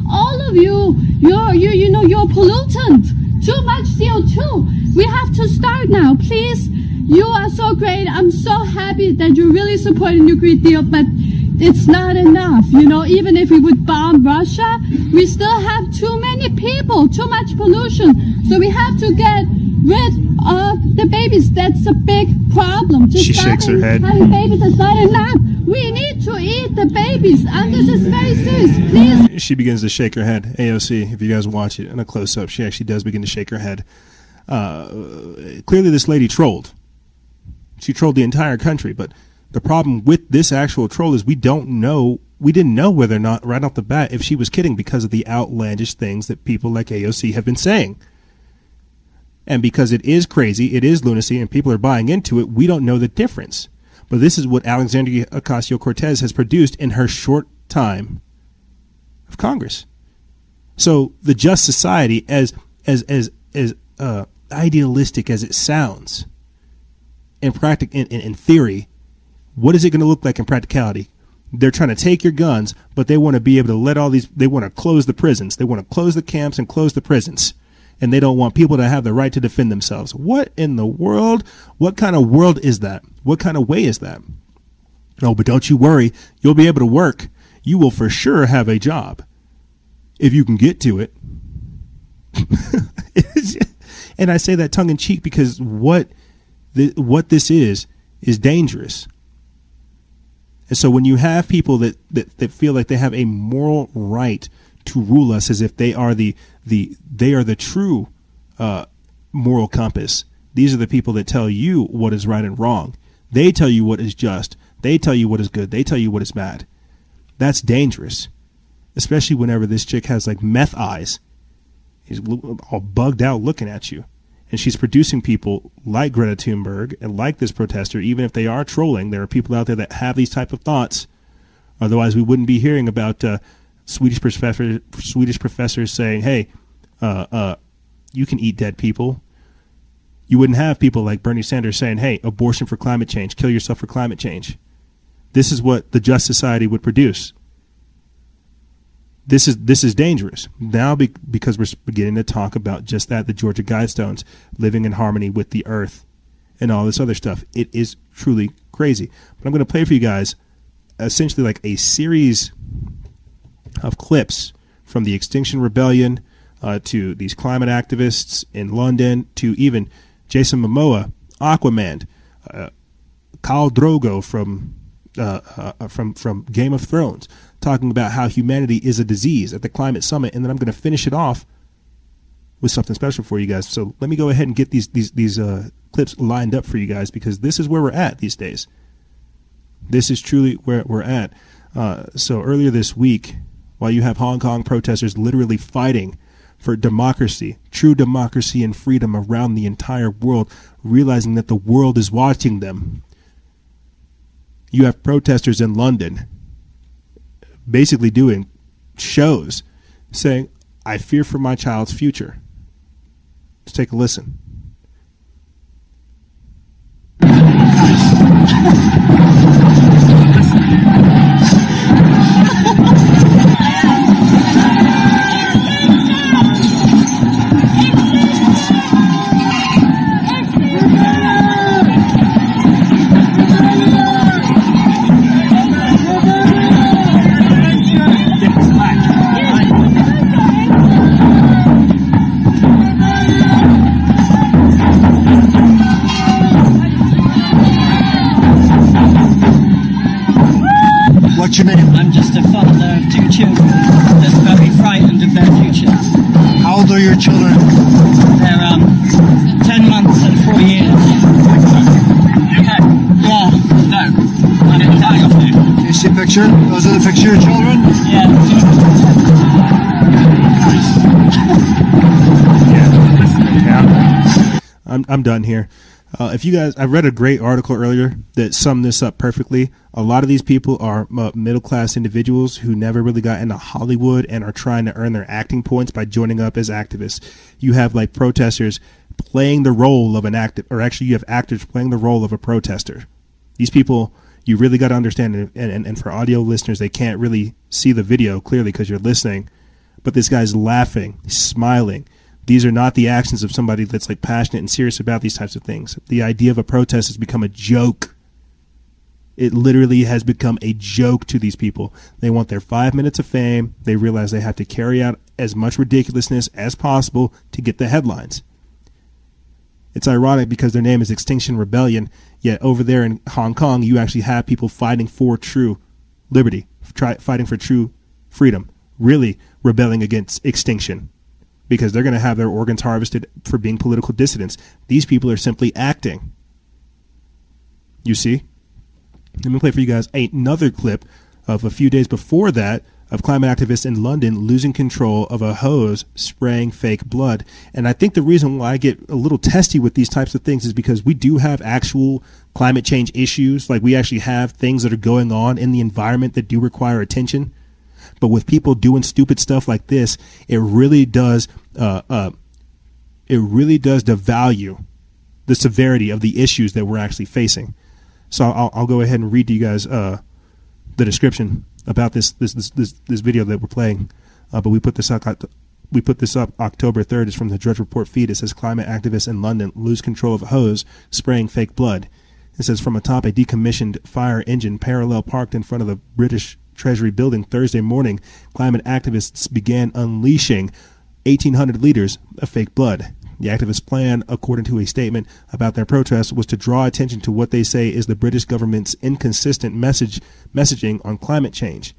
All of you, you're, you, you know, you're pollutant. Too much CO2. We have to start now. Please, you are so great. I'm so happy that you're really supporting the Green Deal, but it's not enough. You know, even if we would bomb Russia, we still have too many people, too much pollution. So we have to get rid of the babies. That's a big problem. Just she shakes her head. Having babies is not enough. We need to eat the babies, and this is very serious. Please. She begins to shake her head. AOC, if you guys watch it in a close up, she actually does begin to shake her head. Uh, clearly, this lady trolled. She trolled the entire country, but the problem with this actual troll is we don't know we didn't know whether or not right off the bat if she was kidding because of the outlandish things that people like AOC have been saying. And because it is crazy, it is lunacy, and people are buying into it, we don't know the difference. But this is what Alexandria Ocasio Cortez has produced in her short time of Congress. So the just society, as as as as uh, idealistic as it sounds, in practic in, in, in theory, what is it going to look like in practicality? They're trying to take your guns, but they want to be able to let all these. They want to close the prisons. They want to close the camps and close the prisons and they don't want people to have the right to defend themselves. What in the world? What kind of world is that? What kind of way is that? No, but don't you worry. You'll be able to work. You will for sure have a job if you can get to it. [laughs] and I say that tongue in cheek because what what this is is dangerous. And so when you have people that, that, that feel like they have a moral right to rule us as if they are the the they are the true uh, moral compass. These are the people that tell you what is right and wrong. They tell you what is just. They tell you what is good. They tell you what is bad. That's dangerous, especially whenever this chick has like meth eyes. He's all bugged out looking at you. And she's producing people like Greta Thunberg and like this protester, even if they are trolling. There are people out there that have these type of thoughts. Otherwise, we wouldn't be hearing about uh, Swedish professor, Swedish professors saying, "Hey, uh, uh, you can eat dead people." You wouldn't have people like Bernie Sanders saying, "Hey, abortion for climate change, kill yourself for climate change." This is what the just society would produce. This is this is dangerous now be, because we're beginning to talk about just that the Georgia Guidestones living in harmony with the earth and all this other stuff. It is truly crazy. But I'm going to play for you guys essentially like a series of clips from the Extinction Rebellion uh, to these climate activists in London to even Jason Momoa, Aquaman, uh, Khal Drogo from uh, uh, from from Game of Thrones, talking about how humanity is a disease at the climate summit, and then I'm going to finish it off with something special for you guys. So let me go ahead and get these these these uh, clips lined up for you guys because this is where we're at these days. This is truly where we're at. Uh, so earlier this week, while you have Hong Kong protesters literally fighting for democracy, true democracy and freedom around the entire world, realizing that the world is watching them. You have protesters in London basically doing shows saying, I fear for my child's future. Let's take a listen. [laughs] of. How old are your children? They're um, 10 months and 4 years. Okay. Yeah. No. I didn't die off you. Can you see a picture? Those are the picture of your children? I'm I'm done here. Uh, if you guys, I read a great article earlier that summed this up perfectly. A lot of these people are uh, middle class individuals who never really got into Hollywood and are trying to earn their acting points by joining up as activists. You have like protesters playing the role of an active, or actually, you have actors playing the role of a protester. These people, you really got to understand, and, and, and for audio listeners, they can't really see the video clearly because you're listening. But this guy's laughing, smiling. These are not the actions of somebody that's like passionate and serious about these types of things. The idea of a protest has become a joke. It literally has become a joke to these people. They want their five minutes of fame. They realize they have to carry out as much ridiculousness as possible to get the headlines. It's ironic because their name is Extinction Rebellion, yet over there in Hong Kong, you actually have people fighting for true liberty, fighting for true freedom, really rebelling against extinction because they're going to have their organs harvested for being political dissidents. These people are simply acting. You see? Let me play for you guys another clip of a few days before that of climate activists in London losing control of a hose spraying fake blood. And I think the reason why I get a little testy with these types of things is because we do have actual climate change issues. Like we actually have things that are going on in the environment that do require attention. But with people doing stupid stuff like this, it really does uh, uh, it really does devalue the severity of the issues that we're actually facing. So I'll, I'll go ahead and read to you guys uh, the description about this this this this, this video that we're playing. Uh, but we put this up. We put this up October 3rd. It's from the Drudge Report feed. It says climate activists in London lose control of hose spraying fake blood. It says from atop a decommissioned fire engine parallel parked in front of the British Treasury building Thursday morning, climate activists began unleashing 1,800 liters of fake blood. The activists' plan, according to a statement about their protest, was to draw attention to what they say is the British government's inconsistent message messaging on climate change.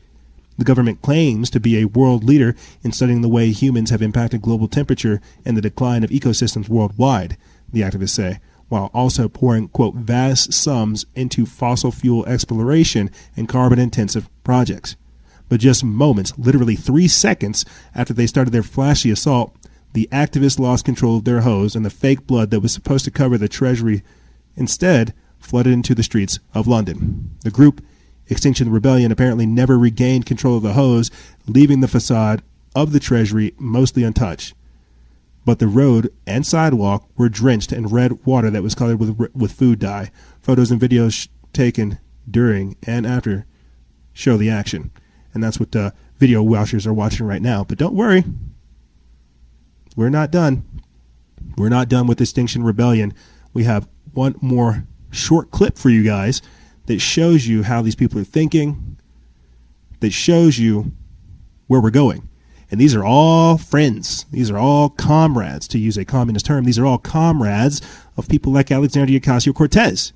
The government claims to be a world leader in studying the way humans have impacted global temperature and the decline of ecosystems worldwide, the activists say, while also pouring, quote, vast sums into fossil fuel exploration and carbon intensive projects. But just moments, literally three seconds after they started their flashy assault, the activists lost control of their hose and the fake blood that was supposed to cover the treasury instead flooded into the streets of London. The group, Extinction Rebellion, apparently never regained control of the hose, leaving the facade of the treasury mostly untouched. But the road and sidewalk were drenched in red water that was colored with, with food dye. Photos and videos taken during and after show the action. And that's what uh, video watchers are watching right now. But don't worry, we're not done. We're not done with Extinction Rebellion. We have one more short clip for you guys that shows you how these people are thinking, that shows you where we're going. And these are all friends. These are all comrades, to use a communist term. These are all comrades of people like Alexandria Ocasio Cortez.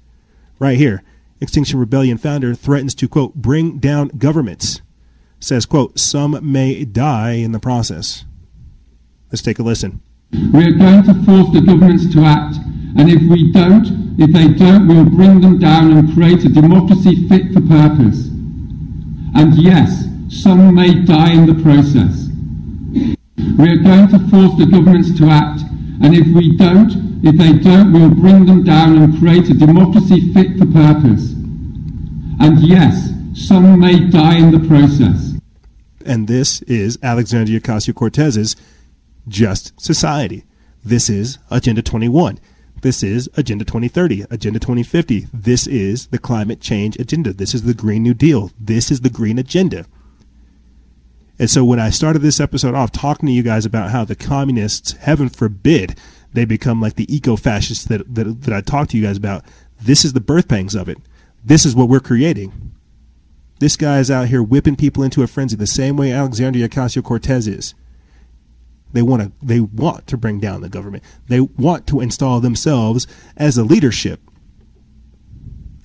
Right here. Extinction Rebellion founder threatens to, quote, bring down governments. Says, quote, some may die in the process. Let's take a listen. We are going to force the governments to act, and if we don't, if they don't, we'll bring them down and create a democracy fit for purpose. And yes, some may die in the process. We are going to force the governments to act, and if we don't, if they don't, we'll bring them down and create a democracy fit for purpose. And yes, some may die in the process. And this is Alexandria Ocasio Cortez's Just Society. This is Agenda 21. This is Agenda 2030, Agenda 2050. This is the climate change agenda. This is the Green New Deal. This is the Green Agenda. And so when I started this episode off talking to you guys about how the communists, heaven forbid, they become like the eco fascists that, that, that I talked to you guys about, this is the birth pangs of it. This is what we're creating. This guy is out here whipping people into a frenzy the same way Alexandria Ocasio Cortez is. They want to they want to bring down the government. They want to install themselves as a leadership.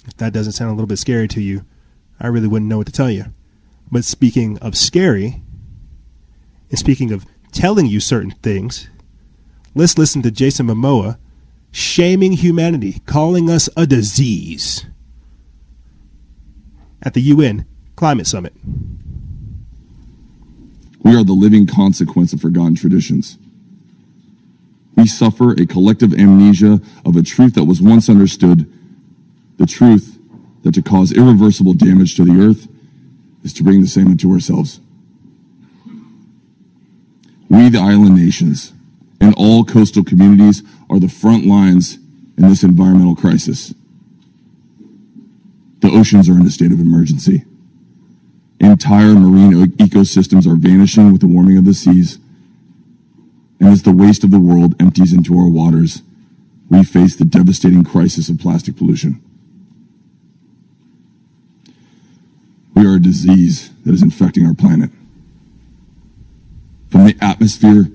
If that doesn't sound a little bit scary to you, I really wouldn't know what to tell you. But speaking of scary, and speaking of telling you certain things, let's listen to Jason Momoa shaming humanity, calling us a disease at the UN Climate Summit. We are the living consequence of forgotten traditions. We suffer a collective amnesia of a truth that was once understood, the truth that to cause irreversible damage to the earth is to bring the same into ourselves. We, the island nations, and all coastal communities are the front lines in this environmental crisis. The oceans are in a state of emergency. Entire marine ecosystems are vanishing with the warming of the seas. And as the waste of the world empties into our waters, we face the devastating crisis of plastic pollution. We are a disease that is infecting our planet. From the atmosphere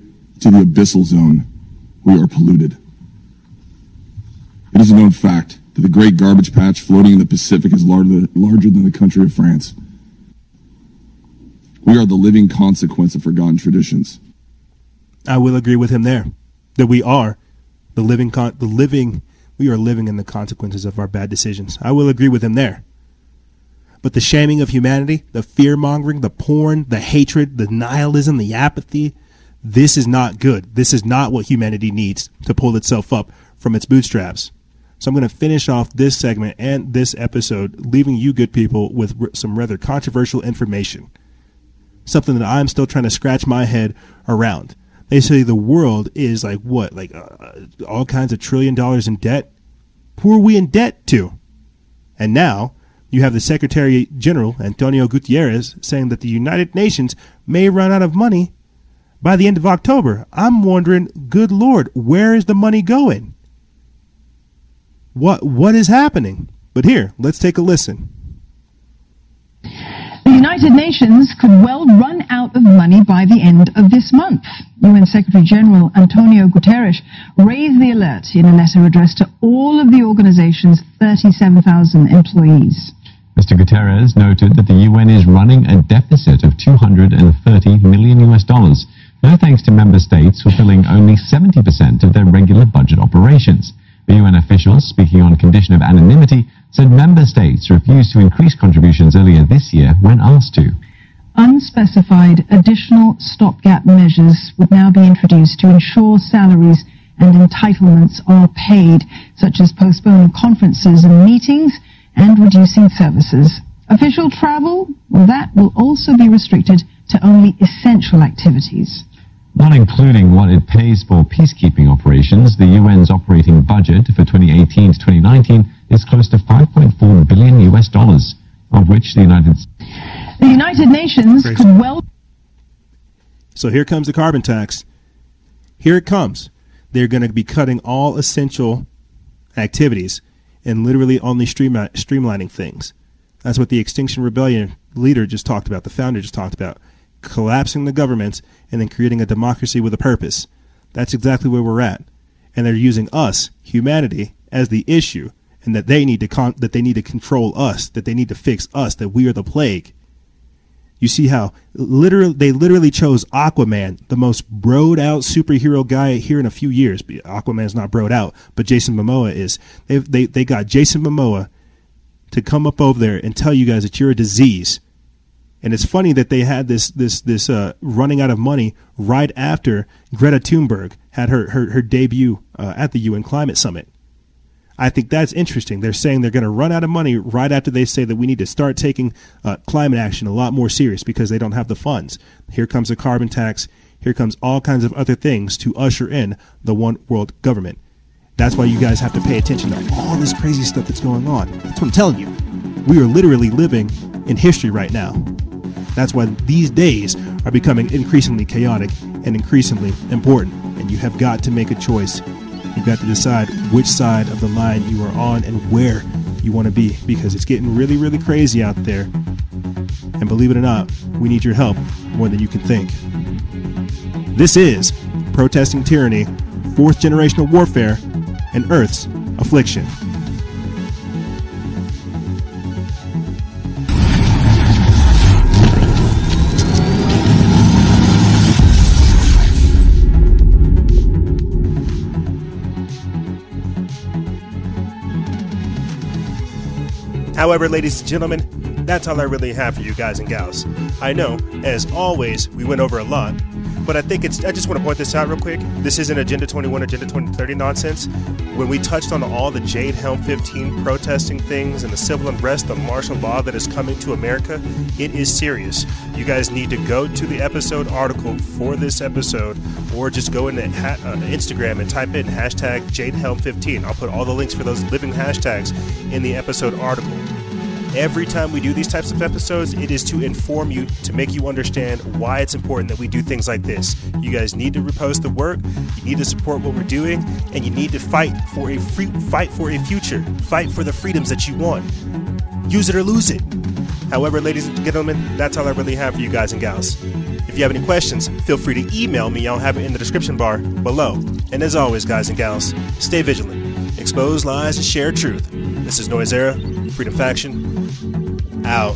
to the abyssal zone, we are polluted. It is a known fact that the great garbage patch floating in the Pacific is larger, larger than the country of France. We are the living consequence of forgotten traditions. I will agree with him there that we are the living con- the living we are living in the consequences of our bad decisions. I will agree with him there. But the shaming of humanity, the fear mongering, the porn, the hatred, the nihilism, the apathy, this is not good. This is not what humanity needs to pull itself up from its bootstraps. So I'm going to finish off this segment and this episode, leaving you good people with some rather controversial information. Something that I'm still trying to scratch my head around. They say the world is like what? Like uh, all kinds of trillion dollars in debt? Who are we in debt to? And now you have the Secretary General, Antonio Guterres, saying that the United Nations may run out of money by the end of October. I'm wondering, good Lord, where is the money going? What what is happening? But here, let's take a listen. United Nations could well run out of money by the end of this month. UN Secretary General Antonio Guterres raised the alert in a letter addressed to all of the organization's 37,000 employees. Mr. Guterres noted that the UN is running a deficit of 230 million US dollars, no thanks to member states fulfilling only 70% of their regular budget operations. The UN officials, speaking on condition of anonymity, said member states refused to increase contributions earlier this year when asked to. Unspecified additional stopgap measures would now be introduced to ensure salaries and entitlements are paid, such as postponing conferences and meetings and reducing services. Official travel, well, that will also be restricted to only essential activities. Not including what it pays for peacekeeping operations, the UN's operating budget for 2018 to 2019 is close to 5.4 billion US dollars, of which the United The United Nations Crazy. could well So here comes the carbon tax. Here it comes. They're going to be cutting all essential activities and literally only streamli- streamlining things. That's what the Extinction Rebellion leader just talked about, the founder just talked about. Collapsing the government and then creating a democracy with a purpose. That's exactly where we're at. And they're using us, humanity, as the issue and that they need to con- that they need to control us, that they need to fix us, that we are the plague. You see how literally they literally chose Aquaman, the most broed out superhero guy here in a few years. Aquaman's not broed out, but Jason Momoa is. They they they got Jason Momoa to come up over there and tell you guys that you're a disease. And it's funny that they had this this this uh, running out of money right after Greta Thunberg had her her, her debut uh, at the UN Climate Summit. I think that's interesting. They're saying they're going to run out of money right after they say that we need to start taking uh, climate action a lot more serious because they don't have the funds. Here comes a carbon tax. Here comes all kinds of other things to usher in the one world government. That's why you guys have to pay attention to all this crazy stuff that's going on. That's what I'm telling you. We are literally living in history right now. That's why these days are becoming increasingly chaotic and increasingly important. And you have got to make a choice You've got to decide which side of the line you are on and where you want to be because it's getting really, really crazy out there. And believe it or not, we need your help more than you can think. This is Protesting Tyranny, Fourth Generational Warfare, and Earth's Affliction. However, ladies and gentlemen, that's all I really have for you guys and gals. I know, as always, we went over a lot, but I think it's, I just want to point this out real quick. This isn't Agenda 21, Agenda 2030 nonsense. When we touched on all the Jade Helm 15 protesting things and the civil unrest, the martial law that is coming to America, it is serious. You guys need to go to the episode article for this episode or just go into ha- uh, Instagram and type in hashtag Jade Helm 15. I'll put all the links for those living hashtags in the episode article. Every time we do these types of episodes, it is to inform you, to make you understand why it's important that we do things like this. You guys need to repost the work, you need to support what we're doing, and you need to fight for a free fight for a future. Fight for the freedoms that you want. Use it or lose it. However, ladies and gentlemen, that's all I really have for you guys and gals. If you have any questions, feel free to email me. I'll have it in the description bar below. And as always, guys and gals, stay vigilant, expose lies, and share truth. This is Noise Era, Freedom Faction, out.